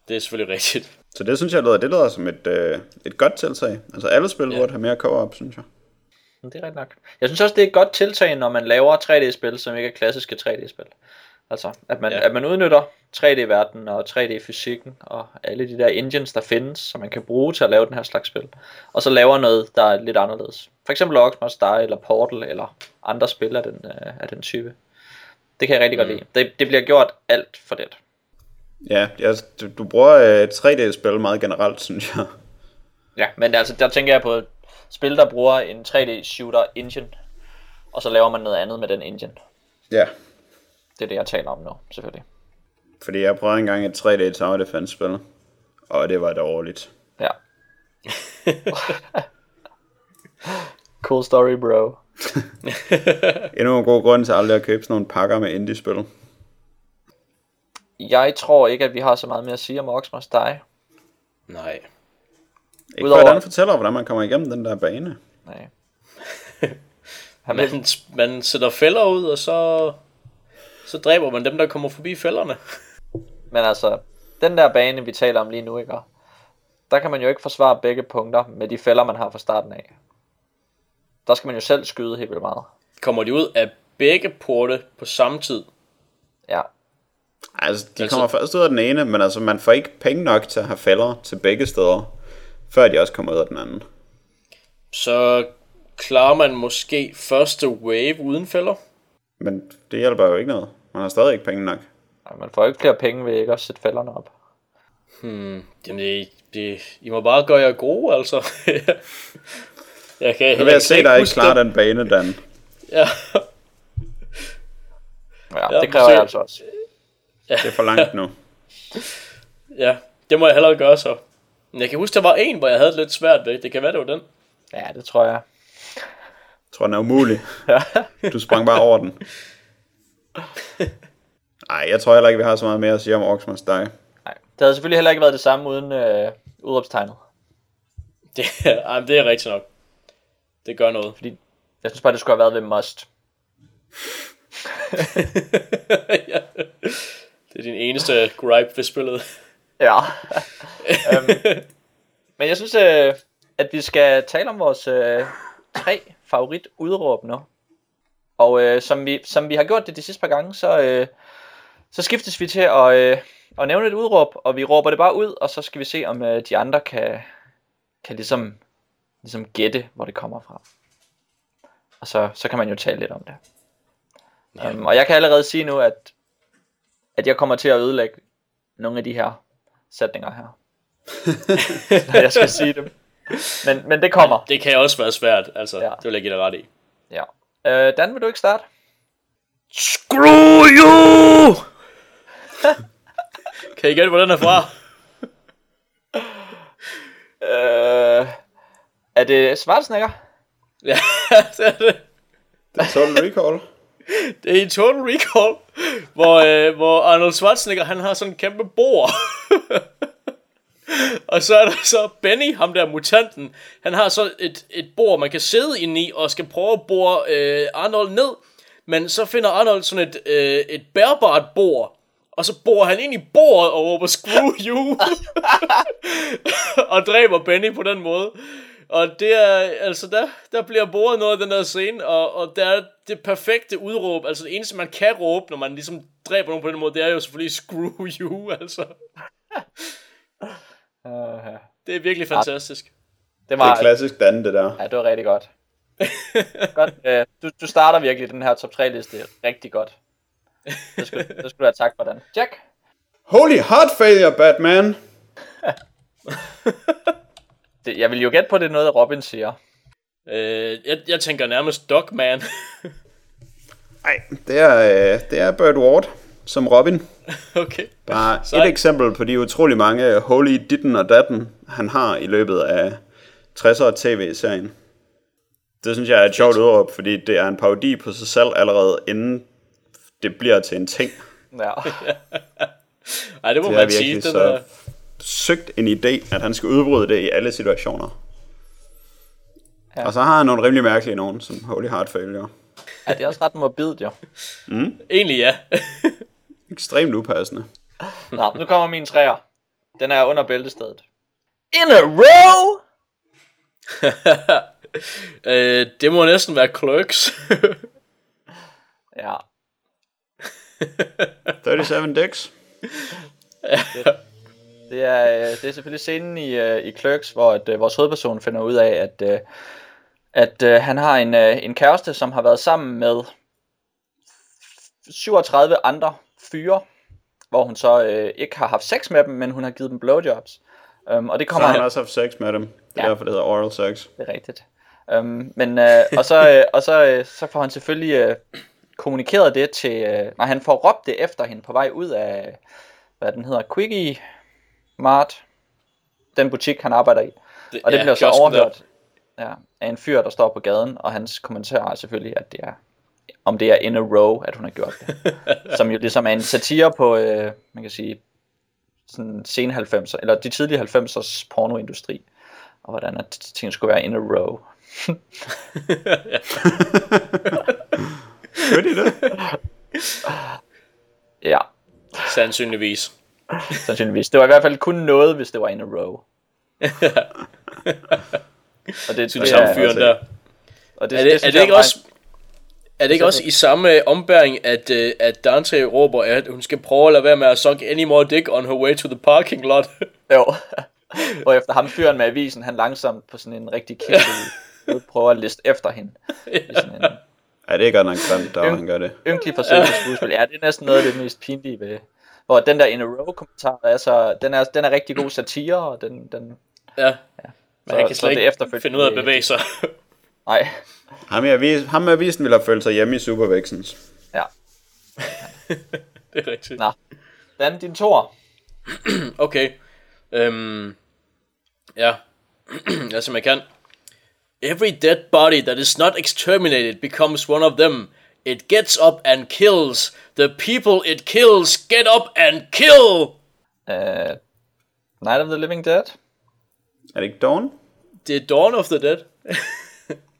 det er selvfølgelig rigtigt. Så det synes jeg lyder, det lyder som et, øh, et godt tiltag. Altså alle spil Ja. burde have mere co-op, synes jeg. Men Det er rigtigt nok. Jeg synes også, det er et godt tiltag, når man laver 3D-spil, som ikke er klassiske 3D-spil. Altså, at man, Ja. at man udnytter 3D-verdenen og 3D-fysikken og alle de der engines, der findes, som man kan bruge til at lave den her slags spil. Og så laver noget, der er lidt anderledes. For eksempel Oxmods Die eller Portal eller andre spil af den, øh, af den type. Det kan jeg rigtig mm. godt lide. Det, det bliver gjort alt for let. Ja, du, du bruger øh, 3D-spil meget generelt, synes jeg. Ja, men altså, der tænker jeg på et spil, der bruger en 3D-shooter engine, og så laver man noget andet med den engine. Ja, Det er det, jeg taler om nu, selvfølgelig. fordi jeg prøvede engang et 3D Tower Defense-spil, og det var dårligt. Ja. [LAUGHS] cool story, bro. [LAUGHS] Endnu en god grund til aldrig at købe sådan nogle pakker med indie-spil. Jeg tror ikke, at vi har så meget mere at sige om Oxmars Die. Nej. Ikke Udover- hvordan fortæller, hvordan man kommer igennem den der bane. Nej. [LAUGHS] Man, man sætter fælder ud, og så, så dræber man dem, der kommer forbi fælderne. men altså, den der bane, vi taler om lige nu, ikke? Der kan man jo ikke forsvare begge punkter med de fælder, man har fra starten af. Der skal man jo selv skyde helt vildt meget. Kommer de ud af begge porte på samme tid? Ja, Altså, de Altså- kommer først ud af den ene, men altså, man får ikke penge nok til at have fælder til begge steder, før de også kommer ud af den anden. Så klarer man måske første wave uden fælder? Men det hjælper jo ikke noget. Man har stadig ikke penge nok. Ej, man får ikke flere penge ved ikke at sætte fælderne op. Jamen, det, det, I må bare gøre jer gode, altså. [LAUGHS] jeg kan, Nu vil jeg se dig ikke klare den bane, Dan. [LAUGHS] Ja. Ja, Ja, det kræver jeg altså også. Det er for langt nu. [LAUGHS] ja, det må jeg hellere gøre så. Men jeg kan huske, der var en, hvor jeg havde det lidt svært ved. Det kan være, det var den. Ja, det tror jeg. Jeg tror, den er umulig. Du sprang bare over den. Nej, jeg tror heller ikke, vi har så meget mere at sige om Oxmars Die. Nej, det havde selvfølgelig heller ikke været det samme uden øh, udråbstegnet. Det, ej, det er rigtigt nok. Det gør noget. Fordi jeg synes bare, det skulle have været ved must. ja. [LAUGHS] Det er din eneste gripe ved spillet. Ja. [LAUGHS] øhm, men jeg synes, øh, at vi skal tale om vores øh, tre favorit udråb nu. Og øh, som, vi, som vi har gjort det de sidste par gange, så, øh, så skiftes vi til at, øh, at nævne et udråb, og vi råber det bare ud, og så skal vi se, om øh, de andre kan, kan ligesom, ligesom gætte, hvor det kommer fra. Og så, så kan man jo tale lidt om det. Ja. Um, og jeg kan allerede sige nu, at, at jeg kommer til at ødelægge nogle af de her sætninger her. [LAUGHS] Når jeg skal sige dem. Men, men det kommer. Det kan også være svært, altså. Ja. Det vil jeg give dig ret i. Ja. Øh, Dan, vil du ikke starte? Screw you! [LAUGHS] kan I gætte, hvor den er fra? Øh, er det Schwarzenegger? [LAUGHS] ja, det er det. Det er Total Recall. [LAUGHS] Det er i Total Recall, hvor, øh, hvor Arnold Schwarzenegger, han har sådan en kæmpe bord og så er der så Benny, ham der mutanten, han har så et, et bord, man kan sidde inde i, og skal prøve at bore øh, Arnold ned. Men så finder Arnold sådan et, øh, et bærbart bord, og så borer han ind i bordet og råber, screw you, [LAUGHS] og dræber Benny på den måde. Og det er, altså der, der bliver boret noget af den der scene, og, og der er det perfekte udråb, altså det eneste man kan råbe, når man ligesom dræber nogen på den måde, det er jo selvfølgelig screw you, [LAUGHS] altså. Uh, Det er virkelig fantastisk. det Det var, er klassisk Dan, det der. ja, det var rigtig godt. [LAUGHS] godt øh, du, du starter virkelig den her top 3 liste rigtig godt. Det skal, det skal du have tak for, Dan. Jack? Holy heart failure, Batman! [LAUGHS] Det, jeg vil jo gætte på, det er noget, Robin siger. Øh, jeg, jeg tænker nærmest Dogman. Nej, det er, øh, det er Burt Ward som Robin. [LAUGHS] okay. Bare [LAUGHS] Sej. et eksempel på de utrolig mange holy ditten og datten, han har i løbet af 60'er tv-serien. Det synes jeg er et sjovt udråb, fordi det er en parodi på sig selv allerede inden det bliver til en ting. [LAUGHS] Ja. Ej, det må Det man sige. så er, søgt en idé, at han skal udbryde det i alle situationer. Ja. Og så har han nogle rimelig mærkelige nogen, som Holy Heart Failure. ja, det er også ret morbidt, jo. egentlig ja. Ekstremt upassende. Nå, nu kommer min træer. Den er under bæltestedet. In a row! [LAUGHS] øh, det må næsten være Clerks. [LAUGHS] Ja, [LAUGHS] 37 Dicks. det er, øh, det er selvfølgelig scenen i, øh, i Clerks, hvor at, øh, vores hovedperson finder ud af, at, at øh, han har en, en kæreste, som har været sammen med 37 andre fyre, hvor hun så øh, ikke har haft sex med dem, men hun har givet dem blowjobs. Um, og det Så kommer har han han, også haft sex med dem. Det er Ja. derfor, det hedder oral sex. det er rigtigt. Um, men, øh, og så, øh, og så, øh, så får han selvfølgelig øh, kommunikeret det til, øh, nej, han får råbt det efter hende på vej ud af, hvad den hedder, Quickie Mart, den butik, han arbejder i. Og det ja, bliver så overhørt ja, af en fyr, der står på gaden, og hans kommentar er selvfølgelig, at det er, om det er in a row, at hun har gjort det. [LAUGHS] Som jo ligesom er en satire på, øh, man kan sige, sådan sen 90'er, eller de tidlige 90'ers pornoindustri, og hvordan at ting skulle være in a row. [LAUGHS] Hørte I det? [LAUGHS] Ja, Sandsynligvis. sandsynligvis. Det var i hvert fald kun noget, hvis det var in a row. og det, Synes det er, fyren der. og det, Er det, er synes det ikke også... Er det ikke Så også i samme øh, ombæring, at, øh, at Dante råber, at hun skal prøve at lade være med at suck any more dick on her way to the parking lot? [LAUGHS] Jo. og efter ham fyren med avisen, han langsomt på sådan en rigtig kæmpe [LAUGHS] prøver at liste efter hende. I sådan en Ja, det er godt nok grimt, der han gør det. ynkelig forsøg på skuespil. Ja, det er næsten noget af det mest pinlige ved. Hvor den der in a row kommentar, altså, den er, den er rigtig god satire, og den, den Ja. Men Så- han kan slet det ikke finde ud af at bevæge sig. Nej, Ham, i avis, ham med avisen ville have følt sig hjemme i Supervæksens. ja. [LAUGHS] det er rigtigt. Nå. Dan, din tor. [CLEARS THROAT] Okay. Øhm, ja. [CLEARS THROAT] ja, som jeg kan. Every dead body that is not exterminated becomes one of them. It gets up and kills. The people it kills get up and kill. Uh, Night of the Living Dead. Er det ikke Dawn? Det er Dawn of the Dead. [LAUGHS]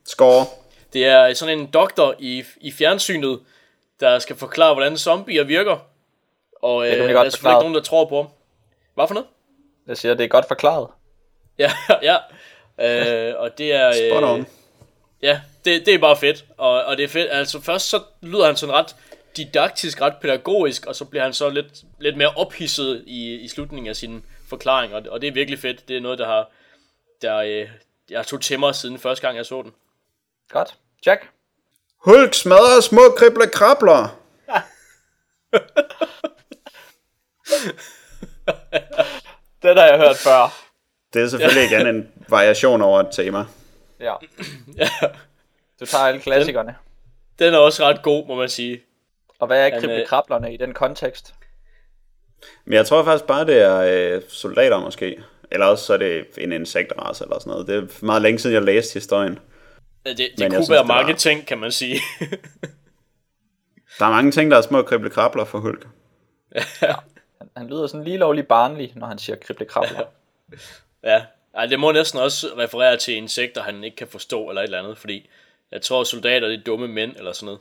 Score. Det er sådan en doktor i, i fjernsynet, der skal forklare, hvordan zombier virker. Og øh, der vi er godt selvfølgelig forklare. ikke nogen, der tror på ham. Hvad for noget? Jeg siger, det er godt forklaret. [LAUGHS] Ja, ja. Øh, og det er... [LAUGHS] Spot on. Ja, det, det er bare fedt. Og, og det er fedt. Altså først så lyder han sådan ret didaktisk, ret pædagogisk, og så bliver han så lidt, lidt mere ophidset i, i slutningen af sin forklaring. Og, og det er virkelig fedt. Det er noget, der har... Der, øh, jeg tog til mig siden første gang, jeg så den. Godt. Jack. Hulk smadrer små krible krabler. [LAUGHS] Den har jeg hørt før. Det er selvfølgelig igen en variation over et tema. Ja. [CLEARS THROAT] Du tager alle klassikerne. Den er også ret god, må man sige. Og hvad er Han, krible øh, krablerne i den kontekst? Men jeg tror faktisk bare, det er øh, soldater måske. Eller også så er det en insektrace eller sådan noget. Det er meget længe siden, jeg læste historien. Det, det jeg kunne synes, være det var- mange ting, kan man sige. [LAUGHS] Der er mange ting, der er små krible krabler for Hulk. Han, han lyder sådan lige lovlig barnlig, når han siger krible krabler. ja, Ej, det må næsten også referere til insekter, han ikke kan forstå, eller et eller andet, fordi jeg tror, soldater det er dumme mænd, eller sådan noget.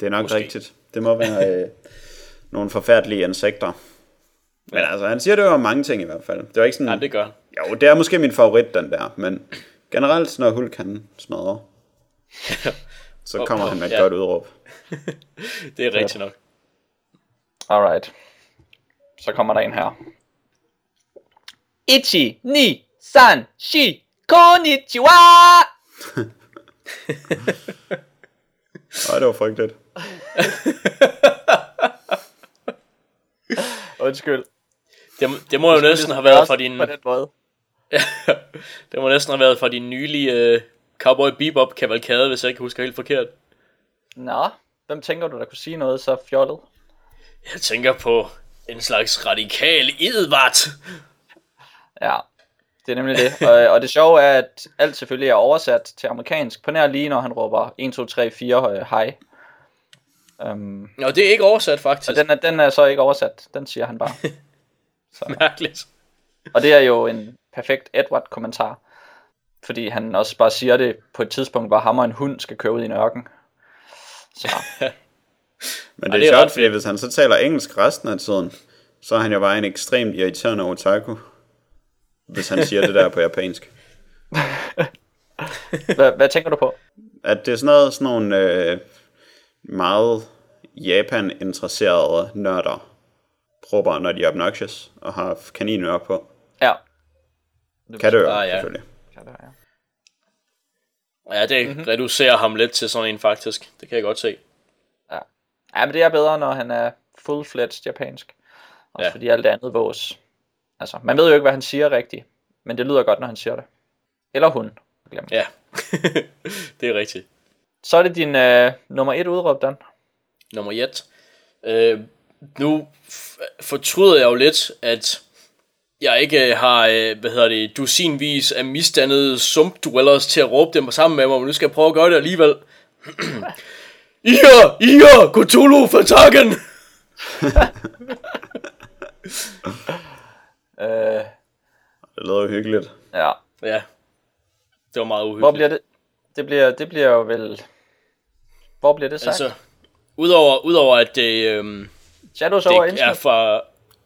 Det er nok Måske. Rigtigt. Det må være øh, [LAUGHS] nogle forfærdelige insekter. Men altså, han siger det jo om mange ting i hvert fald. Det var ikke sådan... Ja, det gør. Jo, det er måske min favorit, den der. Men generelt, når Hulk han smadrer, så kommer han med et ja. godt udråb. [LAUGHS] Det er rigtigt nok. Alright. Så kommer der en her. Ichi, ni, san, shi, konnichiwa! Ej, det var frygteligt. Undskyld. Det, det må jo næsten have været fra din... På den måde. [LAUGHS] det må næsten have været fra din nylige uh, Cowboy Bebop kavalkade, hvis jeg ikke husker helt forkert. Nå, hvem tænker du, der kunne sige noget så fjollet? Jeg tænker på en slags radikal Edvard. Ja, det er nemlig det. Og, og det sjove er, at alt selvfølgelig er oversat til amerikansk. På nær lige, når han råber 1, 2, 3, 4, hej. Um, Nå, det er ikke oversat faktisk. og den er, den er så ikke oversat. Den siger han bare. [LAUGHS] Mærkeligt. Og det er jo en perfekt Edward-kommentar. Fordi han også bare siger det på et tidspunkt, hvor ham og en hund skal køre ud i en ørken. Så [LAUGHS] Men det det er er sjovt, ret fordi hvis han så taler engelsk resten af tiden, så er han jo bare en ekstremt irriterende otaku. Hvis han siger det der på japansk. [LAUGHS] [LAUGHS] hvad, hvad tænker du på? At det er sådan noget, sådan nogle øh, meget Japan-interesserede nørder råber, når de er obnoxious og har kaninører på. Ja. Kan Ah, ja. selvfølgelig. Kan det være. Ja, det Mhm. mm-hmm. reducerer ham lidt til sådan en faktisk. Det kan jeg godt se. Ja. ja, men det er bedre, når han er full-fledged japansk. Også Ja. fordi alt det andet vås. Altså, man ved jo ikke, hvad han siger rigtigt. Men det lyder godt, når han siger det. Eller hun. Glem. Ja, [LAUGHS] det er rigtigt. Så er det din øh, nummer et udråb, Dan. Nummer 1. Øh, nu f- fortryder jeg jo lidt, at jeg ikke øh, har, øh, hvad hedder det, dusinvis af misdannede sumpdwellers til at råbe dem sammen med mig, men nu skal jeg prøve at gøre det alligevel. I her, I her, Cthulhu for takken! [LAUGHS] Øh, Det lyder jo hyggeligt. ja. Ja, det var meget uhyggeligt. Hvor bliver det? Det bliver, det bliver jo vel... Hvor bliver det sagt? Altså, udover, udover at det, øhm, Shadows over det er Innsmouth? fra...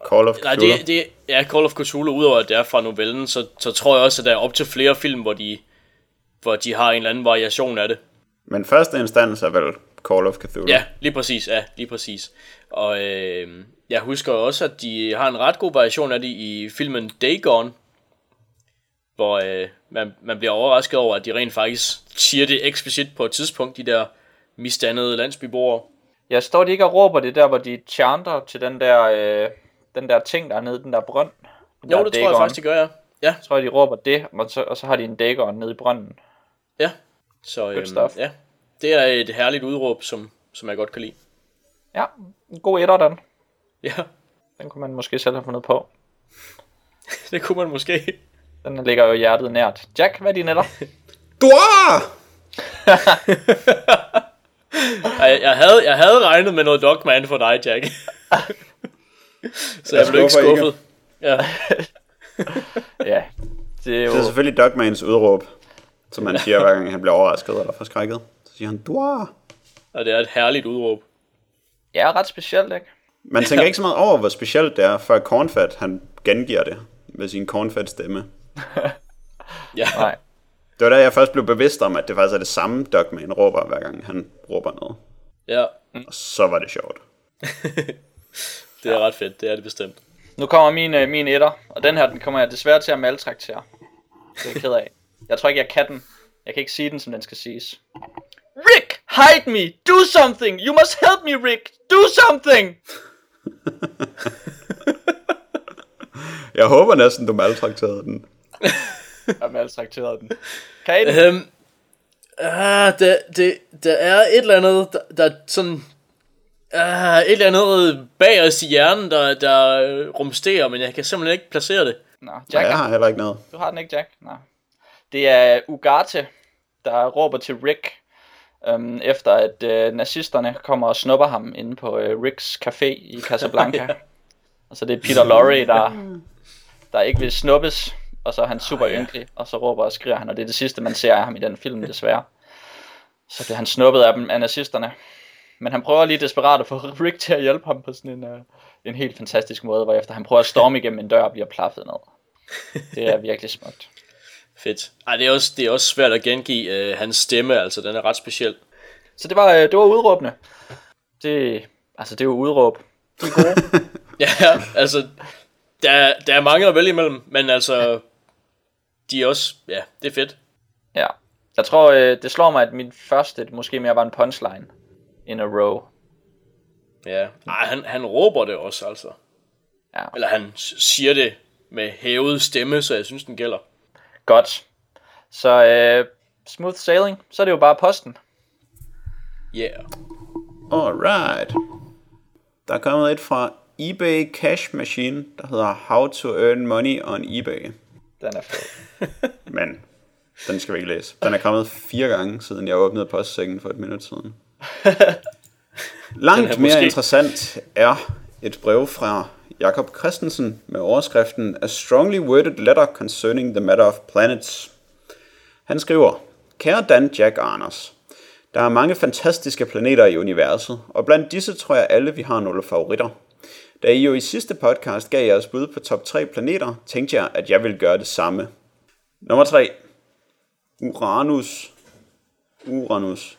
Call of Nej, Cthulhu. det, det er Call of Cthulhu, udover at det er fra novellen, så, så tror jeg også, at der er op til flere film, hvor de, hvor de har en eller anden variation af det. Men første instans er vel Call of Cthulhu. Ja, lige præcis, ja, lige præcis. Og øh, jeg husker også, at de har en ret god variation af det i filmen Dagon, hvor øh, man, man bliver overrasket over, at de rent faktisk siger det eksplicit på et tidspunkt, de der misdannede landsbyboere. Jeg står de ikke og råber det der, hvor de chanter til den der, øh, den der ting, der er nede den der brønd? Den Jo, der det tror jeg faktisk, de gør, ja. Ja, Jeg tror, de råber det, og så, og så har de en Dagon nede i brønden. ja. Så øhm, ja, det er et herligt udråb, som, som jeg godt kan lide. Ja, en god etter, den. Ja, Den kunne man måske selv have fundet på. [LAUGHS] det kunne man måske. Den ligger jo hjertet nært. Jack, hvad er din etter? [LAUGHS] Dua! [LAUGHS] Jeg, jeg, havde, jeg havde regnet med noget Dogman for dig, Jack. [LAUGHS] Så jeg, Jeg blev ikke skuffer ikke. skuffet. Ja. [LAUGHS] ja, det er jo... Det er selvfølgelig Dogmans udråb, som han siger, hver gang han bliver overrasket eller forskrækket. Så siger han, Dua! Og det er et herligt udråb. Ja, ret specielt, ikke? Man tænker ikke så meget over, hvor specielt det er, før Cornfat, han gengiver det med sin Cornfat stemme. [LAUGHS] Ja. Nej. Det var da jeg først blev bevidst om, at det faktisk er det samme, Dogman råber, hver gang han råber noget. ja, Og så var det sjovt. Det er ret fedt. Det er det bestemt. Nu kommer min, øh, min etter, og den her, den kommer jeg desværre til at maltraktere. Det er jeg ked af. Jeg tror ikke, jeg kan den. Jeg kan ikke sige den, som den skal siges. Rick, hide me! Do something! You must help me, Rick! Do something! [LAUGHS] Jeg håber næsten, du maltrakterede den. Jeg har maltrakteret den. Kan I den? Øhm, ah, der, det, der er et eller andet, der, der er sådan... Ah, et eller andet bag os i hjernen, der, der øh, rumsterer, men jeg kan simpelthen ikke placere det. Nå, Ja, Jack, jeg har heller ikke noget. du har den ikke, Jack? Nej. Det er Ugarte, der råber til Rick, øhm, efter at øh, nazisterne kommer og snupper ham inde på øh, Ricks Café i Casablanca. [LAUGHS] Ja. Og så det er Peter Lorre, der, der ikke vil snuppes, og så er han super ja. ynkelig, og så råber og skriger han, og det er det sidste, man ser af ham i den film, desværre. Så bliver han snuppet af dem af nazisterne. Men han prøver lige desperat at få [LAUGHS] Rick til at hjælpe ham på sådan en, uh, en helt fantastisk måde, hvorefter han prøver at storme igennem en dør og bliver plaffet ned. Det er [LAUGHS] virkelig smukt. Fedt. Ej, det er også, det er også svært at gengive øh, hans stemme, altså den er ret speciel. Så det var, øh, det var udråbende. Det, altså det er jo udråb. De er gode. [LAUGHS] Ja, altså, der, der er mange at vælge imellem, men altså, de er også, ja, det er fedt. ja. Jeg tror, øh, det slår mig, at min første måske mere var en punchline in a row. Ja. Ej, han, han råber det også, altså. Ja. Eller han siger det med hævet stemme, så jeg synes, den gælder. Godt. Så øh, smooth sailing, så er det jo bare posten. Yeah. Alright. Der er kommet et fra eBay Cash Machine, der hedder How to Earn Money on eBay. Den er fed. [LAUGHS] Men den skal vi ikke læse. Den er kommet fire gange, siden jeg åbnede postsækken for et minut siden. [LAUGHS] Langt er mere måske- interessant er et brev fra Jakob Christensen med overskriften A strongly worded letter concerning the matter of planets. Han skriver, Kære Dan, Jack Anders, der er mange fantastiske planeter i universet, og blandt disse tror jeg alle, vi har nogle favoritter. Da I jo i sidste podcast gav jeres bud på top 3 planeter, tænkte jeg, at jeg ville gøre det samme. Nummer 3. Uranus. Uranus.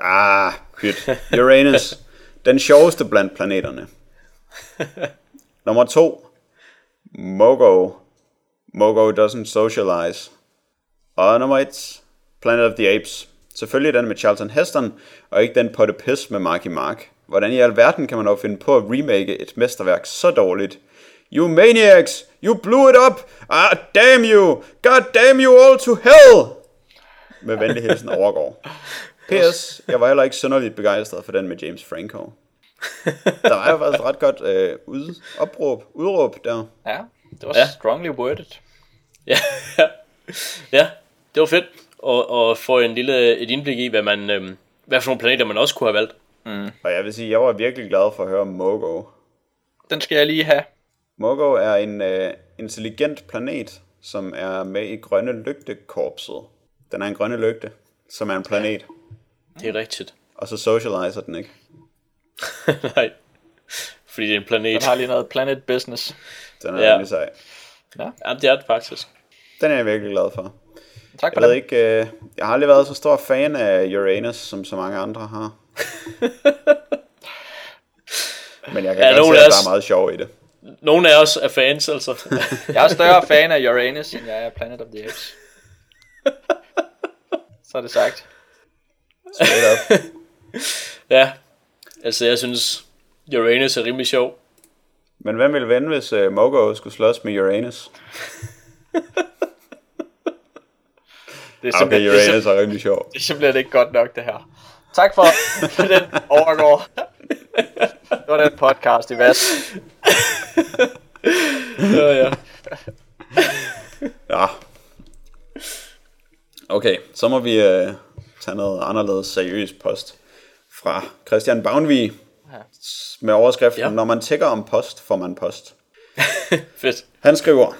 Ah, pyt. Uranus. Den sjoveste blandt planeterne. [LAUGHS] Nummer 2. Mogo. Mogo doesn't socialize. Og nummer 1. Planet of the Apes. Selvfølgelig den med Charlton Heston, og ikke den på det pis med Marky Mark. Hvordan i alverden kan man dog finde på at remake et mesterværk så dårligt? You maniacs! You blew it up! Ah, damn you! God damn you all to hell! Med venlig hilsen overgår. [LAUGHS] P.S. Jeg var heller ikke synderligt begejstret for den med James Franco. Der var jo faktisk ret godt øh, ud, opråb, udråb der. Ja, det var Ja. strongly worded. Ja, ja det var fedt at, at få en lille, et indblik i, hvad, man, øhm, hvad for nogle planeter man også kunne have valgt. Og jeg vil sige, jeg var virkelig glad for at høre om Mogo. Den skal jeg lige have. Mogo er en øh, intelligent planet, som er med i Grønne Lygtekorpset. Den er en grønne lygte, som er en planet. Det er rigtigt. Og så socialiser den ikke. [LAUGHS] Nej, fordi det er en planet. Den har lige noget planet business. Den er Ja. ja. rimelig sej. Ja, det er det faktisk. Den er jeg virkelig glad for. Tak for Jeg ved ikke, øh, jeg har aldrig været så stor fan af Uranus, som så mange andre har. [LAUGHS] Men jeg kan Ja, ja, godt se, at der er meget sjov i det. Nogle af os er fans, altså. Jeg er større fan af Uranus, end jeg er Planet of the Apes. [LAUGHS] Så er det sagt. Straight up. [LAUGHS] ja, altså jeg synes, Uranus er rimelig sjov. Men hvem ville vinde, hvis uh, Mogo skulle slås med Uranus? [LAUGHS] Det er Okay, det er Uranus er rimelig sjov. Det er simpelthen ikke godt nok, det her. Tak for, for [LAUGHS] den overgår. Det var den podcast i Vas. Ja, ja. Ja. Okay, så må vi uh, tage noget anderledes seriøst post fra Christian Bagnvig med overskriften, Ja. ja. når man tækker om post, får man post. [LAUGHS] Fedt. Han skriver,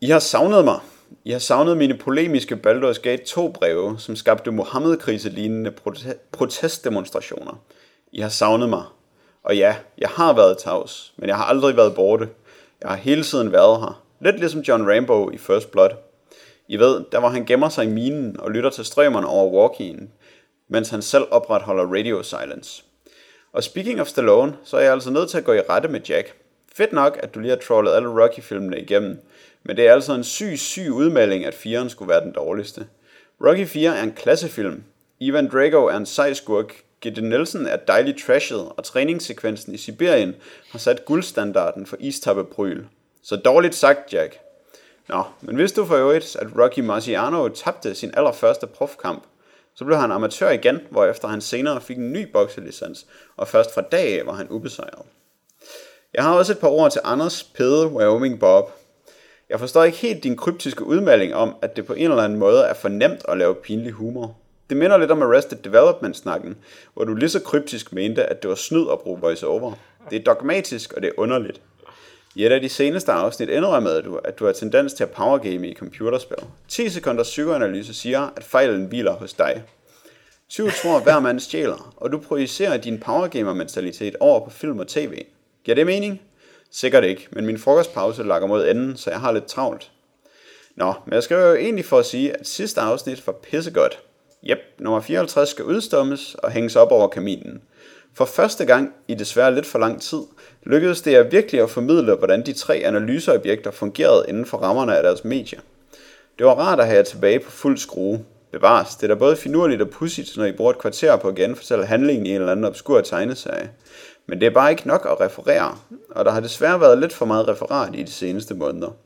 I har savnet mig. I har savnet mine polemiske Baldur's Gate 2 breve, som skabte Mohammed-krise-lignende prote- protestdemonstrationer. I har savnet mig. Og ja, jeg har været tavs, men jeg har aldrig været borte. Jeg har hele tiden været her. Lidt ligesom John Rambo i First Blood. I ved, der hvor han gemmer sig i minen og lytter til strømmerne over walkien, mens han selv opretholder radio silence. Og speaking of Stallone, så er jeg altså nødt til at gå i rette med Jack. Fedt nok, at du lige har trollet alle Rocky-filmene igennem, men det er altså en syg, syg udmelding, at 4'eren skulle være den dårligste. Rocky 4 er en klassefilm. Ivan Drago er en sej skurk. Gitte Nielsen er dejligt trashet, og træningssekvensen i Sibirien har sat guldstandarden for istappepryl. Så dårligt sagt, Jack. Nå, men vidste du for øvrigt, at Rocky Marciano tabte sin allerførste profkamp? Så blev han amatør igen, hvorefter han senere fik en ny bokselicens, og først fra dag af var han ubesejret. Jeg har også et par ord til Anders Pede Wyoming Bob. Jeg forstår ikke helt din kryptiske udmelding om, at det på en eller anden måde er for nemt at lave pinlig humor. Det minder lidt om Arrested Development-snakken, hvor du lige så kryptisk mente, at det var snyd at bruge voiceover. Det er dogmatisk, og det er underligt. I et af de seneste afsnit indrømmede du, at du har tendens til at powergame i computerspil. 10 sekunders psykoanalyse siger, at fejlen hviler hos dig. 20 tror hver mand stjæler, og du projicerer din powergamer-mentalitet over på film og tv. Giver det mening? Sikkert ikke, men min frokostpause lakker mod enden, så jeg har lidt travlt. Nå, men jeg skriver jo egentlig for at sige, at sidste afsnit var pissegodt. Jep, nummer 54 skal udstommes og hænges op over kaminen. For første gang i desværre lidt for lang tid, lykkedes det jer virkelig at formidle, hvordan de tre analyseobjekter fungerede inden for rammerne af deres medier. Det var rart at have jer tilbage på fuld skrue. Bevares, det er da både finurligt og pudsigt, når I bruger et kvarter på at genfortælle handlingen i en eller anden obskur tegneserie. Men det er bare ikke nok at referere, og der har desværre været lidt for meget referat i de seneste måneder.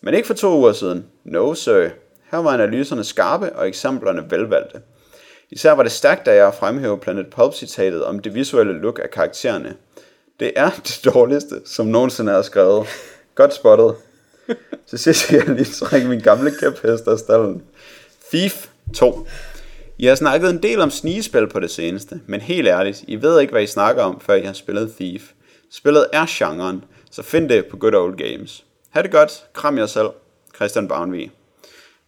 Men ikke for to uger siden. No, sir. Her var analyserne skarpe og eksemplerne velvalgte. Især var det stærkt, da jeg fremhævede Planet Pulp-citatet om det visuelle look af karaktererne. Det er [LAUGHS] det dårligste, som nogensinde er skrevet. Godt spottet. Så sidst skal jeg lige trække min gamle kæphest af stallen. Thief 2. I har snakket en del om snigespil på det seneste, men helt ærligt, I ved ikke, hvad I snakker om, før I har spillet Thief. Spillet er genren, så find det på Good Old Games. Ha' det godt, kram jer selv. Christian Bavnvig.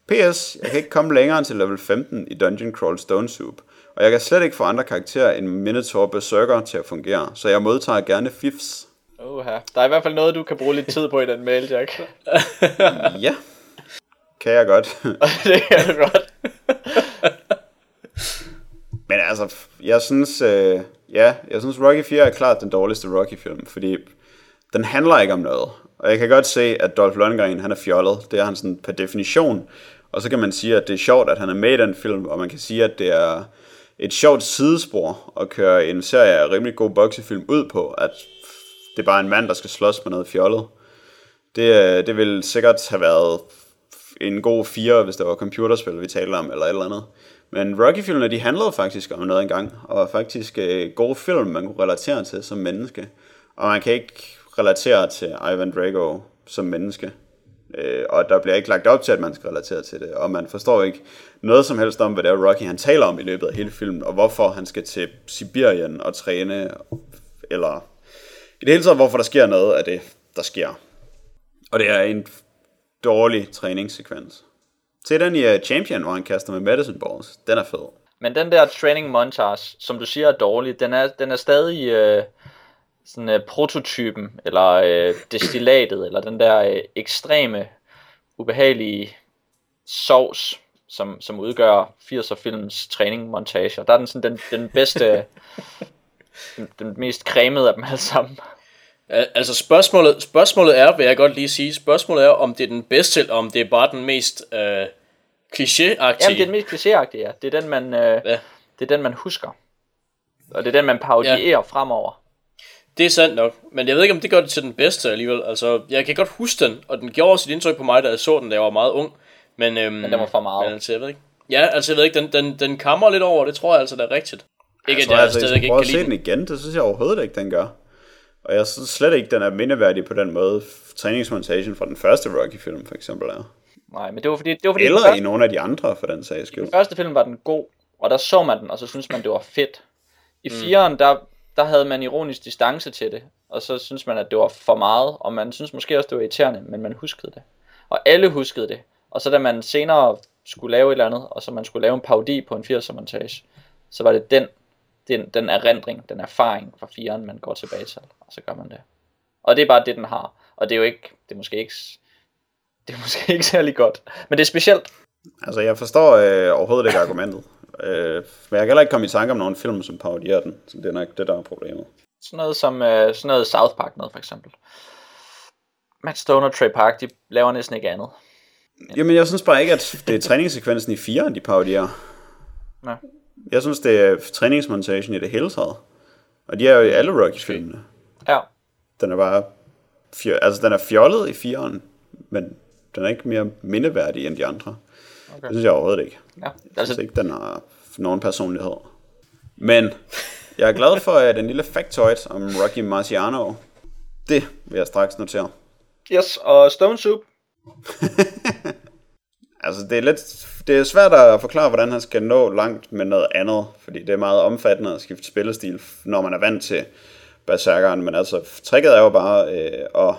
P.S. Jeg kan ikke komme længere end til level 15 i Dungeon Crawl Stone Soup, og jeg kan slet ikke få andre karakterer end Minotaur Berserker til at fungere, så jeg modtager gerne fifs. Uha. Der er i hvert fald noget, du kan bruge lidt tid på i den mail, Jack. [LAUGHS] Ja, kan jeg godt. [LAUGHS] det er du godt. Men altså, jeg synes, øh, ja, jeg synes Rocky 4 er klart den dårligste Rocky-film, fordi den handler ikke om noget. Og jeg kan godt se, at Dolph Lundgren, han er fjollet. Det er han sådan per definition. Og så kan man sige, at det er sjovt, at han er med i den film, og man kan sige, at det er et sjovt sidespor at køre en serie af rimelig god boksefilm ud på, at det er bare en mand, der skal slås med noget fjollet. Det, øh, det ville sikkert have været en god fire, hvis det var computerspil, vi talte om, eller et eller andet. Men Rocky-filmene, de handlede faktisk om noget engang, og var faktisk øh, gode film, man kunne relatere til som menneske. Og man kan ikke relatere til Ivan Drago som menneske. Øh, og der bliver ikke lagt op til, at man skal relatere til det. Og man forstår ikke noget som helst om, hvad det er Rocky han taler om i løbet af hele filmen, og hvorfor han skal til Sibirien og træne, eller i det hele taget, hvorfor der sker noget af det, der sker. Og det er en dårlig træningssekvens. Se den i øh, Champion, hvor han kaster med medicine balls. Den er fed. Men den der training montage, som du siger er dårlig, den er, den er stadig Øh sådan uh, prototypen, eller uh, destillatet, eller den der uh, ekstreme, ubehagelige sovs, som, som udgør 80'er films træning montage. Der er den sådan den, den bedste, [LAUGHS] den, den mest cremede af dem alle sammen. Altså spørgsmålet, spørgsmålet er, vil jeg godt lige sige, spørgsmålet er, om det er den bedste, eller om det er bare den mest øh, klichéagtige. Jamen, det er den mest klichéagtige, ja. Det er den, man, øh, ja. det er den, man husker. Og det er den, man parodierer ja. fremover. Det er sandt nok, men jeg ved ikke, om det gør det til den bedste alligevel. Altså, jeg kan godt huske den, og den gjorde også et indtryk på mig, da jeg så den, da jeg var meget ung. Men, øhm, men den var for meget. Men, altså, jeg ved ikke. Ja, altså jeg ved ikke, den, den, den kammer lidt over, det tror jeg altså, det er rigtigt. Ikke, jeg tror, at jeg altså, stadig ikke kan lide den igen, det synes jeg overhovedet ikke, den gør. Og jeg synes slet ikke, den er mindeværdig på den måde, træningsmontagen fra den første Rocky-film for eksempel er. Nej, men det var fordi... Det var fordi Eller første, i nogle af de andre, for den sags skyld. Den første film var den god, og der så man den, og så synes man, det var fedt. I mm. firen, der, der havde man ironisk distance til det, og så synes man, at det var for meget, og man synes måske også, det var irriterende, men man huskede det. Og alle huskede det. Og så da man senere skulle lave et eller andet, og så man skulle lave en parodi på en 80'er montage, så var det den, den, den erindring, den erfaring fra 4'eren, man går tilbage til, og så gør man det. Og det er bare det, den har. Og det er jo ikke, det er måske ikke, det er måske ikke særlig godt, men det er specielt. Altså, jeg forstår øh, overhovedet ikke argumentet. Øh, men jeg kan heller ikke komme i tanke om nogen film, som parodierer den. Så det er nok det, der er problemet. Sådan noget som øh, sådan noget South Park noget, for eksempel. Matt Stone og Trey Park, de laver næsten ikke andet. Jamen, jeg synes bare ikke, at det er træningssekvensen i 4, de parodierer. Nej. Jeg synes, det er træningsmontagen i det hele taget. Og de er jo i alle Rocky-filmene. Ja. Den er bare... Fjo- altså, den er fjollet i 4'eren, men den er ikke mere mindeværdig end de andre. Okay. Det synes jeg overhovedet ikke. Ja. Jeg synes altså... ikke, den har nogen personlighed. Men jeg er glad for at den lille factoid om Rocky Marciano. Det vil jeg straks notere. Yes, og Stone Soup. [LAUGHS] altså, det er lidt det er svært at forklare, hvordan han skal nå langt med noget andet, fordi det er meget omfattende at skifte spillestil, når man er vant til Berserkeren, men altså, tricket er jo bare øh, at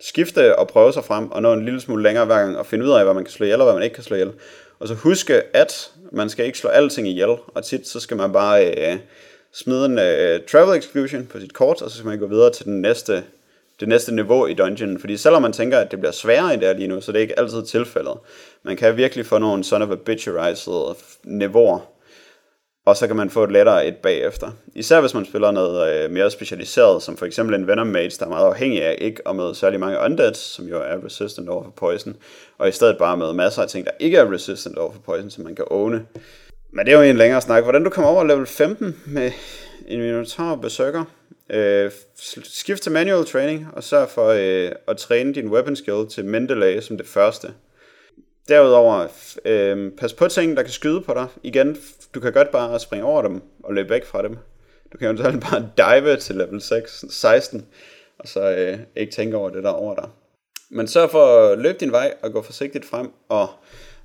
skifte og prøve sig frem, og nå en lille smule længere hver gang, og finde ud af, hvad man kan slå ihjel, og hvad man ikke kan slå ihjel. Og så huske, at man skal ikke slå alting ihjel, og tit så skal man bare øh, smide en øh, travel exclusion på sit kort, og så skal man gå videre til den næste det næste niveau i dungeon. Fordi selvom man tænker, at det bliver sværere i det lige nu, så det er ikke altid tilfældet. Man kan virkelig få nogle son of a bitch niveauer, og så kan man få et lettere et bagefter. Især hvis man spiller noget øh, mere specialiseret, som for eksempel en Venom Mage, der er meget afhængig af ikke at møde særlig mange undeads, som jo er resistant over for poison, og i stedet bare med masser af ting, der ikke er resistant over for poison, som man kan åne. Men det er jo en længere snak. Hvordan du kommer over level 15 med en Minotaur Berserker? Øh, skift til manual training, og sørg for øh, at træne din weapon skill til Mendeley som det første. Derudover, øh, pas på ting, der kan skyde på dig. Igen, du kan godt bare springe over dem og løbe væk fra dem. Du kan jo [LAUGHS] bare dive til level 6, 16, og så øh, ikke tænke over det der over dig. Men sørg for at løbe din vej og gå forsigtigt frem, og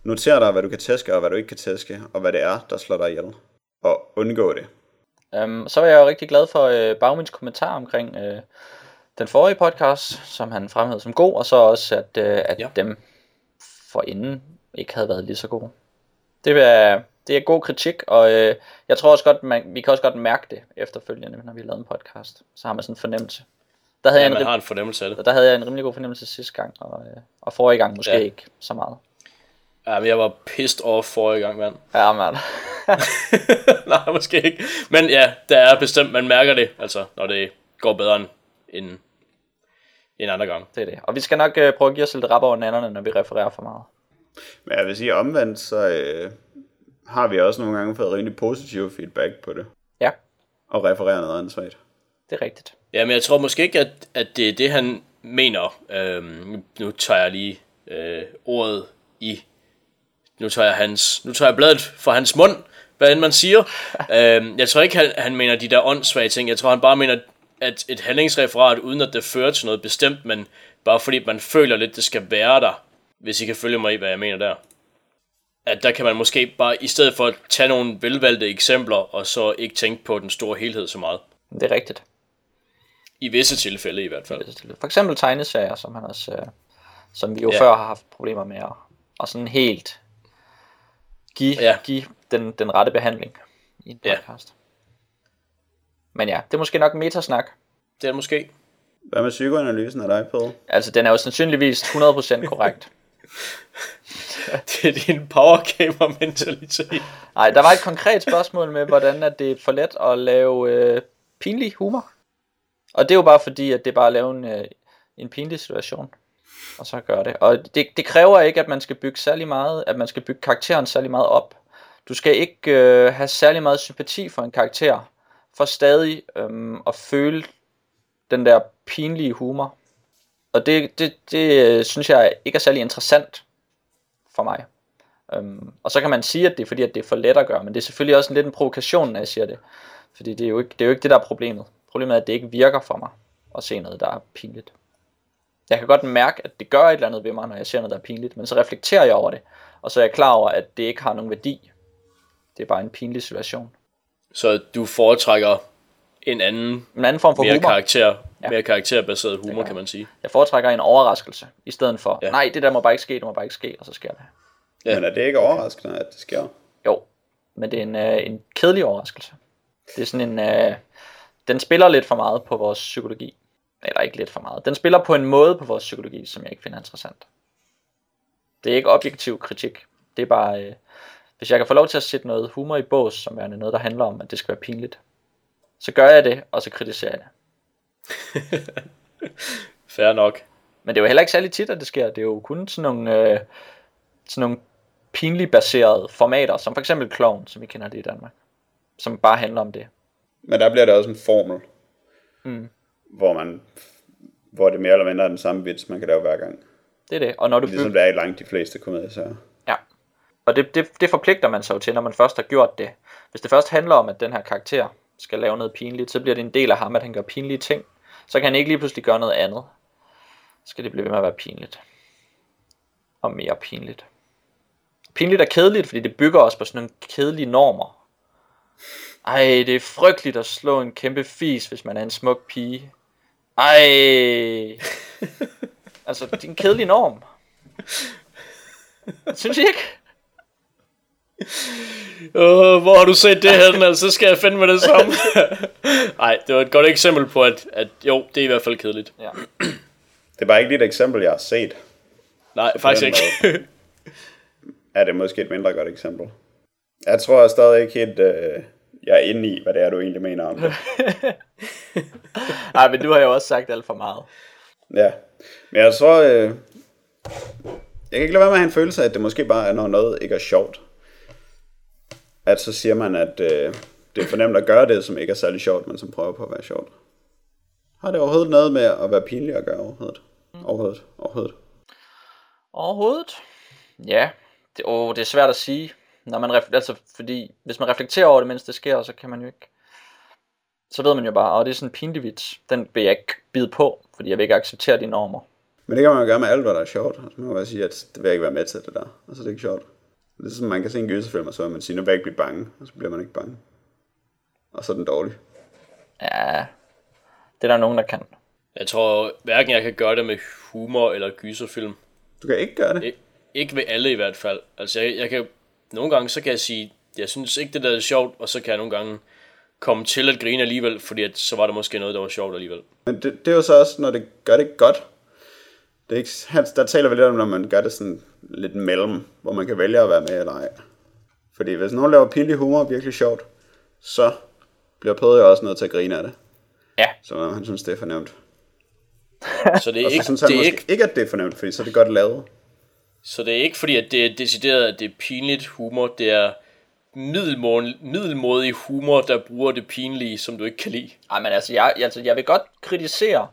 notere dig, hvad du kan tæske og hvad du ikke kan tæske, og hvad det er, der slår dig ihjel. Og undgå det. Um, så var jeg jo rigtig glad for uh, Bagmins kommentar omkring uh, den forrige podcast, som han fremhævede som god, og så også, at, uh, at ja. dem forinden ikke havde været lige så gode. Det er, det er god kritik, og uh, jeg tror også godt, man, vi kan også godt mærke det efterfølgende, når vi har lavet en podcast. Så har man sådan en fornemmelse. Der havde ja, jeg en, har en fornemmelse af det. Der havde jeg en rimelig god fornemmelse sidste gang, og, uh, og forrige gang måske ja. ikke så meget. Ja, men jeg var pissed off forrige gang, mand. Ja, mand. [LAUGHS] Nej, måske ikke. Men ja, der er bestemt, man mærker det, altså, når det går bedre end, end andre gang. Det er det. Og vi skal nok uh, prøve at give os lidt rap over nannerne, når vi refererer for meget. Men jeg vil sige omvendt, så uh, har vi også nogle gange fået rimelig positiv feedback på det. Ja, Og refererer noget åndssvagt. det er rigtigt. Ja, men jeg tror måske ikke, at, at det er det, han mener. Øhm, nu tager jeg lige øh, ordet i... Nu tager jeg, hans, nu tager jeg bladet fra hans mund, hvad end man siger. [LAUGHS] øhm, jeg tror ikke, han, han mener de der åndssvage ting. Jeg tror, han bare mener, at et handlingsreferat, uden at det fører til noget bestemt, men bare fordi man føler lidt, det skal være der, hvis I kan følge mig i, hvad jeg mener der. At der kan man måske bare, i stedet for at tage nogle velvalgte eksempler, og så ikke tænke på den store helhed så meget. Det er rigtigt. I visse tilfælde i hvert fald. For eksempel tegneserier, som han også, øh, som vi jo Ja. før har haft problemer med at, og sådan helt give, Ja. give den, den rette behandling i en Ja. Men ja, det er måske nok metasnak. Det er det måske. Hvad med psykoanalysen af dig, Paul? Altså, den er jo sandsynligvis 100% [LAUGHS] korrekt. Det er din power gamer mentalitet. Nej, der var et konkret spørgsmål med, hvordan er det for let at lave øh, pinlig humor. Og det er jo bare fordi, at det er bare at lave en, øh, en pinlig situation. Og så gøre det. Og det, det kræver ikke, at man skal bygge særlig meget, at man skal bygge karakteren særlig meget op. Du skal ikke øh, have særlig meget sympati for en karakter, for stadig øhm, at føle den der pinlige humor. Og det, det, det øh, synes jeg ikke er særlig interessant for mig. Øhm, og så kan man sige, at det er fordi, at det er for let at gøre, men det er selvfølgelig også en lidt en provokation, når jeg siger det. Fordi det er jo ikke det, er jo ikke det der er problemet. Problemet er, at det ikke virker for mig at se noget, der er pinligt. Jeg kan godt mærke, at det gør et eller andet ved mig, når jeg ser noget, der er pinligt, men så reflekterer jeg over det, og så er jeg klar over, at det ikke har nogen værdi. Det er bare en pinlig situation. Så du foretrækker en anden, En anden form for mere, humor. karakter, Ja. mere karakterbaseret humor, kan man sige. Jeg foretrækker en overraskelse, i stedet for, Ja. nej, det der må bare ikke ske, det må bare ikke ske, og så sker det. Ja. Ja. Men er det ikke overraskende, at det sker? Jo, men det er en, øh, en kedelig overraskelse. Det er sådan en, øh, den spiller lidt for meget på vores psykologi. Eller ikke lidt for meget. Den spiller på en måde på vores psykologi, som jeg ikke finder interessant. Det er ikke objektiv kritik. Det er bare, øh, hvis jeg kan få lov til at sætte noget humor i bås, som er noget, der handler om, at det skal være pinligt, så gør jeg det, og så kritiserer jeg det. [LAUGHS] Fair nok. Men det er jo heller ikke særlig tit, at det sker. Det er jo kun sådan nogle, øh, sådan nogle pinligt baserede formater, som for eksempel Clown, som vi kender det i Danmark. Som bare handler om det. Men der bliver det også en formel, Mm. hvor man hvor det mere eller mindre er den samme vits, man kan lave hver gang. Det er det. Og når du Ligesom det er i langt de fleste komedieserier. Ja. Og det, det, det forpligter man sig jo til, når man først har gjort det. Hvis det først handler om, at den her karakter skal lave noget pinligt, så bliver det en del af ham, at han gør pinlige ting. Så kan han ikke lige pludselig gøre noget andet. Så skal det blive ved med at være pinligt. Og mere pinligt. Pinligt er kedeligt, fordi det bygger også på sådan nogle kedelige normer. Ej, det er frygteligt at slå en kæmpe fis, hvis man er en smuk pige. Ej. [LAUGHS] altså, det er en kedelig norm. Synes I ikke? [LAUGHS] Uh, hvor har du set det her? Altså, så skal jeg finde med det samme. [LAUGHS] Nej, det var et godt eksempel på, at, at jo, det er i hvert fald kedeligt. Ja. Det er bare ikke lige et eksempel, jeg har set. Nej, faktisk den ikke. [LAUGHS] Er det måske et mindre godt eksempel? Jeg tror jeg stadig ikke helt, øh, jeg er inde i, hvad det er, du egentlig mener om det. Ej, men du har jo også sagt alt for meget. Ja, men jeg tror, øh, jeg kan ikke lade være med at have en følelse af, at det måske bare er, når noget ikke er sjovt. At så siger man, at øh, det er for nemt at gøre det, som ikke er særlig sjovt, men som prøver på at være sjovt. Har det overhovedet noget med at være pinlig at gøre overhovedet? Overhovedet, overhovedet. Overhovedet? Ja, det, åh, det er svært at sige. Når man altså, fordi hvis man reflekterer over det, mens det sker, så kan man jo ikke... Så ved man jo bare, at det er sådan en pinlig vits. Den vil jeg ikke bide på, fordi jeg vil ikke acceptere de normer. Men det kan man jo gøre med alt, hvad der er sjovt. Altså, man kan bare sige, at det vil jeg ikke være med til det der. Altså, det er ikke sjovt. Det er sådan, man kan se en gyserfilm, og så vil man sige, nu vil jeg ikke blive bange. Og så bliver man ikke bange. Og så er den dårlig. Ja, det er der nogen, der kan. Jeg tror hverken jeg kan gøre det med humor eller gyserfilm. Du kan ikke gøre det. Ik- ikke ved alle i hvert fald. Altså jeg, jeg kan, nogle gange så kan jeg sige, jeg synes ikke det der er sjovt, og så kan jeg nogle gange komme til at grine alligevel, fordi at, så var der måske noget, der var sjovt alligevel. Men det, det er jo så også, når det gør det godt. Det er ikke, der taler vi lidt om, når man gør det sådan lidt mellem, hvor man kan vælge at være med eller ej. Fordi hvis nogen laver pinlig humor virkelig sjovt, så bliver Peder jo også nødt til at grine af det. Ja. Så han synes, det er fornemt. [LAUGHS] Så det er ikke, synes han det er ikke, ikke, at det er fornemt, fordi så er det godt lavet. så det er ikke fordi, at det er decideret, at det er pinligt humor, det er middelmådig humor, der bruger det pinlige, som du ikke kan lide. Ej, men altså jeg, altså, jeg vil godt kritisere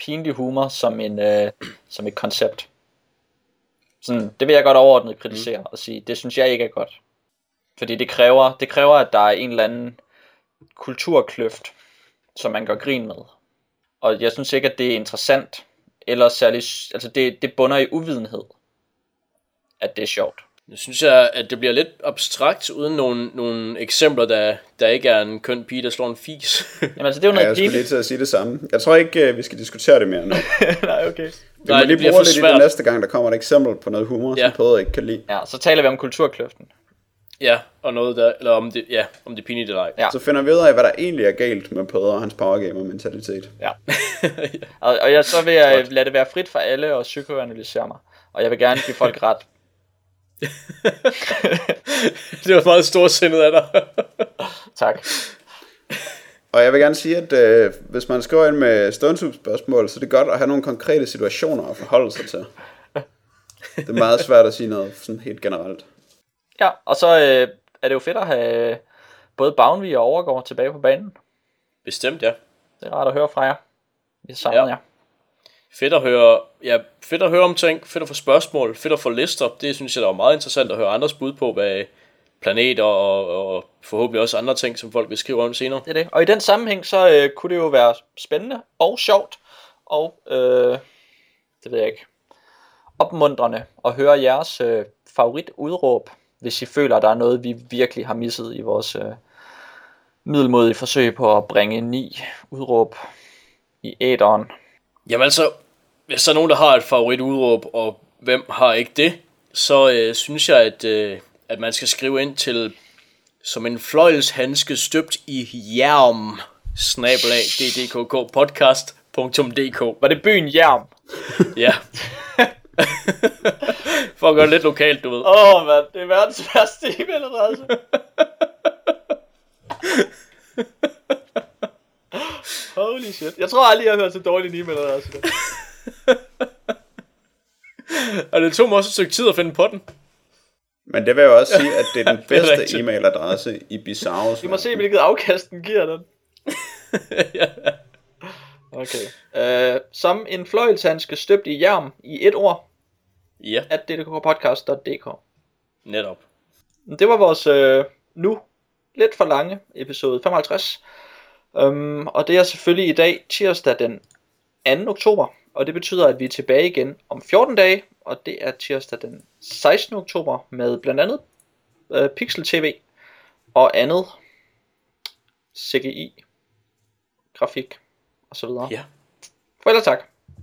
pinlig humor som, en, øh, som et koncept. Sådan, det vil jeg godt overordnet kritisere mm. og sige, det synes jeg ikke er godt. Fordi det kræver, det kræver, at der er en eller anden kulturkløft, som man gør grin med. Og jeg synes ikke, at det er interessant, eller særligt, altså det, det bunder i uvidenhed, at det er sjovt. Nu synes jeg, at det bliver lidt abstrakt, uden nogle, nogle eksempler, der, der ikke er en køn pige, der slår en fis. [LAUGHS] Jamen altså, det er jo Ja, noget jeg skulle lige til at sige det samme. Jeg tror ikke, øh, vi skal diskutere det mere nu. [LAUGHS] Nej, okay. Vi Nej, må lige bruge lidt i svært. det næste gang, der kommer et eksempel på noget humor, Ja. som Peder ikke kan lide. Ja, så taler vi om kulturkløften. ja, og noget der, eller om det, ja, om det pinligt eller ej. Ja. Så finder vi ud af, hvad der egentlig er galt med Peder og hans powergamer-mentalitet. Ja. [LAUGHS] og, og jeg, så vil jeg lade det være frit for alle og psykoanalysere mig. Og jeg vil gerne give folk ret. [LAUGHS] det var meget storsindet af dig. Tak. Og jeg vil gerne sige, at øh, hvis man skriver ind med stående spørgsmål, så er det godt at have nogle konkrete situationer at forholde sig til. Det er meget svært at sige noget sådan helt generelt. Ja, og så øh, er det jo fedt at have både Bavnvig og Overgaard tilbage på banen. Bestemt, ja. Det er rart at høre fra jer. Vi savner Ja. jer. Fedt at høre, ja, fedt at høre om ting, fedt at få spørgsmål, fedt at få lister. Det synes jeg, der er meget interessant at høre andres bud på, hvad planeter og, og forhåbentlig også andre ting, som folk vil skrive om senere. Det er det. Og i den sammenhæng, så øh, kunne det jo være spændende og sjovt. Og, øh, det ved jeg ikke, opmuntrende at høre jeres øh, favoritudråb, hvis I føler, at der er noget, vi virkelig har misset i vores øh, middelmodige forsøg på at bringe ni udråb i æderen. Jamen altså, hvis der er nogen, der har et favoritudråb, og hvem har ikke det, så øh, synes jeg, at, øh, at man skal skrive ind til som en fløjelshandske støbt i jerm, snabelag, ddkkpodcast.dk. Var det byen Hjerm? Ja. [LAUGHS] For at gøre det lidt lokalt, du ved. Åh, oh, mand, det er verdens værste e-mailadresse. [LAUGHS] Holy shit. Jeg tror aldrig, jeg har hørt så dårlig en e-mailadresse. [LAUGHS] Og det tog mig også et stykke tid at finde på den. Men det vil jeg også sige, at det er den [LAUGHS] Det er bedste rigtigt. e-mailadresse i Bizarros. Vi må se, hvilket afkast den giver den. [LAUGHS] Okay. Uh, som en fløjelshandske støbt i jern i et ord, Ja, at ddkpodcast.dk. netop. Det var vores øh, nu lidt for lange episode 55. Um, og det er selvfølgelig i dag tirsdag den 2. oktober. Og det betyder, at vi er tilbage igen om 14 dage. Og det er tirsdag den 16. oktober med blandt andet øh, Pixel TV og andet CGI, grafik og så videre. Ja. Farvel og tak.